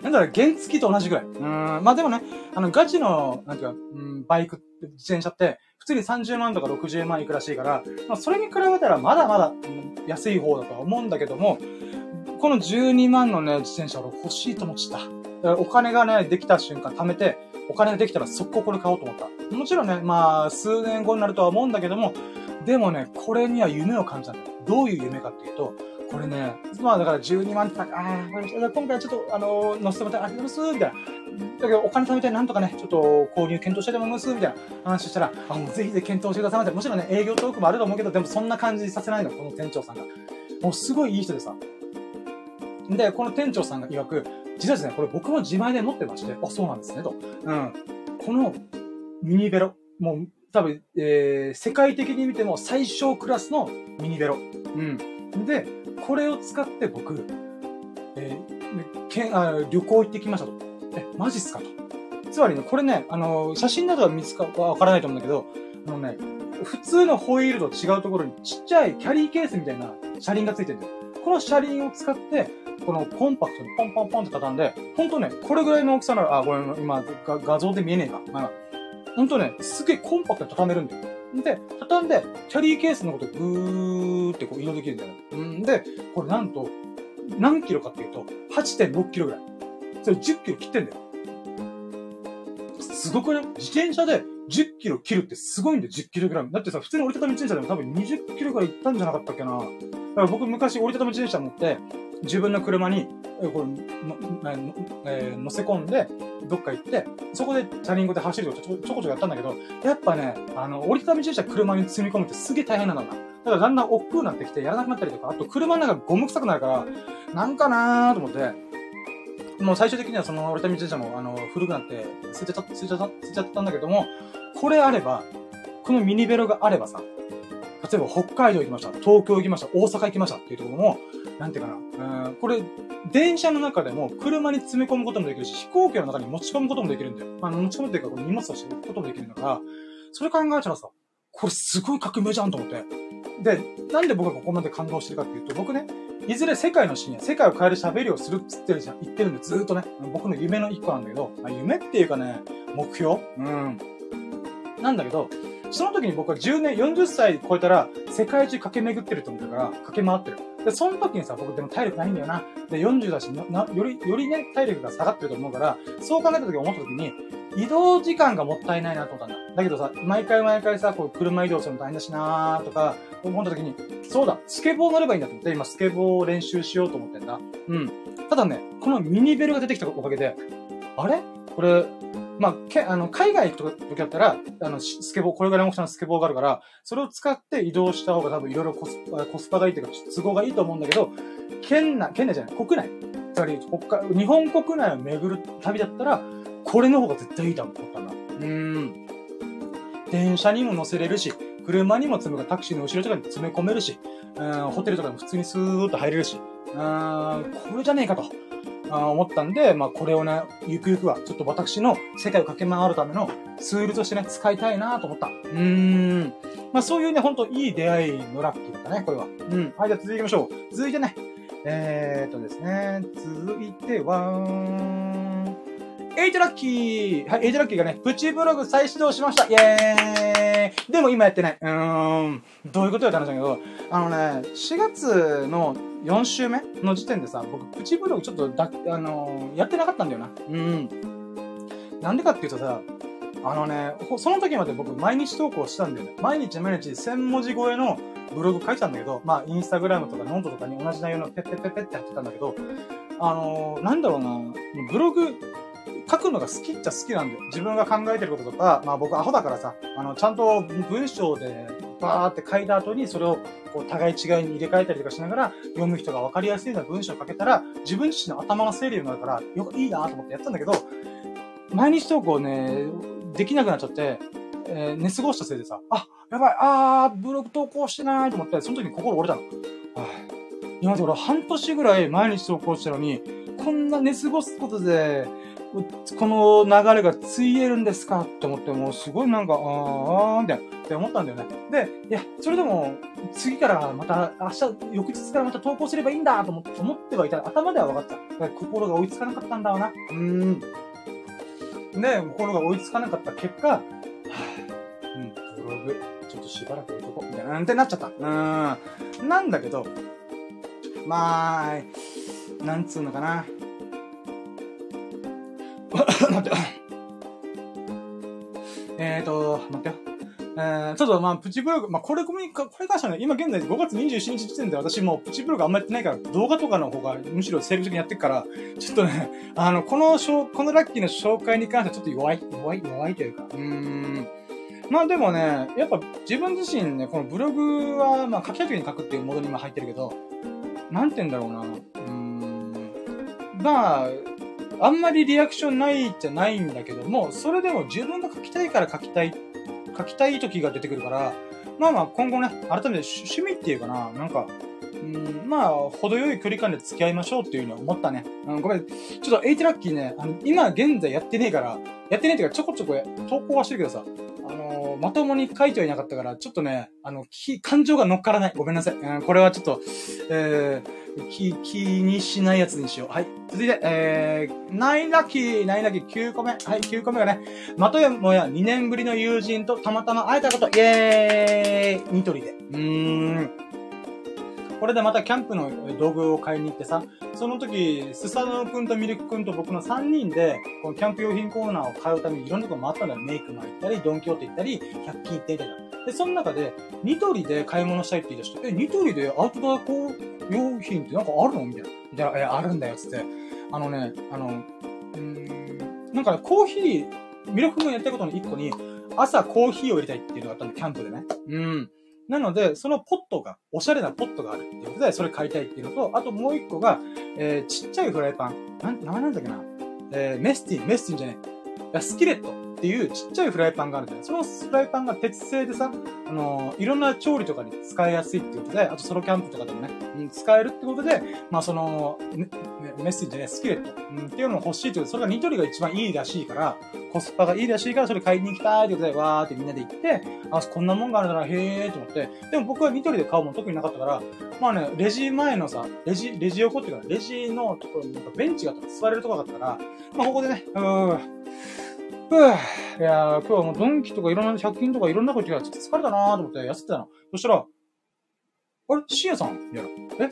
ー、なんだろう、原付と同じぐらい。うん、まあでもね、あの、ガチの、なんていうか、うん、バイク、自転車って、普通に30万とか60万いくらしいから、まあそれに比べたらまだまだ、うん、安い方だとは思うんだけども、この12万のね、自転車俺欲しいと思っちゃった。お金がね、できた瞬間貯めて、お金ができたら速攻これ買おうと思った。もちろんね、まあ、数年後になるとは思うんだけども、でもね、これには夢を感じたんだよ。どういう夢かっていうと、これね、まあだから12万って、ああ、今回はちょっと、あのー、乗せてもらってありますみたいな。だけどお金貯めてなんとかね、ちょっと購入検討したいと思いますみたいな話したら、あ、もうぜひぜひ検討してくださいませ。もちろんね、営業トークもあると思うけど、でもそんな感じさせないの、この店長さんが。もうすごいいい人でさ。で、この店長さんが曰く、実はですね、これ僕も自前で持ってまして、あ、そうなんですね、と。うん。このミニベロ、もう多分、えー、世界的に見ても最小クラスのミニベロ。うん。で、これを使って僕、えー、けんあ旅行行ってきましたと。え、マジっすかと。つまりね、これね、あの写真などは見つか、わからないと思うんだけど、あのね、普通のホイールと違うところにちっちゃいキャリーケースみたいな車輪がついてるんだよ。この車輪を使って、このコンパクトにポンポンポンって畳んで、ほんとね、これぐらいの大きさなら、あ、これ今画像で見えねえか。まあ、ほんとね、すげえコンパクトに畳めるんだよ。で、畳んで、キャリーケースのことぐーってこう移動できるんだよ。んで、これなんと、何キロかっていうと、8.6キロぐらい。それ10キロ切ってんだよ。すごくね？自転車で10キロ切るってすごいんだよ、10キログラム。だってさ、普通に折りたたみ自転車でも多分20キロぐらい行ったんじゃなかったっけな。だから僕昔折りたたみ自転車持って、自分の車に、これ、の、えー、乗せ込んで、どっか行って、そこでチャリンコで走るとちょちょこちょこやったんだけど、やっぱね、あの、折りたたみ自転車車に積み込むってすげえ大変なんだな。だからだんだん億劫になってきてやらなくなったりとか、あと車の中ゴム臭くなるから、なんかなーと思って、もう最終的にはその折りたたみ自転車も、あの、古くなって、捨てちゃった、捨てちゃった、捨てちゃったんだけども、これあれば、このミニベロがあればさ、例えば北海道行きました、東京行きました、大阪行きましたっていうところも、なんていうかな、うん、これ、電車の中でも車に詰め込むこともできるし、飛行機の中に持ち込むこともできるんだよ。まあ、持ち込むっていうか、この荷物として置くこともできるんだから、それ考えたらさ、これすごい革命じゃんと思って。で、なんで僕がここまで感動してるかっていうと、僕ね、いずれ世界の深夜、世界を変える喋りをするっつってるじゃん、言ってるんで、ずっとね、僕の夢の一個なんだけど、まあ、夢っていうかね、目標？うん。なんだけど、その時に僕は10年、40歳超えたら、世界中駆け巡ってると思ってるから、駆け回ってる。で、その時にさ、僕でも体力ないんだよな。で、40だし、な、より、よりね、体力が下がってると思うから、そう考えた時思った時に、移動時間がもったいないなと思ったんだ。だけどさ、毎回毎回さ、こう、車移動するの大変だしなーとか、思った時に、そうだ、スケボー乗ればいいんだと思って、今スケボーを練習しようと思ってんだ。うん。ただね、このミニベルが出てきたおかげで、あれ？これ、まあ、け、あの、海外行く時だったら、あの、スケボー、これぐらいの大きさのスケボーがあるから、それを使って移動した方が多分いろいろコスコスパがいいというか、都合がいいと思うんだけど、県内、県内じゃない、国内。つまり、北海、日本国内を巡る旅だったら、これの方が絶対いいと思ったな。うん。電車にも乗せれるし、車にも積むかタクシーの後ろとかに詰め込めるし、うん、ホテルとかにも普通にスーッと入れるし、うん、これじゃねえかと。あ思ったんで、まあこれをね、ゆくゆくは、ちょっと私の世界を駆け回るためのツールとしてね、使いたいなと思った。うーん。まあそういうね、ほんといい出会いのラッキーだったね、これは。うん。はい、じゃあ続いていきましょう。続いてね、えー、っとですね、続いては、エイトラッキーはい、エイトラッキーがね、プチブログ再始動しましたイェーイでも今やってない。うーん。どういうことよって話だけど、あのね、4月の4週目の時点でさ、僕、プチブログちょっとだ、あのー、やってなかったんだよな。うん。なんでかっていうとさ、あのね、その時まで僕毎日投稿したんだよね。毎日毎日1000文字超えのブログ書いてたんだけど、まあ、インスタグラムとかノートとかに同じ内容のペッペッペッペってやってたんだけど、あのー、なんだろうな、ブログ書くのが好きっちゃ好きなんだよ。自分が考えてることとか、まあ僕アホだからさ、あの、ちゃんと文章でバーって書いた後にそれをこう互い違いに入れ替えたりとかしながら読む人が分かりやすいような文章を書けたら自分自身の頭の整理になるからよくいいなと思ってやったんだけど、毎日投稿ね、できなくなっちゃって、えー、寝過ごしたせいでさ、あ、やばい、あー、ブログ投稿してないと思って、その時に心折れたの。今まで俺半年ぐらい毎日投稿したのに、こんな寝過ごすことで、この流れがついえるんですかって思って、もうすごいなんか、あー、みたいな、って思ったんだよね。で、いや、それでも、次からまた、明日、翌日からまた投稿すればいいんだと思って思ってはいた。頭では分かった。心が追いつかなかったんだわな。うーん。で、心が追いつかなかった結果、はぁ、うん、ブログ、ちょっとしばらく置いとこう、みたいな、ってなっちゃった。うーん。なんだけど、まあ、なんつうのかな。<laughs> 待って。えーと、待ってよ。えー、ちょっとまあ、プチブログ、まあ、これ、これこれ関してはね、今現在5月27日時点で私もうプチブログあんまやってないから、動画とかの方がむしろ精力的にやってるから、ちょっとね、あの、この、このラッキーの紹介に関してはちょっと弱い、弱い、弱いというか、うーん。まあでもね、やっぱ自分自身ね、このブログは、まあ書きたい時に書くっていうモードに今入ってるけど、なんて言うんだろうな。うーん。まあ、あんまりリアクションないじゃないんだけども、それでも自分が書きたいから書きたい、書きたい時が出てくるから、まあまあ今後ね、改めて趣味っていうかな、なんか、うん、まあ、程よい距離感で付き合いましょうっていうふうに思ったね。うん、ごめん。ちょっとエイテラッキーね、あの、今現在やってねえから、やってねえっていうかちょこちょこ投稿はしてるけどさ、あのー、まともに書いてはいなかったから、ちょっとね、あの、感情が乗っからない。ごめんなさい。うん、これはちょっと、えー、気、気にしないやつにしよう。はい。続いて、えー、ナイラッキー、ナイラッキー9個目。はい、9個目がね、まとやもや2年ぶりの友人とたまたま会えたこと、イェーイニトリで。うーん。これでまたキャンプの道具を買いに行ってさ、その時、スサノくんとミルクくんと僕の3人で、このキャンプ用品コーナーを買うためにいろんなとこ回ったんだよ。メイクも行ったり、ドンキョーテ行ったり、100均行ってみたいな。で、その中で、ニトリで買い物したいって言い出して、え、ニトリでアウトドアこう用品ってなんかあるのみたいな。じゃあ、え、あるんだよ、つって。あのね、あの、うん、なんか、コーヒー、ミルクくんがやったことの1個に、朝コーヒーを入れたいっていうのがあったんで、キャンプでね。うん。なので、そのポットが、おしゃれなポットがあるっていうことで、それ買いたいっていうのと、あともう一個が、えー、ちっちゃいフライパン。なんて、名前なんだっけな。えー、メスティン、メスティンじゃねえ。スキレットっていうちっちゃいフライパンがあるんだよ。そのフライパンが鉄製でさ、あのー、いろんな調理とかに使いやすいっていうことで、あとソロキャンプとかでもね、うん、使えるってことで、まあその、ね、メッセージね、スキレット、うん、っていうのを欲しいっていう、それがニトリが一番いいらしいから、コスパがいいらしいから、それ買いに行きたいってことで、わーってみんなで行って、あ、こんなもんがあるなら、へーって思って、でも僕はニトリで買うもん特になかったから、まあね、レジ前のさ、レジ、レジ横っていうか、レジのところになんかベンチが座れるところだったから、まあここでね、うーん、ふぅ。いやー、今日はもうドンキとかいろんな100均とかいろんなこと言ってちょっと疲れたなーと思って痩せてたの。そしたら、あれ？シエさん？みたいな。え？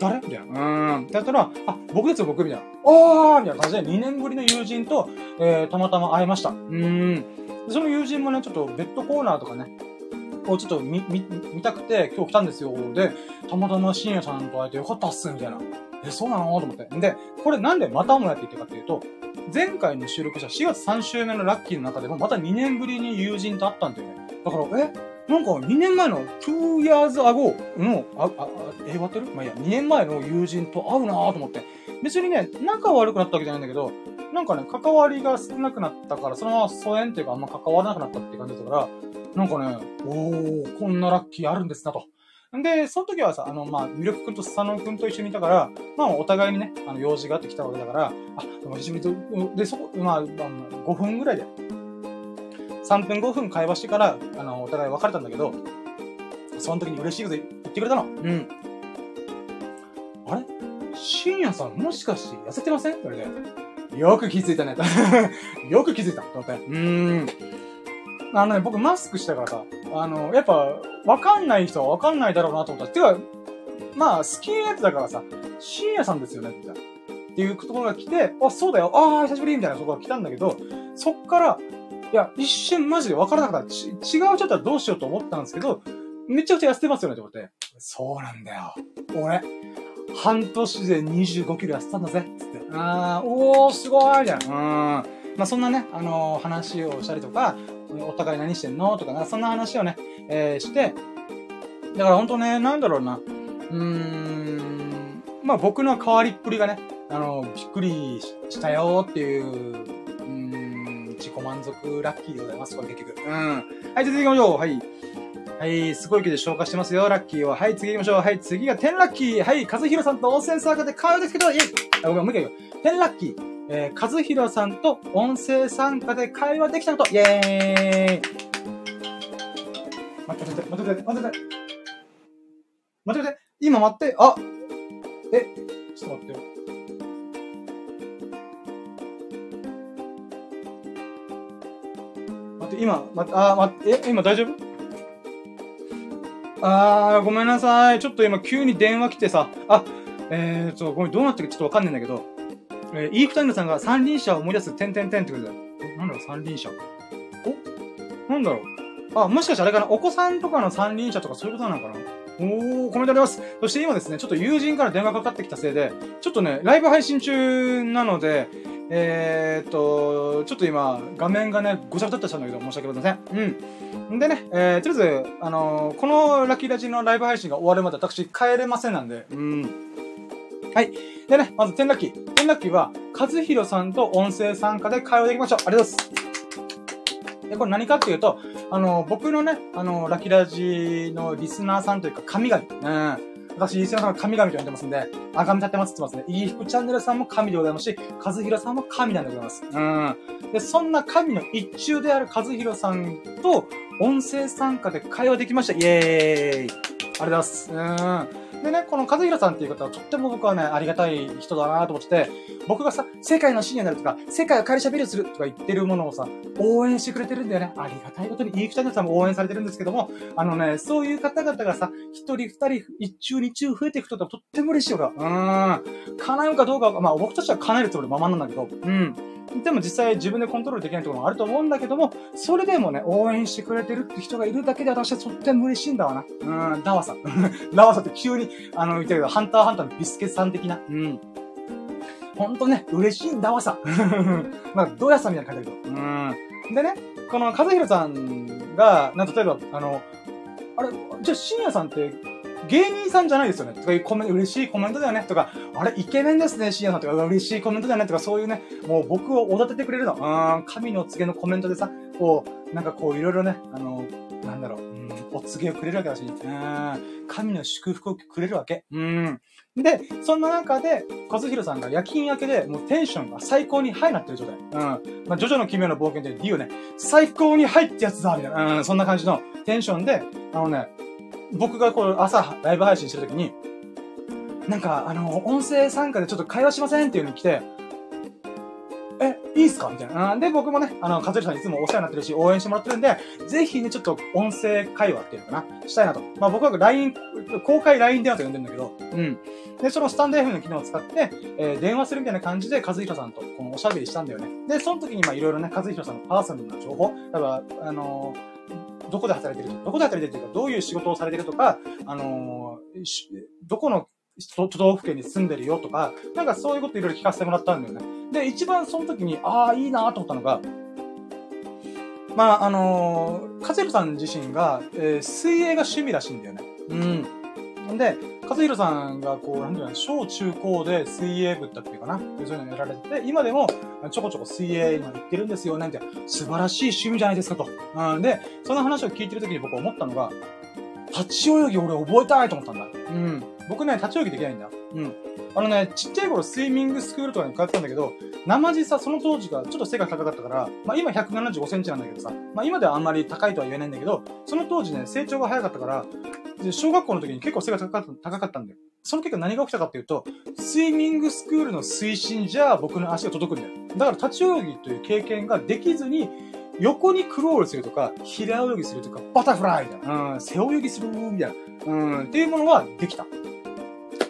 誰？みたいな。うーん。ってやったら、あ、僕ですよ、僕みたいな。あーみたいな感じで2年ぶりの友人と、えー、たまたま会いました。うーん。その友人もね、ちょっとベッドコーナーとかね、をちょっと見、見、見たくて今日来たんですよ。で、たまたま深夜さんと会えてよかったっす、みたいな。え、そうなの？と思って。で、これなんでまたもやって言ってかっていうと、前回の収録した4月3週目のラッキーの中でもまた2年ぶりに友人と会ったんだよね。だから、えなんか2年前の2 years ago の、あ、あ、え、終わってる？まあ、いや、2年前の友人と会うなぁと思って。別にね、仲悪くなったわけじゃないんだけど、なんかね、関わりが少なくなったから、そのまま疎遠っていうかあんま関わらなくなったって感じだから、なんかね、おー、こんなラッキーあるんですなと。で、その時はさ、あの、まあ、ミルク君とスサノン君と一緒にいたから、まあ、お互いにね、あの、用事があってきたわけだから、あ、でも一緒にで、そこ、まあ、5分ぐらいで、3分5分会話してから、あの、お互い別れたんだけど、その時に嬉しいこと言ってくれたの。うん。あれ？深夜さん、もしかして痩せてません？って言われて。よく気づいたね。<laughs> よく気づいた。と思って。うーん。あのね、僕マスクしたからさ、あの、やっぱ、わかんない人はわかんないだろうなと思った。てか、まあ、スキンヘッドだからさ、深夜さんですよね、ってっていうとことが来て、あ、そうだよ、ああ、久しぶりみたいなところが来たんだけど、そっから、いや、一瞬マジでわからなかった。ち、違うちょっとどうしようと思ったんですけど、めちゃくちゃ痩せてますよね、って思って。そうなんだよ。俺、半年で25キロ痩せたんだぜ、つって。あー、おー、すごいじゃん。うん。まあ、そんなね、あのー、話をしたりとか、お互い何してんの？とか、そんな話をね、えー、して、だから本当ね、なんだろうな、うーん、まあ僕の変わりっぷりがね、あの、びっくりしたよっていう、うん、自己満足ラッキーでございます、これ結局。うん。はい、じゃ続きましょう。はい。はい、すごい気で消化してますよ、ラッキーを。はい、次行きましょう。はい、次が10ラッキー。はい、和弘さんと温泉サーカーで買うんですけど、イェイあ、ごめん、もう一回言う。10ラッキー。えー、和弘さんと音声参加で会話できたこと、イェーイ。待って待って、待って待って、待って。待って。待って。待って、今待って、あえ、ちょっと待ってよ。待って、今、待って、あ、待って、え、今大丈夫？あー、ごめんなさい。ちょっと今急に電話来てさ、あ、えーと、ごめん、どうなってるかちょっとわかんないんだけど、えー、イーフタイムさんが三輪車を思い出す、てんてんてんってことだよ。なんだろう、三輪車。お？なんだろう。あ、もしかしてあれかな？お子さんとかの三輪車とかそういうことなのかな？おー、コメントあります。そして今ですね、ちょっと友人から電話かかってきたせいで、ちょっとね、ライブ配信中なので、えー、っと、ちょっと今、画面がね、ごちゃごちゃっとしたんだけど、申し訳ございません。うん。でね、えー、とりあえず、あのー、このラッキーラジのライブ配信が終わるまで私帰れませんなんで、うん。はい。でね、まず、天ラッキー。天ラッキーは、和弘さんと音声参加で会話できましょう。ありがとうございます。で、これ何かっていうと、あの、僕のね、あの、ラキラジのリスナーさんというか、神々。うん。私、伊勢さんが神々と呼んでますんで、あがみ立てますって言ってますね。いい服チャンネルさんも神でございますし、和弘さんも神なんでございます。うん。で、そんな神の一中である和弘さんと、音声参加で会話できました。イェーイありがとうございます。うん。でね、この和弘さんっていう方はとっても僕はね、ありがたい人だなと思ってて、僕がさ、世界の深夜になるとか、世界を変えしゃべるするとか言ってるものをさ、応援してくれてるんだよね。ありがたいことに、いい二人さんも応援されてるんですけども、あのね、そういう方々がさ、一人二人、一中二中増えていくととっても嬉しいよな。うん。叶うかどうか、まあ僕たちは叶えるつもりままなんだけど、うん。でも実際自分でコントロールできないところもあると思うんだけども、それでもね、応援してくれてるって人がいるだけで私はとっても嬉しいんだわな。うん、ダワさん。<laughs> ダワさんって急に、あの、言ったけど、ハンターハンターのビスケさん的な。うん。ほんとね、嬉しいんだわさ。<laughs> まあ、どやさんみたいな感じだけど。うん。でね、この和弘さんが、な、例えば、あの、あれ、じゃあ、深夜さんって、芸人さんじゃないですよね。とかいうコメント、嬉しいコメントだよね。とか、あれ、イケメンですね、深夜さんとか、嬉しいコメントだよね。とか、そういうね、もう僕をおだててくれるの。うん、神の告げのコメントでさ、こう、なんかこう、いろいろね、あの、なんだろう、うん、お告げをくれるわけだし、うん、神の祝福をくれるわけ。うん。で、そんな中で、和弘さんが夜勤明けで、もうテンションが最高にハイなってる状態。うん。まあ、ジョジョの奇妙な冒険で、ディオね、最高にハイってやつだみたいな。うん、そんな感じのテンションで、あのね、僕がこう朝ライブ配信してるときに、なんか、あの、音声参加でちょっと会話しませんっていうのに来て、え、いいっすか？みたいな。で、僕もね、あの、かずりさんいつもお世話になってるし、応援してもらってるんで、ぜひね、ちょっと音声会話っていうのかな、したいなと。まあ僕は LINE、公開 LINE 電話と呼んでるんだけど、うん。で、そのスタンド F の機能を使って、えー、電話するみたいな感じで、和弘さんとこのおしゃべりしたんだよね。で、その時にまあいろいろね、和弘さんのパーソナルな情報、例えば、あのーどこで働いてる？どこで働いてるっていうか、どういう仕事をされてるとか、あのー、どこの都道府県に住んでるよとか、なんかそういうこといろいろ聞かせてもらったんだよね。で、一番その時に、ああ、いいなと思ったのが、まあ、あのー、カゼルさん自身が、えー、水泳が趣味らしいんだよね。うん。で、和弘さんが、こう、なんていうの、小中高で水泳部だっていうかな、そういうのやられてて、今でも、ちょこちょこ水泳今行ってるんですよ、なんて、素晴らしい趣味じゃないですかと。うん、で、その話を聞いてる時に僕思ったのが、立ち泳ぎ俺覚えたいと思ったんだ。うん。僕ね、立ち泳ぎできないんだ。うん。あのね、ちっちゃい頃スイミングスクールとかに通ってたんだけど、生地さ、その当時がちょっと背が高かったから、まあ今175センチなんだけどさ、まあ今ではあんまり高いとは言えないんだけど、その当時ね、成長が早かったから、で、小学校の時に結構背が高かった高かったんだよ。その結果何が起きたかっていうと、スイミングスクールの推進じゃ僕の足が届くんだよ。だから立ち泳ぎという経験ができずに、横にクロールするとか、平泳ぎするとか、バタフライみたいな、うん、背泳ぎするみたいな、うん、っていうものはできた。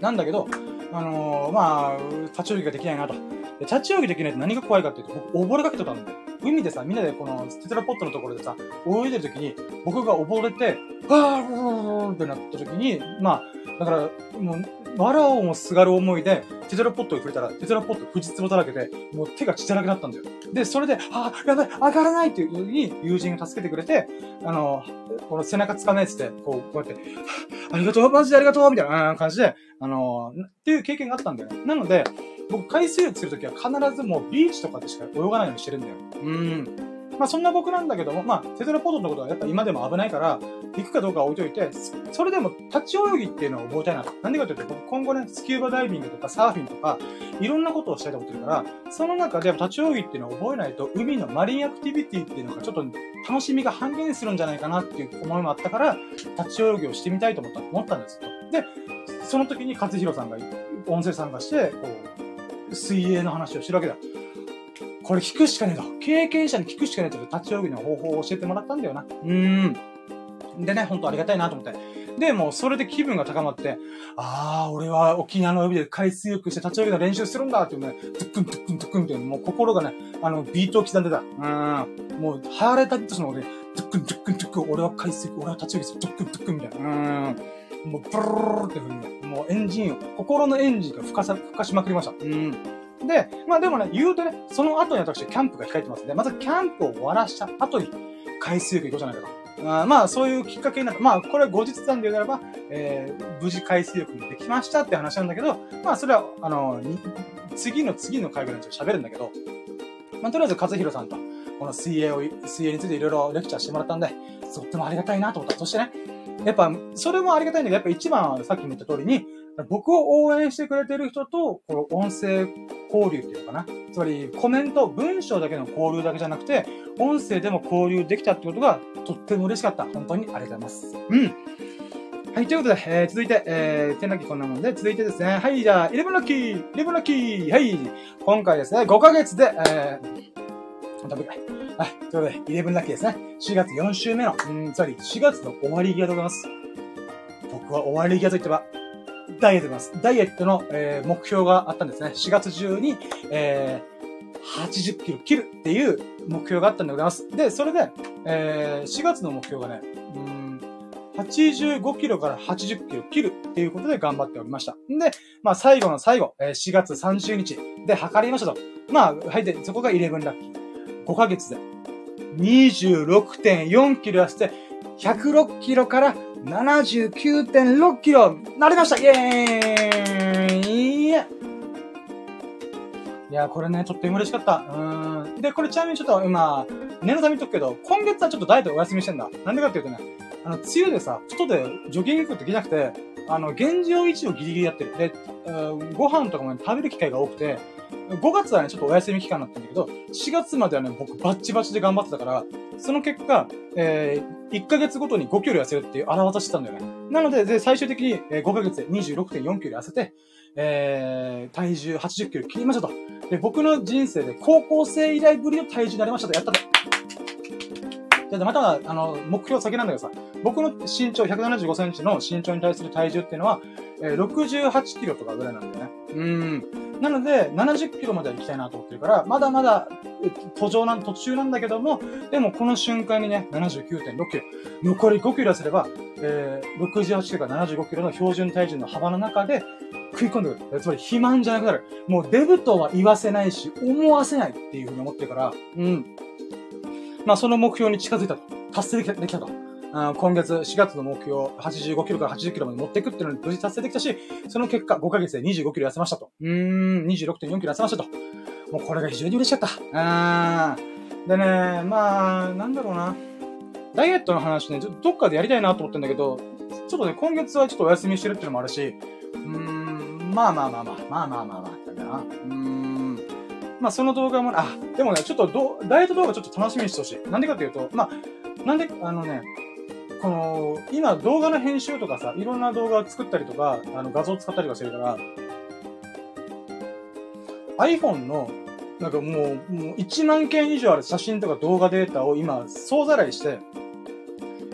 なんだけど、あのー、まあ、立ち泳ぎができないなと。で立ち泳ぎできないと何が怖いかっていうと、僕、溺れかけてたんだよ。海でさ、みんなでこのテトラポットのところでさ、泳いでる時に、僕が溺れて、わー、ーってなった時に、まあ、だから、もう、笑おうもすがる思いで、テトラポットを触れたら、テトラポット藤壺だらけで、もう手が血だらけだったんだよ。で、それで、あ、やばい、上がらないっていう時に友人が助けてくれて、あの、この背中つかめって、こう、こうやって、ありがとう、マジでありがとうみたいな感じで、あの、っていう経験があったんだよ。なので、僕海水浴するときは必ずもうビーチとかでしか泳がないようにしてるんだよ。うん。まあそんな僕なんだけども、まあテトラポットのことはやっぱ今でも危ないから、行くかどうかは置いといて、それでも立ち泳ぎっていうのを覚えたいなと。なんでかというと、僕今後ね、スキューバダイビングとかサーフィンとか、いろんなことをしたいと思ってるから、その中で立ち泳ぎっていうのを覚えないと、海のマリンアクティビティっていうのがちょっと楽しみが半減するんじゃないかなっていう思いもあったから、立ち泳ぎをしてみたいと思った思ったんですよ。で、その時に勝弘さんが音声参加して、こう、水泳の話をしてるわけだ。これ聞くしかねえと。経験者に聞くしかねえと、立ち泳ぎの方法を教えてもらったんだよな。うーん。でね、ほんとありがたいなと思って。で、もうそれで気分が高まって、ああ、俺は沖縄の海で海水浴して立ち泳ぎの練習するんだっていうね、トゥックントゥックントゥックンってもう心がね、あの、ビートを刻んでた。うん。もう、ハーレーダビッドソンの俺、トゥックントゥックントゥックン、俺は海水浴、俺は立ち泳ぎする、トゥックントゥックンみたいな。うん。もう、プルルルってふうに、もうエンジンを、心のエンジンが吹かさ、吹かしまくりました。うん。で、まあでもね、言うとね、その後に私、キャンプが控えてますんで、まずキャンプを終わらした後に、海水浴行こうじゃないかと。あまあ、そういうきっかけになった。まあ、これは後日談で言うならば、えー、無事海水浴もできましたって話なんだけど、まあ、それは、あの、次の次の回ぐらいに喋るんだけど、まあ、とりあえず、和弘さんと、この水泳を、水泳についていろいろレクチャーしてもらったんで、とってもありがたいなと思った。そしてね、やっぱ、それもありがたいんだけど、やっぱ一番はさっきも言った通りに、僕を応援してくれてる人と、この音声交流っていうのかな。つまり、コメント、文章だけの交流だけじゃなくて、音声でも交流できたってことが、とっても嬉しかった。本当にありがとうございます。うん。はい、ということで、えー、続いて、えー、天ラッキーこんなもんで、続いてですね、はい、じゃあ、イレブンラッキーイレブンラッキーはい、今回ですね、5ヶ月で、えー、食べはい、ということで、イレブンラッキーですね。4月4週目の、うん、つまり4月の終わり際でございます。僕は終わり際と言ってば、ダイエットでます。ダイエットの、えー、目標があったんですね。4月中に、えー、80キロ切るっていう目標があったんでございます。で、それで、えー、4月の目標がね、うん85キロから80キロ切るっていうことで頑張っておりました。んで、まあ最後の最後、え4月30日で測りましたと。まあ、はい、で、そこが11ラッキー。5ヶ月で26.4キロ痩せて、106キロから79.6キロなりましたイェーイいや、これね、ちょっと嬉しかった。うん。で、これちなみにちょっと今、念のため言っとくけど、今月はちょっとダイエットお休みしてんだ。なんでかっていうとね、あの、梅雨でさ、外でジョギングできなくて、あの、現状維持をギリギリやってる。で、ご飯とかも、ね、食べる機会が多くて、5月はね、ちょっとお休み期間になったんだけど、4月まではね、僕バッチバチで頑張ってたから、その結果、えー、1ヶ月ごとに5キロ痩せるっていう荒技してたんだよね。なので、で最終的に5ヶ月で26.4キロ痩せて、えー、体重80キロ切りましたと。で、僕の人生で高校生以来ぶりの体重になりましたと。やったとね。で、また、あの、目標先なんだけどさ、僕の身長175センチの身長に対する体重っていうのは、えー、68キロとかぐらいなんだよね。うん。なので、70キロまでは行きたいなと思ってるから、まだまだ、途上なん、途中なんだけども、でもこの瞬間にね、79.6キロ。残り5キロすれば、えー、68キロから75キロの標準体重の幅の中で、食い込んでくる。つまり肥満じゃなくなる。もうデブとは言わせないし、思わせないっていうふうに思ってるから、うん。まあその目標に近づいたと。達成できたと。今月4月の目標、85キロから80キロまで持っていくっていうのに無事達成できたし、その結果5ヶ月で25キロ痩せましたと。うーん、26.4キロ痩せましたと。もうこれが非常に嬉しかった。うん。でね、まあ、なんだろうな。ダイエットの話ね、どっかでやりたいなと思ってんだけど、ちょっとね、今月はちょっとお休みしてるっていうのもあるし、うーん、まあまあまあまあ、まあまあまあまあ、だな。うーん。まあその動画も、あ、でもね、ちょっとどダイエット動画ちょっと楽しみにしてほしい。なんでかっていうと、まあ、なんで、あのね、この、今動画の編集とかさ、いろんな動画を作ったりとか、あの画像を使ったりとかしてるから、iPhone の、なんかもう、もう1万件以上ある写真とか動画データを今、総ざらいして、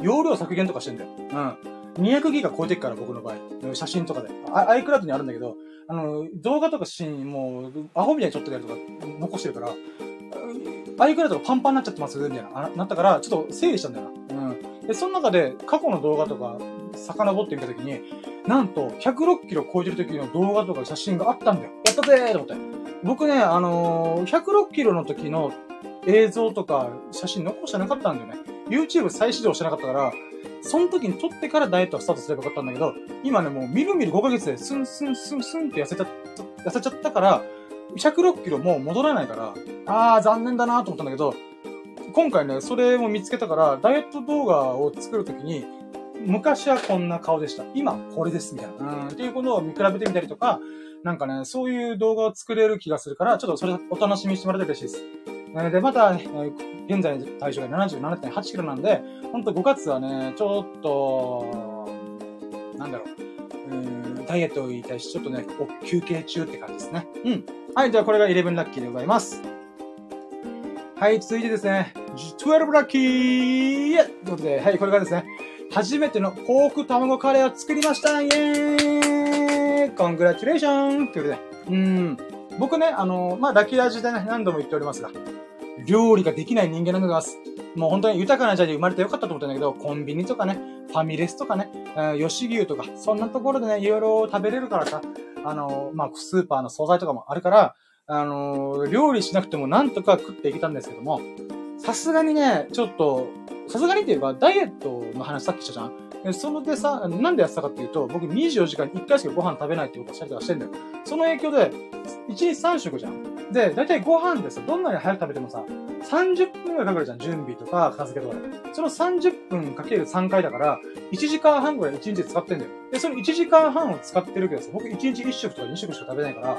容量削減とかしてんだよ。うん。200ギガ超えてっから、僕の場合。写真とかで。iCloud にあるんだけど、あの、動画とか写真、もう、アホみたいに撮ってたりとか残してるから、iCloud がパンパンになっちゃってますみたいな、なったから、ちょっと整理したんだよな。うん。で、その中で過去の動画とか遡ってみたときに、なんと106キロ超えてる時の動画とか写真があったんだよ。やったぜーと思って。僕ね、あのー、106キロの時の映像とか写真残してなかったんだよね。YouTube 再始動してなかったから、その時に撮ってからダイエットをスタートすればよかったんだけど、今ね、もうみるみる5ヶ月でスンスンスンスンって痩せちゃった、痩せちゃったから、106キロもう戻らないから、あー残念だなと思ったんだけど、今回ね、それも見つけたから、ダイエット動画を作るときに、昔はこんな顔でした。今、これです、みたいな。うん。っていうことを見比べてみたりとか、なんかね、そういう動画を作れる気がするから、ちょっとそれお楽しみにしてもらって嬉しいです。えで、また、現在の体重が77.8キロなんで、ほんと5月はね、ちょっと、なんだろう、うん、ダイエットに対しちょっとね、休憩中って感じですね。うん。はい、じゃあこれが11ラッキーでございます。はい、続いてですね、12ラッキーということで、はい、これがですね、初めてのポーク卵カレーを作りましたイェーイコングラチュレーションということで、うん。僕ね、あの、まあ、ラキラ時代ね、何度も言っておりますが、料理ができない人間なんでございます。もう本当に豊かな時代で生まれてよかったと思ったんだけど、コンビニとかね、ファミレスとかね、吉牛とか、そんなところでね、いろいろ食べれるからさ、あの、まあ、スーパーの惣菜とかもあるから、あの、料理しなくてもなんとか食っていけたんですけども、さすがにね、ちょっと、さすがにって言えば、ダイエットの話さっきしたじゃん？そのでさ、なんでやってたかっていうと、僕24時間に1回しかご飯食べないってことをしたりとかしてんだよ。その影響で、1日3食じゃん。で、だいたいご飯でさ、どんなに早く食べてもさ、30分ぐらいかかるじゃん。準備とか、片付けとかで。その30分かける3回だから、1時間半ぐらい1日使ってんだよ。で、その1時間半を使ってるけどさ、僕1日1食とか2食しか食べないから、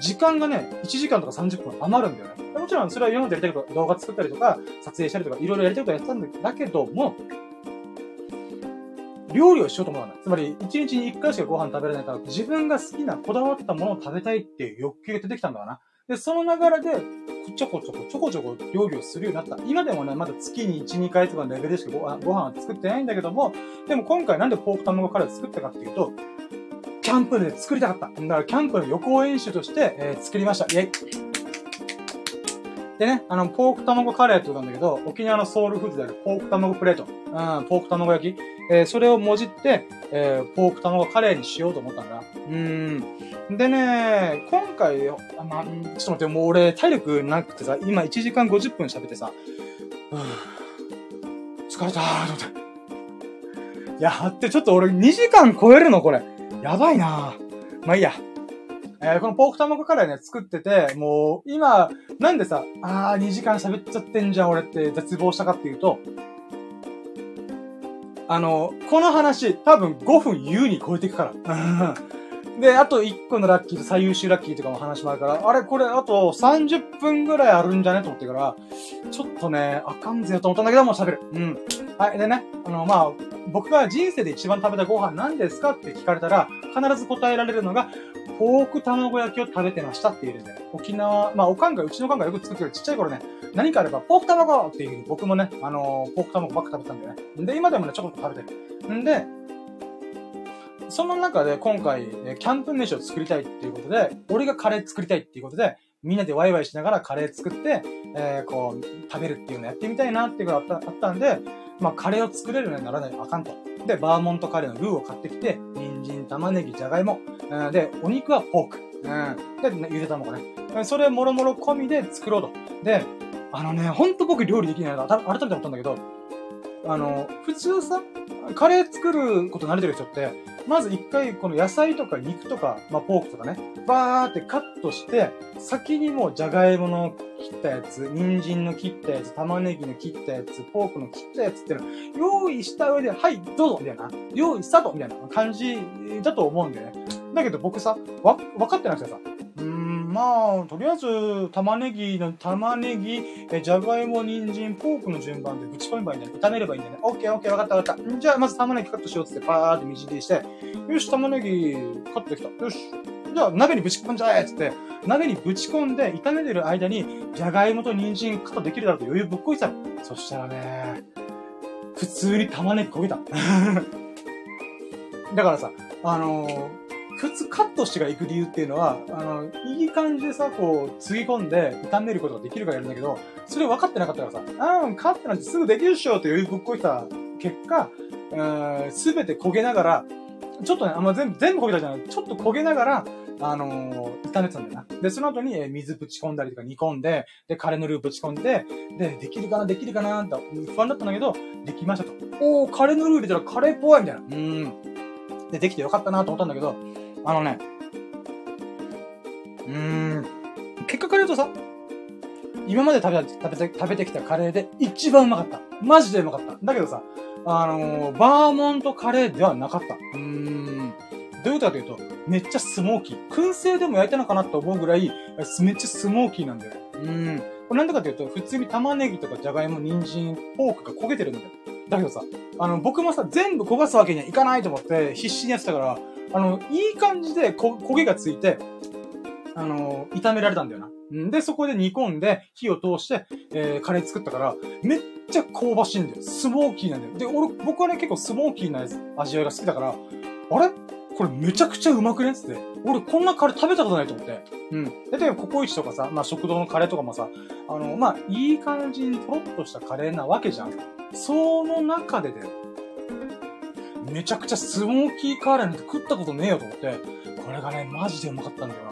時間がね、1時間とか30分余るんだよね。もちろんそれは今までやりたいこと動画作ったりとか、撮影したりとか、いろいろやりたいことやってたんだけども、料理をしようと思わない。つまり、1日に1回しかご飯食べれないから、自分が好きな、こだわったものを食べたいっていう欲求が出てきたんだわな。で、その流れで、ちょこちょこ、ちょこちょこ料理をするようになった。今でもね、まだ月に1、2回とかのレベルでしかごご飯は作ってないんだけども、でも今回なんでポーク卵カレー作ったかっていうと、キャンプで作りたかった。だからキャンプの予行演習として、えー、作りました。イェイでね、あの、ポーク卵カレーって言ったんだけど、沖縄のソウルフーズであるポーク卵プレート。うん、ポーク卵焼き。えー、それをもじって、えー、ポーク卵カレーにしようと思ったんだ。うん。でね、今回、あまあ、ちょっと待って、もう俺体力なくてさ、今1時間50分喋ってさ、疲れたーと思って。いや、ってちょっと俺2時間超えるのこれ。やばいなまあいいや。えー、このポーク卵カレーね、作ってて、もう、今、なんでさ、あー、2時間喋っちゃってんじゃん、俺って絶望したかっていうと、あの、この話、多分5分優に超えていくから。<laughs> で、あと1個のラッキーと最優秀ラッキーとかも話もあるから、あれこれあと30分ぐらいあるんじゃね？と思ってから、ちょっとね、あかんぜよと思ったんだけど、もう喋る。うん。はい。でね、あの、まあ、僕が人生で一番食べたご飯何ですかって聞かれたら、必ず答えられるのが、ポーク卵焼きを食べてましたって言うんだよ。沖縄、まあ、おかんが、うちのおかんがよく作ってるちっちゃい頃ね、何かあれば、ポーク卵っていう僕もね、あのー、ポーク卵ばっか食べたんだよね。で、今でもね、ちょこっと食べてる。んで、その中で今回、キャンプ飯を作りたいっていうことで、俺がカレー作りたいっていうことで、みんなでワイワイしながらカレー作って、えー、こう、食べるっていうのやってみたいなっていうのがあったあったんで、まあ、カレーを作れるようにならないとあかんと。で、バーモントカレーのルーを買ってきて、人参、玉ねぎ、じゃがいも、で、お肉はポーク。うん。で、ゆで卵ね。それもろもろ込みで作ろうと。で、あのね、ほんと僕料理できないな。改めて思ったんだけど、あの、普通さ、カレー作ること慣れてる人って、まず一回この野菜とか肉とか、まあ、ポークとかね、バーってカットして、先にもうじゃがいもの切ったやつ、人参の切ったやつ、玉ねぎの切ったやつ、ポークの切ったやつっての用意した上で、はい、どうぞみたいな。用意したとみたいな感じだと思うんだよね。だけど僕さ、わ、分かってなくてさ、まあ、とりあえず、玉ねぎの、玉ねぎ、え、じゃがいも、人参、ポークの順番でぶち込めばいいんだね。炒めればいいんだよね。オッケーオッケー、わかったわかった。じゃあ、まず玉ねぎカットしようって、パーってみじん切りして、よし、玉ねぎカットできた。よし。じゃあ、鍋にぶち込んじゃえっつって、鍋にぶち込んで、炒めてる間に、じゃがいもと人参カットできるだろうと余裕ぶっこいてたの。そしたらね、普通に玉ねぎ焦げた。<laughs> だからさ、あのー普通カットしてから行く理由っていうのは、あの、いい感じでさ、こう、つぎ込んで炒めることができるからやるんだけど、それ分かってなかったからさ、あー、カットなんてすぐできるっしょって余裕ぶっこいた結果、すべて焦げながら、ちょっとね、あんま全部、全部焦げたじゃない、ちょっと焦げながら、あのー、炒めてたんだよな。で、その後に、え水ぶち込んだりとか煮込んで、で、カレーのルーぶち込んで、で、できるかな、できるかな、って不安だったんだけど、できましたと。おー、カレーのルー入れたらカレーっぽいみたいな。うん。で、できてよかったなと思ったんだけど、あのね、うーん、結果から言うとさ、今まで食べた、食べて、食べてきたカレーで一番うまかった。マジでうまかった。だけどさ、あのー、バーモントカレーではなかった。うーん。どういうことかというと、めっちゃスモーキー。燻製でも焼いたのかなと思うぐらい、めっちゃスモーキーなんだよ。うん。これなんでかというと、普通に玉ねぎとかじゃがいも、人参、ポークが焦げてるんだよ。だけどさ、あの、僕もさ、全部焦がすわけにはいかないと思って、必死にやってたから、あの、いい感じでこ焦げがついて、あの、炒められたんだよな。んで、そこで煮込んで、火を通して、えー、カレー作ったから、めっちゃ香ばしいんだよ。スモーキーなんだよ。で、俺、僕はね、結構スモーキーな味わいが好きだから、あれ？これめちゃくちゃうまくね？つって。俺こんなカレー食べたことないと思って。うん。例えばココイチとかさ、まあ食堂のカレーとかもさ、あの、まあいい感じにトロッとしたカレーなわけじゃん。その中でだよ。めちゃくちゃスモーキーカレーなんて食ったことねえよと思って、これがね、マジでうまかったんだよ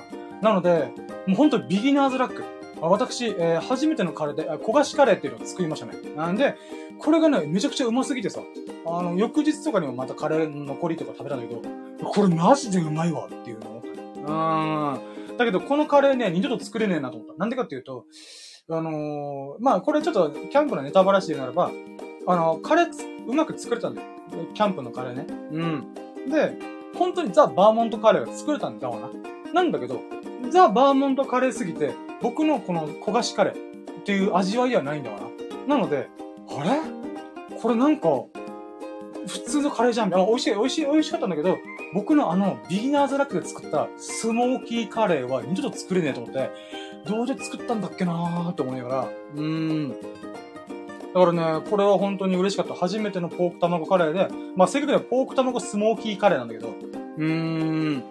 な。なので、もうほんとビギナーズラック。私、えー、初めてのカレーで、焦がしカレーっていうのを作りましたね。なんで、これがね、めちゃくちゃうますぎてさ、あの、翌日とかにもまたカレーの残りとか食べたんだけど、これマジでうまいわっていうのを思ったね。うん。だけど、このカレーね、二度と作れねえなと思った。なんでかっていうと、あのー、まあ、これちょっと、キャンプのネタバラシでならば、あの、カレーうまく作れたんだよ。キャンプのカレーね。うん。で、本当にザ・バーモントカレーが作れたんだわな。なんだけど、ザ・バーモントカレーすぎて、僕のこの焦がしカレーっていう味わいではないんだわな。なので、あれ？これなんか、普通のカレーじゃん。あ美味しい、美味しい、美味しかったんだけど、僕のあの、ビギナーズラックで作ったスモーキーカレーは二度と作れねえと思って、どうで作ったんだっけなーって思いながら、うーん。だからね、これは本当に嬉しかった。初めてのポーク卵カレーで、まあ、正確にはポーク卵スモーキーカレーなんだけど、うーん、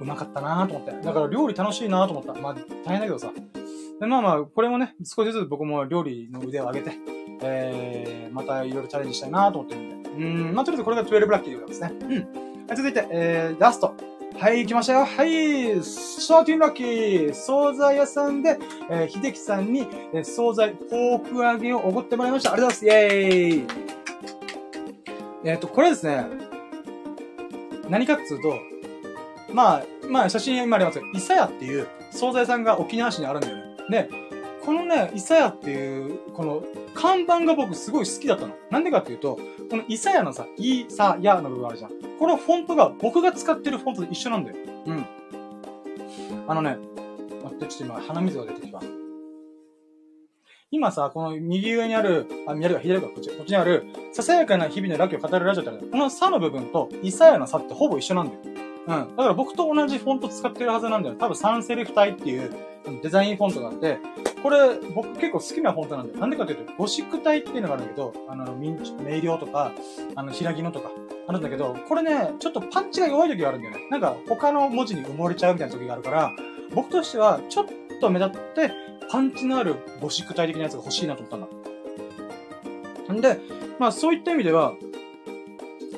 うまかったなーと思って。だから料理楽しいなーと思った。まあ、大変だけどさ。で、まあまあ、これもね、少しずつ僕も料理の腕を上げて、えー、またいろいろチャレンジしたいなと思ってるんで。うん、まあ、とりあえずこれが12ラッキーでございますね。うん。続いて、えー、ラスト。はい、来ましたよ。はい。ショーティンラッキー。惣菜屋さんで、えー、秀樹さんに、えー、惣菜、ポーク揚げをおごってもらいました。ありがとうございます。イェーイ。えっ、ー、と、これですね。何かっつうと、まあ、まあ、写真今ありますけど。イサヤっていう惣菜屋さんが沖縄市にあるんだよね。で、このね、イサヤっていう、この看板が僕すごい好きだったの。なんでかっていうと、このイサヤのさ、イサヤの部分あるじゃん。このフォントが僕が使ってるフォントと一緒なんだよ。うん。あのね、待って、ちょっと今鼻水が出てきた。今さ、この右上にある、あ、右上が左か、こっち、こっちにある、ささやかな日々のラッキーを語るラジオってあるこの差の部分と、イサヤの差ってほぼ一緒なんだよ。うん。だから僕と同じフォント使ってるはずなんだよ。多分サンセリフ体っていうデザインフォントがあって、これ僕結構好きなフォントなんだよ。なんでかっていうと、ゴシック体っていうのがあるんだけど、あの、明瞭とか、あの、平木のとか、あるんだけど、これね、ちょっとパンチが弱い時があるんだよね。なんか他の文字に埋もれちゃうみたいな時があるから、僕としてはちょっと目立って、パンチのあるゴシック体的なやつが欲しいなと思ったんだ。んで、まあそういった意味では、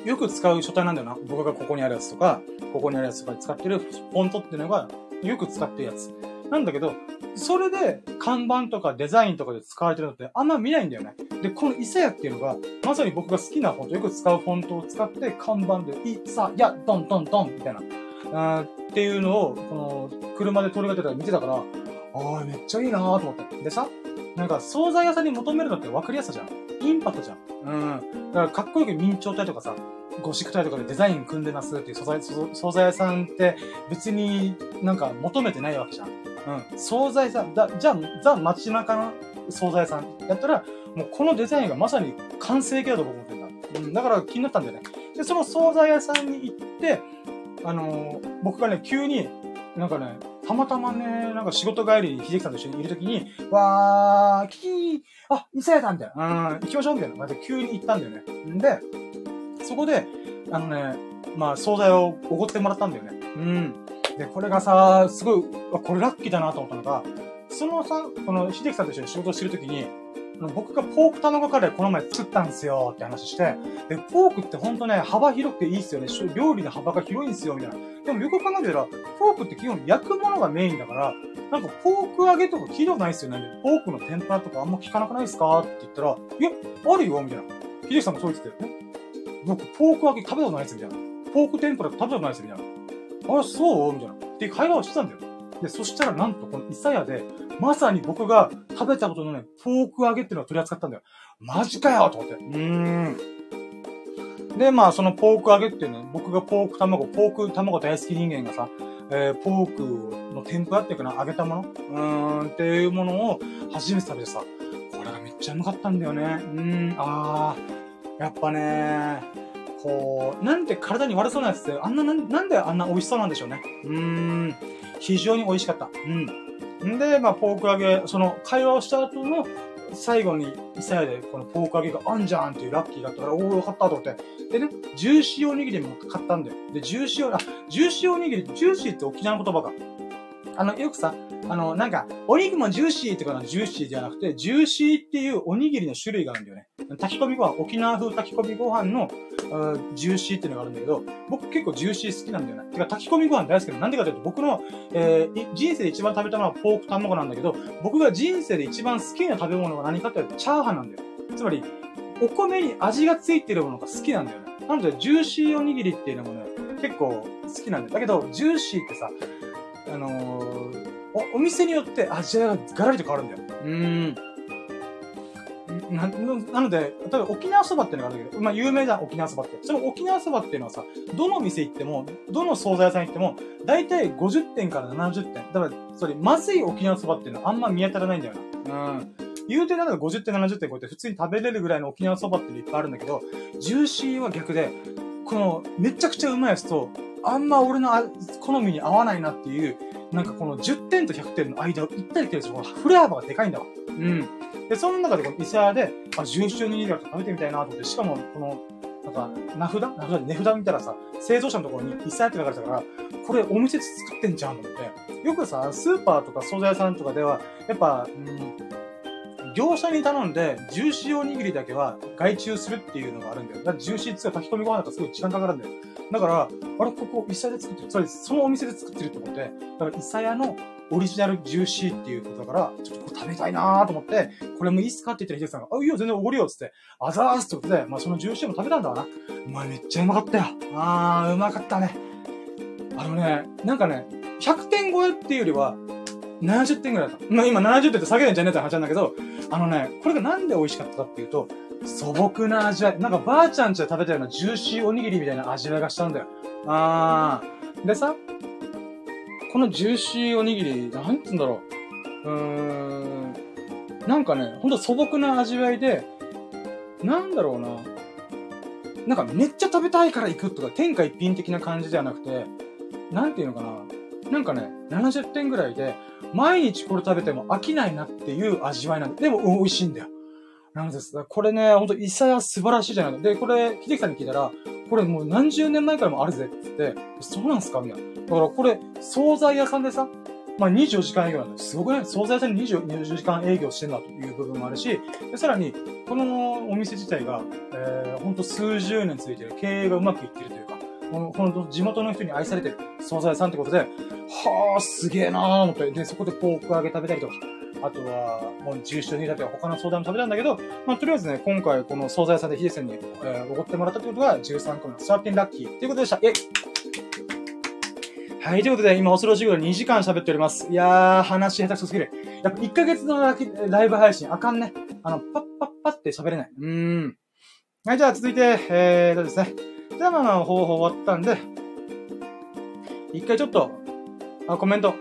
よく使う書体なんだよな。僕がここにあるやつとか、ここにあるやつとかで使ってるフォントっていうのが、よく使ってるやつ。なんだけど、それで看板とかデザインとかで使われてるのってあんま見ないんだよね。で、このイサヤっていうのが、まさに僕が好きなフォント、よく使うフォントを使って看板で、イサヤ、ドンドンドンみたいな、あっていうのを、この、車で取りがてたら見てたから、ああ、めっちゃいいなーと思って。でさ、なんか、惣菜屋さんに求めるのって分かりやすさじゃん。インパクトじゃん。うん。だから、かっこよく明朝体とかさ、ゴシック体とかでデザイン組んでますっていう素材、惣菜屋さんって別になんか求めてないわけじゃん。うん。惣菜さん、だ、じゃあ、ザ街中の惣菜さんやったら、もうこのデザインがまさに完成形だと思ってんだ。うん。だから気になったんだよね。で、その惣菜屋さんに行って、あのー、僕がね、急に、なんかね、たまたまね、なんか仕事帰りに秀樹さんと一緒にいるときに、わー、キキー、あ、伊勢屋だみたいな。うん、行きましょうみたいな。まで急に行ったんだよね。んで、そこで、あのね、まあ、惣菜をおごってもらったんだよね。うん。で、これがさ、すごい、これラッキーだなと思ったのが、そのさ、この秀樹さんと一緒に仕事してるときに、僕がポーク卵カレーこの前作ったんですよって話して、で、ポークってほんとね、幅広くていいっすよね。料理の幅が広いんですよ、みたいな。でもよく考えてたら、ポークって基本焼くものがメインだから、なんかポーク揚げとか聞いたことないっすよね。ポークの天ぷらとかあんま聞かなくないっすかって言ったら、いや、あるよ、みたいな。秀樹さんもそう言ってたよ。僕、ポーク揚げ食べたことないっす、みたいな。ポーク天ぷら食べたことないっす、みたいな。あ、そう？みたいな。って会話をしてたんだよ。で、そしたらなんとこのイサヤで、まさに僕が食べたことのないポーク揚げっていうのを取り扱ったんだよ。マジかよと思って。うーん。で、まあ、そのポーク揚げっていうのは、僕がポーク卵、ポーク卵大好き人間がさ、えー、ポークの天ぷらっていうかな、揚げたもの？うーん、っていうものを初めて食べてさ、これがめっちゃうまかったんだよね。うーん、あー、やっぱねこう、なんで体に悪そうなやつって、あんな、なんであんな美味しそうなんでしょうね。うーん。非常に美味しかった。うん。んで、まあ、ポーク揚げ、その会話をした後の最後に、イサヤでこのポーク揚げがあんじゃんっていうラッキーがあったから、おお、よかったと思って。でね、ジューシーおにぎりも買ったんだよ。で、ジューシーお、あ、ジューシーおにぎり、ジューシーって沖縄の言葉か。あの、よくさ、あの、なんか、お肉もジューシーってかのジューシーじゃなくて、ジューシーっていうおにぎりの種類があるんだよね。炊き込みご飯、沖縄風炊き込みご飯の、ジューシーっていうのがあるんだけど、僕結構ジューシー好きなんだよね。てか炊き込みご飯大好きななんでかというと、僕の、えー、人生で一番食べたのはポーク卵なんだけど、僕が人生で一番好きな食べ物が何かっていうと、チャーハンなんだよ。つまり、お米に味がついてるものが好きなんだよね。なので、ジューシーおにぎりっていうのもね、結構好きなんだよ。だけど、ジューシーってさ、あのー、お、お店によって味がガラリと変わるんだよ。うん。な、なので、例えば沖縄そばっていうのがあるんだけど、まあ有名だ、沖縄そばって。その沖縄そばっていうのはさ、どの店行っても、どの惣菜屋さん行っても、だいたい50点から70点。だから、それ、まずい沖縄そばっていうのはあんま見当たらないんだよな。うん。言うてなんか50点、70点こうやって普通に食べれるぐらいの沖縄そばっていうのいっぱいあるんだけど、ジューシーは逆で、この、めちゃくちゃうまいやつと、あんま俺の好みに合わないなっていう、なんかこの10点と100点の間を行ったり来たりする、このフレアバーがでかいんだわ。うん。で、その中でこの伊勢屋で、あ、純種握りだと食べてみたいなと思って、しかもこの、なんか、名札？名札値札見たらさ、製造者のところに伊勢屋って書かれてたから、これお店で作ってんじゃんと思って。よくさ、スーパーとか惣菜屋さんとかでは、やっぱ、うん、業者に頼んで、ジューシーおにぎりだけは外注するっていうのがあるんだよ。だからジューシーつか炊き込みご飯だとすごい時間かかるんだよ。だから、あれ、ここ、伊佐屋で作ってる。つまり、そのお店で作ってるってことで、だから、伊佐屋のオリジナルジューシーっていうことだから、ちょっとこれ食べたいなーと思って、これもいいっすかって言ったら、ヒデさんが、あ、いいよ、全然おごるよ、っつって、あざーすってことで、まあ、そのジューシーも食べたんだわな。お前めっちゃうまかったよ。あー、うまかったね。あのね、なんかね、100点超えっていうよりは、70点ぐらいだった。まあ今70点って下げるんじゃねえって話なんだけど、あのね、これがなんで美味しかったかっていうと、素朴な味わい。なんかばあちゃんちで食べたようなジューシーおにぎりみたいな味わいがしたんだよ。あー。でさ、このジューシーおにぎり、なんつうんだろう。うーん。なんかね、ほんと素朴な味わいで、なんだろうな。なんかめっちゃ食べたいから行くとか、天下一品的な感じではなくて、なんていうのかな。なんかね、70点ぐらいで、毎日これ食べても飽きないなっていう味わいなんで、でも美味しいんだよ。なんです。これね、ほんと、イサヤ素晴らしいじゃないで、これ、秀樹さんに聞いたら、これもう何十年前からもあるぜって言って、そうなんすか？みたいな。だからこれ、惣菜屋さんでさ、まあ、24時間営業なんだすごくない？惣菜屋さんに 20, 20時間営業してんだという部分もあるし、でさらに、このお店自体が、えー、ほんと数十年続いてる、経営がうまくいってるというか、ほんと地元の人に愛されてる惣菜屋さんってことで、はあ、すげえなー思って、で、そこでポーク揚げ食べたりとか、あとは、もう重症にだけは他の相談も食べたんだけど、まあ、とりあえずね、今回この惣菜屋さんでヒデさんに、えー、おごってもらったってことが13個のスワッピンラッキーということでした。えはい、ということで、今恐ろしいぐらい2時間喋っております。いやー、話下手くそすぎる。やっぱ1ヶ月のライブ配信あかんね。あの、パッパッパって喋れない。うーん。はい、じゃあ続いて、えーとですね。じゃあまあまあ、方法終わったんで、一回ちょっと、あ、コメント、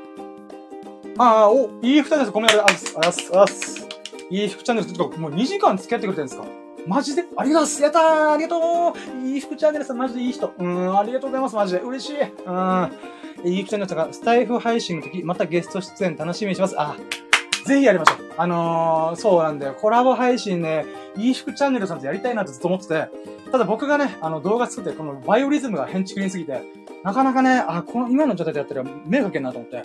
ああ、お、いい服チャンネル、ごめんなさい。あす、あす、あす。いい服チャンネル、ちょっともう2時間付き合ってくれてるんですか？マジで？ありがとうございますやったーありがとういい服チャンネルさん、マジでいい人。うん、ありがとうございます、マジで。嬉しい。うん。いい服チャンネルさんが、スタイフ配信の時、またゲスト出演楽しみにします。あ、ぜひやりましょう。あのー、そうなんだよ。コラボ配信ね、いい服チャンネルさんとやりたいなってずっと思ってて、ただ僕がね、あの動画作って、このバイオリズムが変築にすぎて、なかなかね、あ、この今の状態でやったら目かけんなと思って。い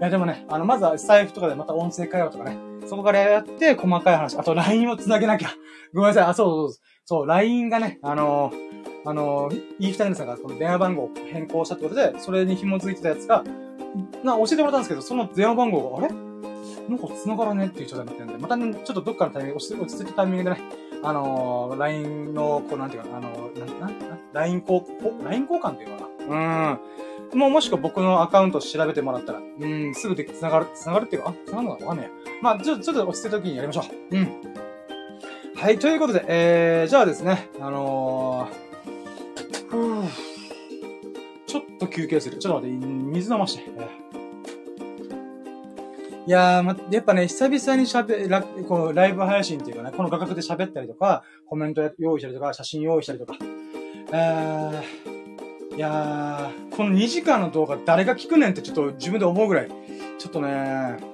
や、でもね、あの、まずは財布とかでまた音声会話とかね、そこからやって、細かい話。あと、LINE を繋げなきゃ。ごめんなさい。あ、そうそうそう。そう、LINE がね、あのー、あのー、いい二人さんがこの電話番号を変更したってことで、それに紐づいてたやつが、な、教えてもらったんですけど、その電話番号が、あれ？なんか繋がらねっていう状態になってるんで、またね、ちょっとどっかのタイミング、落ち着いたタイミングでね、あのー、LINE の、こう、なんていうか、あのー、な、な、な、LINE 交、LINE 交換っていうかな？うん。もうもしくは僕のアカウント調べてもらったら、うん、すぐで繋がる、繋がるっていうか、あ、繋がるのかわかんねえ。まあ、ちょ、ちょっと落ち着いた時にやりましょう。うん。はい、ということで、えー、じゃあですね、あのー、ふぅ、ちょっと休憩する。ちょっと待って、水飲まして。えーいやー、ま、やっぱね、久々に喋、ら、このライブ配信っていうかね、この画角で喋ったりとか、コメント用意したりとか、写真用意したりとか、えー、いやー、この2時間の動画誰が聞くねんってちょっと自分で思うぐらい、ちょっとね、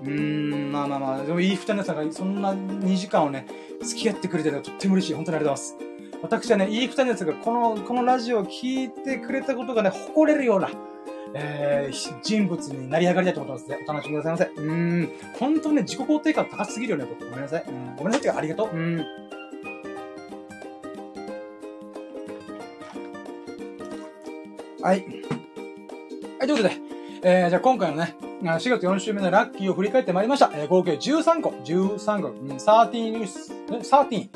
うーん、まあまあまあ、でもいい二人のさんがそんな2時間をね、付き合ってくれてるのはとっても嬉しい。本当にありがとうございます。私はね、いい二人のやつがこの、このラジオを聞いてくれたことがね、誇れるような、えー、人物になり上がりたいと思ってますね。お楽しみくださいませ。うん。本当にね、自己肯定感高すぎるよね、僕。ごめんなさい。うん。ごめんなさいってか、ありがとう。うん。はい。はい、ということで、えー、じゃあ今回のね、4月4週目のラッキーを振り返ってまいりました。えー、合計13個、13個、うん、13、13、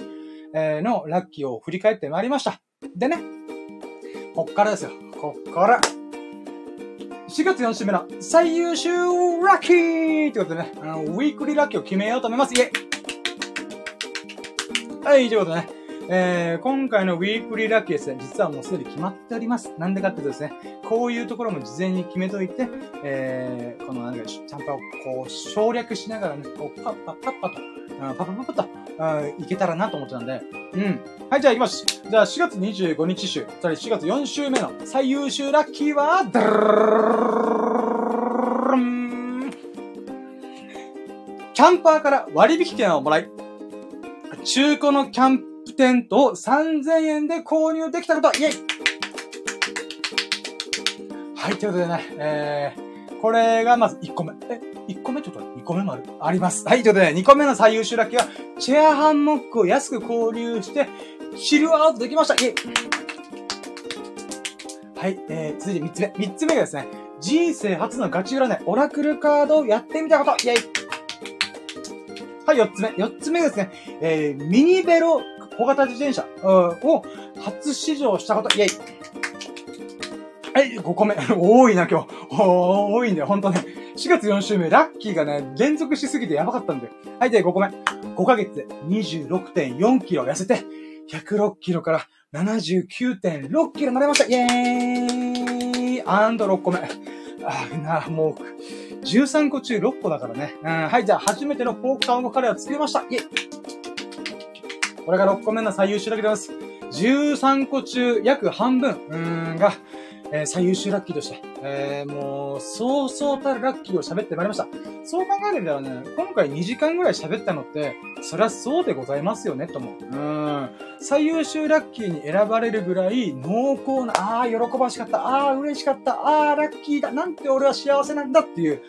えー、のラッキーを振り返ってまいりました。でね、こっからですよ。こっから。4月4週目の最優秀ラッキーってことでね、あの、ウィークリーラッキーを決めようと思います。イェイはい、ということでね、えー、今回のウィークリーラッキーですね、実はもうすでに決まっております。なんでかってとですね、こういうところも事前に決めといて、えー、このなんか、ちゃんとこう、省略しながらね、こう、パッパッパッパと、パッパパパッと、いけたらなと思ってたんで、うん。はい、じゃあ行きます。じゃあ4月25日週、つまり4月4週目の最優秀ラッキーは、ダルンキャンパーから割引券をもらい、中古のキャンプテントを3000円で購入できたこと、イェイはい、ということでね、えー、これがまず1個目。え、1個目ちょっと2個目もあるあります。はい、ということで、2個目の最優秀ラッキーは、チェアハンモックを安く購入して、チルアウトできましたイェイはい、えー、続いて3つ目。3つ目がですね、人生初のガチ占い、オラクルカードをやってみたこと、イェイはい、4つ目。4つ目ですね、えー、ミニベロ小型自転車を初試乗したこと、イェイはい、5個目。<laughs> 多いな、今日。多いんだよ、ほんとね。4月4週目、ラッキーがね、連続しすぎてやばかったんだよ。はい、で、5個目。5ヶ月で26.4キロ痩せて、106キロから79.6キロなれました。イェーイアンド6個目。あな、もう、13個中6個だからね。うん、はい、じゃあ、初めてのポークタウンカレーを作りました。イェイこれが6個目の最優秀だけです。13個中約半分、うーん、が、えー、最優秀ラッキーとして、えー、もう、そうそうたるラッキーを喋ってまいりました。そう考えてみたらね、今回2時間ぐらい喋ったのって、そりゃそうでございますよね、と思う。うん。最優秀ラッキーに選ばれるぐらい濃厚な、ああ、喜ばしかった、ああ、嬉しかった、ああ、ラッキーだ、なんて俺は幸せなんだっていう、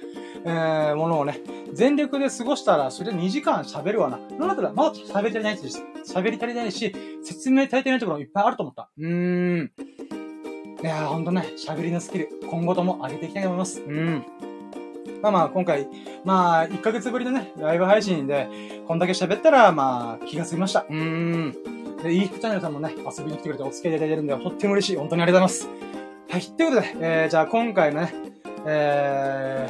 えー、ものをね、全力で過ごしたら、それで2時間喋るわな。なんだったら、まだ喋り足りないし、喋り足りないし、説明足りてないところもいっぱいあると思った。うーん。いやー、ほんとね、喋りのスキル、今後とも上げていきたいと思います。うん。まあまあ、今回、まあ、1ヶ月ぶりのね、ライブ配信で、こんだけ喋ったら、まあ、気が済みました。うーん。で、いい服チャンネルさんもね、遊びに来てくれてお付き合いいただいてるんで、とっても嬉しい。本当にありがとうございます。はい。ということで、えー、じゃあ今回のね、え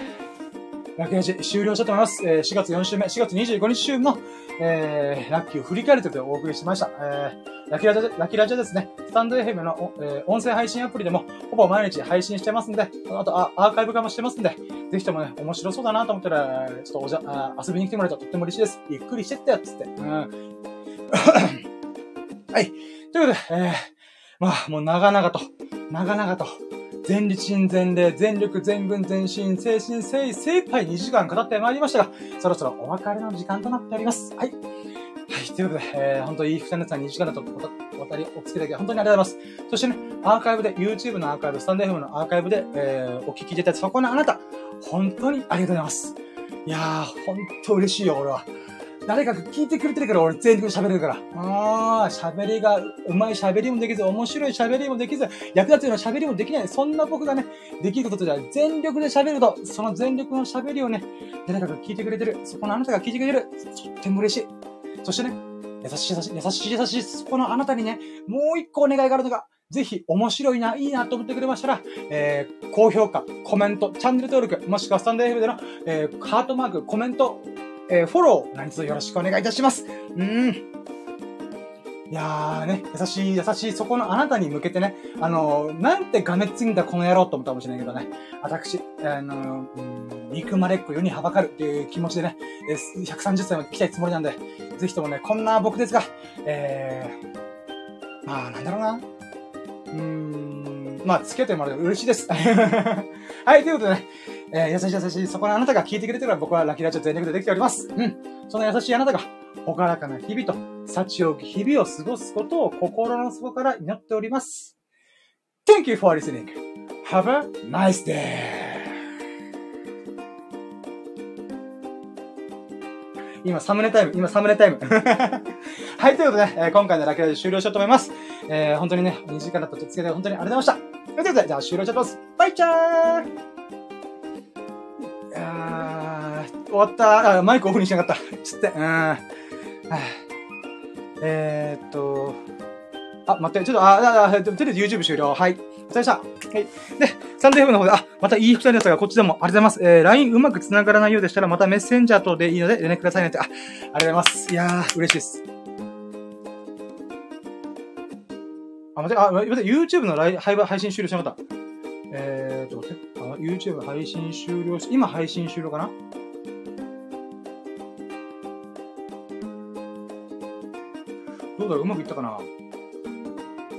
ー、ラッキーラジ終了したと思います。えー、4月4週目、4月25日週の、えー、ラッキーを振り返るというお送りしました。えーラキラジャ、ラキラジャですね、スタンド FM の、えー、音声配信アプリでも、ほぼ毎日配信してますんで、あとあアーカイブ化もしてますんで、ぜひともね、面白そうだなと思ったら、ちょっとおじゃあ遊びに来てもらえたらとっても嬉しいです。ゆっくりしてってやつって。うん。はい。ということで、えー、まあ、もう長々と、長々と、全身全霊、全力、全分、全身、精神、精い、精一杯2時間語ってまいりましたが、そろそろお別れの時間となっております。はい。はい、ということで、えー、本当にいい二人さん2時間だとお渡りお付き合い本当にありがとうございます。そしてね、アーカイブで、YouTube のアーカイブ、スタンド FM のアーカイブで、えー、お聞きいただいたそこのあなた、本当にありがとうございます。いやー、本当嬉しいよ、俺は。誰か聞いてくれてるから俺全力で喋れるから。ああ、喋りが、うまい喋りもできず、面白い喋りもできず、役立つような喋りもできない。そんな僕がね、できることじゃ全力で喋ると、その全力の喋りをね、誰かが聞いてくれてる。そこのあなたが聞いてくれてる。とっても嬉しい。そしてね、優しい優しい優しい優しい、そこのあなたにね、もう一個お願いがあるのが、ぜひ面白いな、いいなと思ってくれましたら、えー、高評価、コメント、チャンネル登録、もしくはスタンド FM での、えー、ハートマーク、コメント、えー、フォロー、何卒よろしくお願いいたします。うん。いやーね、優しい、優しい、そこのあなたに向けてね、あのー、なんてがめついんだこの野郎と思ったかもしれないけどね、私、あのー、うん、憎まれっ子世にはばかるっていう気持ちでね、130歳まで来たいつもりなんで、ぜひともね、こんな僕ですが、えー、まあ、なんだろうな。うーん、まあ、付き合ってもらうと嬉しいです。<laughs> はい、ということでね、えー、優しい優しい、そこのあなたが聞いてくれてるから僕はラッキーラジオ全力でできております。うん。その優しいあなたが、ほからかな日々と、幸を日々を過ごすことを心の底から祈っております。Thank you for listening. Have a nice day. 今、サムネタイム、今、サムネタイム。<laughs> はい、ということで、えー、今回のラッキーラジオ終了しようと思います。えー、本当にね、2時間だったとつけて本当にありがとうございました。ということで、じゃあ終了しちゃいます。バイチャー終わったあ。マイクオフにしなかった。<laughs> つって。うん。えー、っと、あ、待って、ちょっと、あ、あ、あ、とりあえず YouTube 終了。はい。お疲れ様でした。はい。で、サンデーフの方で、あ、またいい人ですが、こっちでもありがとうございます。えー、LINE うまく繋がらないようでしたら、またメッセンジャーとでいいので連絡くださいねって。あ、ありがとうございます。いやー、嬉しいです。あ、待って、あ、待って、YouTube のライ配信終了しなかった。えーと、待って、あ、YouTube 配信終了し、今配信終了かな？どうだろううまくいったかな？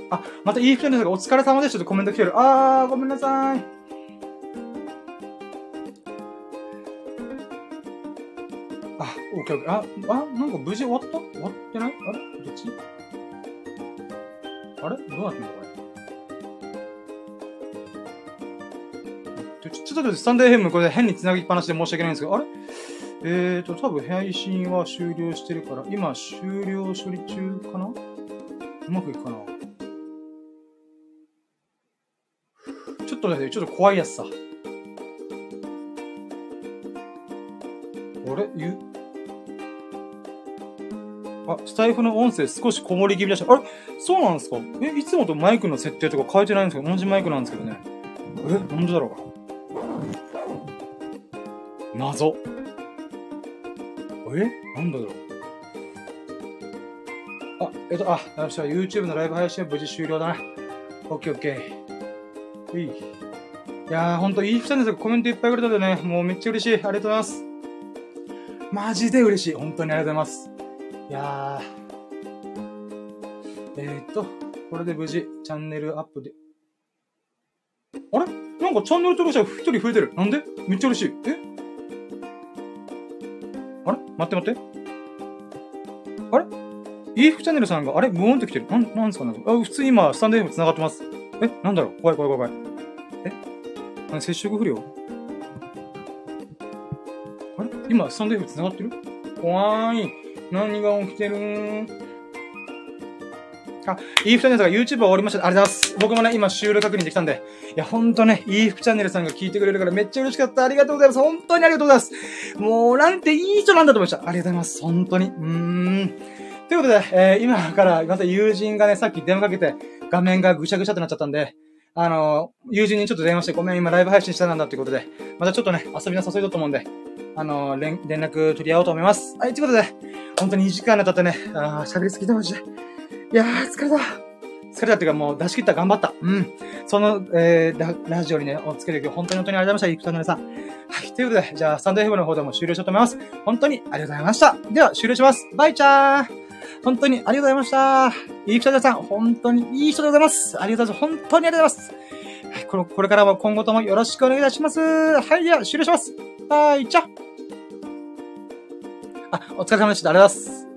あ、またいい人ですが、お疲れ様です。ちょっとコメント来てる。あー、ごめんなさい。あ、オッケーオッケー。あ、あ、なんか無事終わった？終わってない？あれ？どっち？あれ？どうなってんだこれ？ちょ、ちょっと待って、スタンド FM これ変に繋ぎっぱなしで申し訳ないんですけど、あれ？えーと、多分配信は終了してるから、今終了処理中かな？うまくいくかな？ちょっとね、ちょっと怖いやつさ。あれ？ゆあ、スタイフの音声少しこもり気味だした、あれ？そうなんですか？え、いつもとマイクの設定とか変えてないんですけど、同じマイクなんですけどね。え、なんでだろう。謎。え？なんだろうあ、えっと、あ、よっしゃ、YouTube のライブ配信は無事終了だな。オッケーオッケー。いい。いやー、ほんといい人なんですよ。コメントいっぱいくれたでね、もうめっちゃ嬉しい。ありがとうございます。マジで嬉しい。本当にありがとうございます。いやー。えー、っと、これで無事、チャンネルアップで。あれ？なんかチャンネル登録者一人増えてる。なんで？めっちゃ嬉しい。え？待って待って。あれ ?EF チャンネルさんが、あれ？ブーンって来てる。なん、なんですかね？あ、普通今、スタンド FM 繋がってます。え？なんだろう？怖い怖い怖い怖い。え？何接触不良？あれ？今、スタンド FM 繋がってる？怖い。何が起きてるー？あ、イーフチャンネルさんが YouTube 終わりました。ありがとうございます。僕もね、今終了確認できたんで。いや、ほんとね、イーフチャンネルさんが聞いてくれるからめっちゃ嬉しかった。ありがとうございます。本当にありがとうございます。もう、なんていい人なんだと思いました。ありがとうございます。本当に。うーん。ということで、えー、今からまた友人がね、さっき電話かけて、画面がぐしゃぐしゃってなっちゃったんで、あのー、友人にちょっと電話して、ごめん、今ライブ配信したんだってことで、またちょっとね、遊びの誘いだと思うんで、あのー、連、連絡取り合おうと思います。はい、ということで、本当に2時間に経ってね、あ、喋りすぎてました。いやー、疲れた。疲れたっていうかもう出し切った頑張った。うん。その、えー、ラジオにね、おつける本当に本当にありがとうございました。イクタナさん。はい。ということで、じゃあ、サンド FM の方でも終了しようと思います。本当にありがとうございました。では、終了します。バイチャー本当にありがとうございました。イクタナさん、本当にいい人でございます。ありがとうございます。本当にありがとうございます。はい。この、これからも今後ともよろしくお願いいたします。はい。では、終了します。バイチャーあ、お疲れ様でした。ありがとうございます。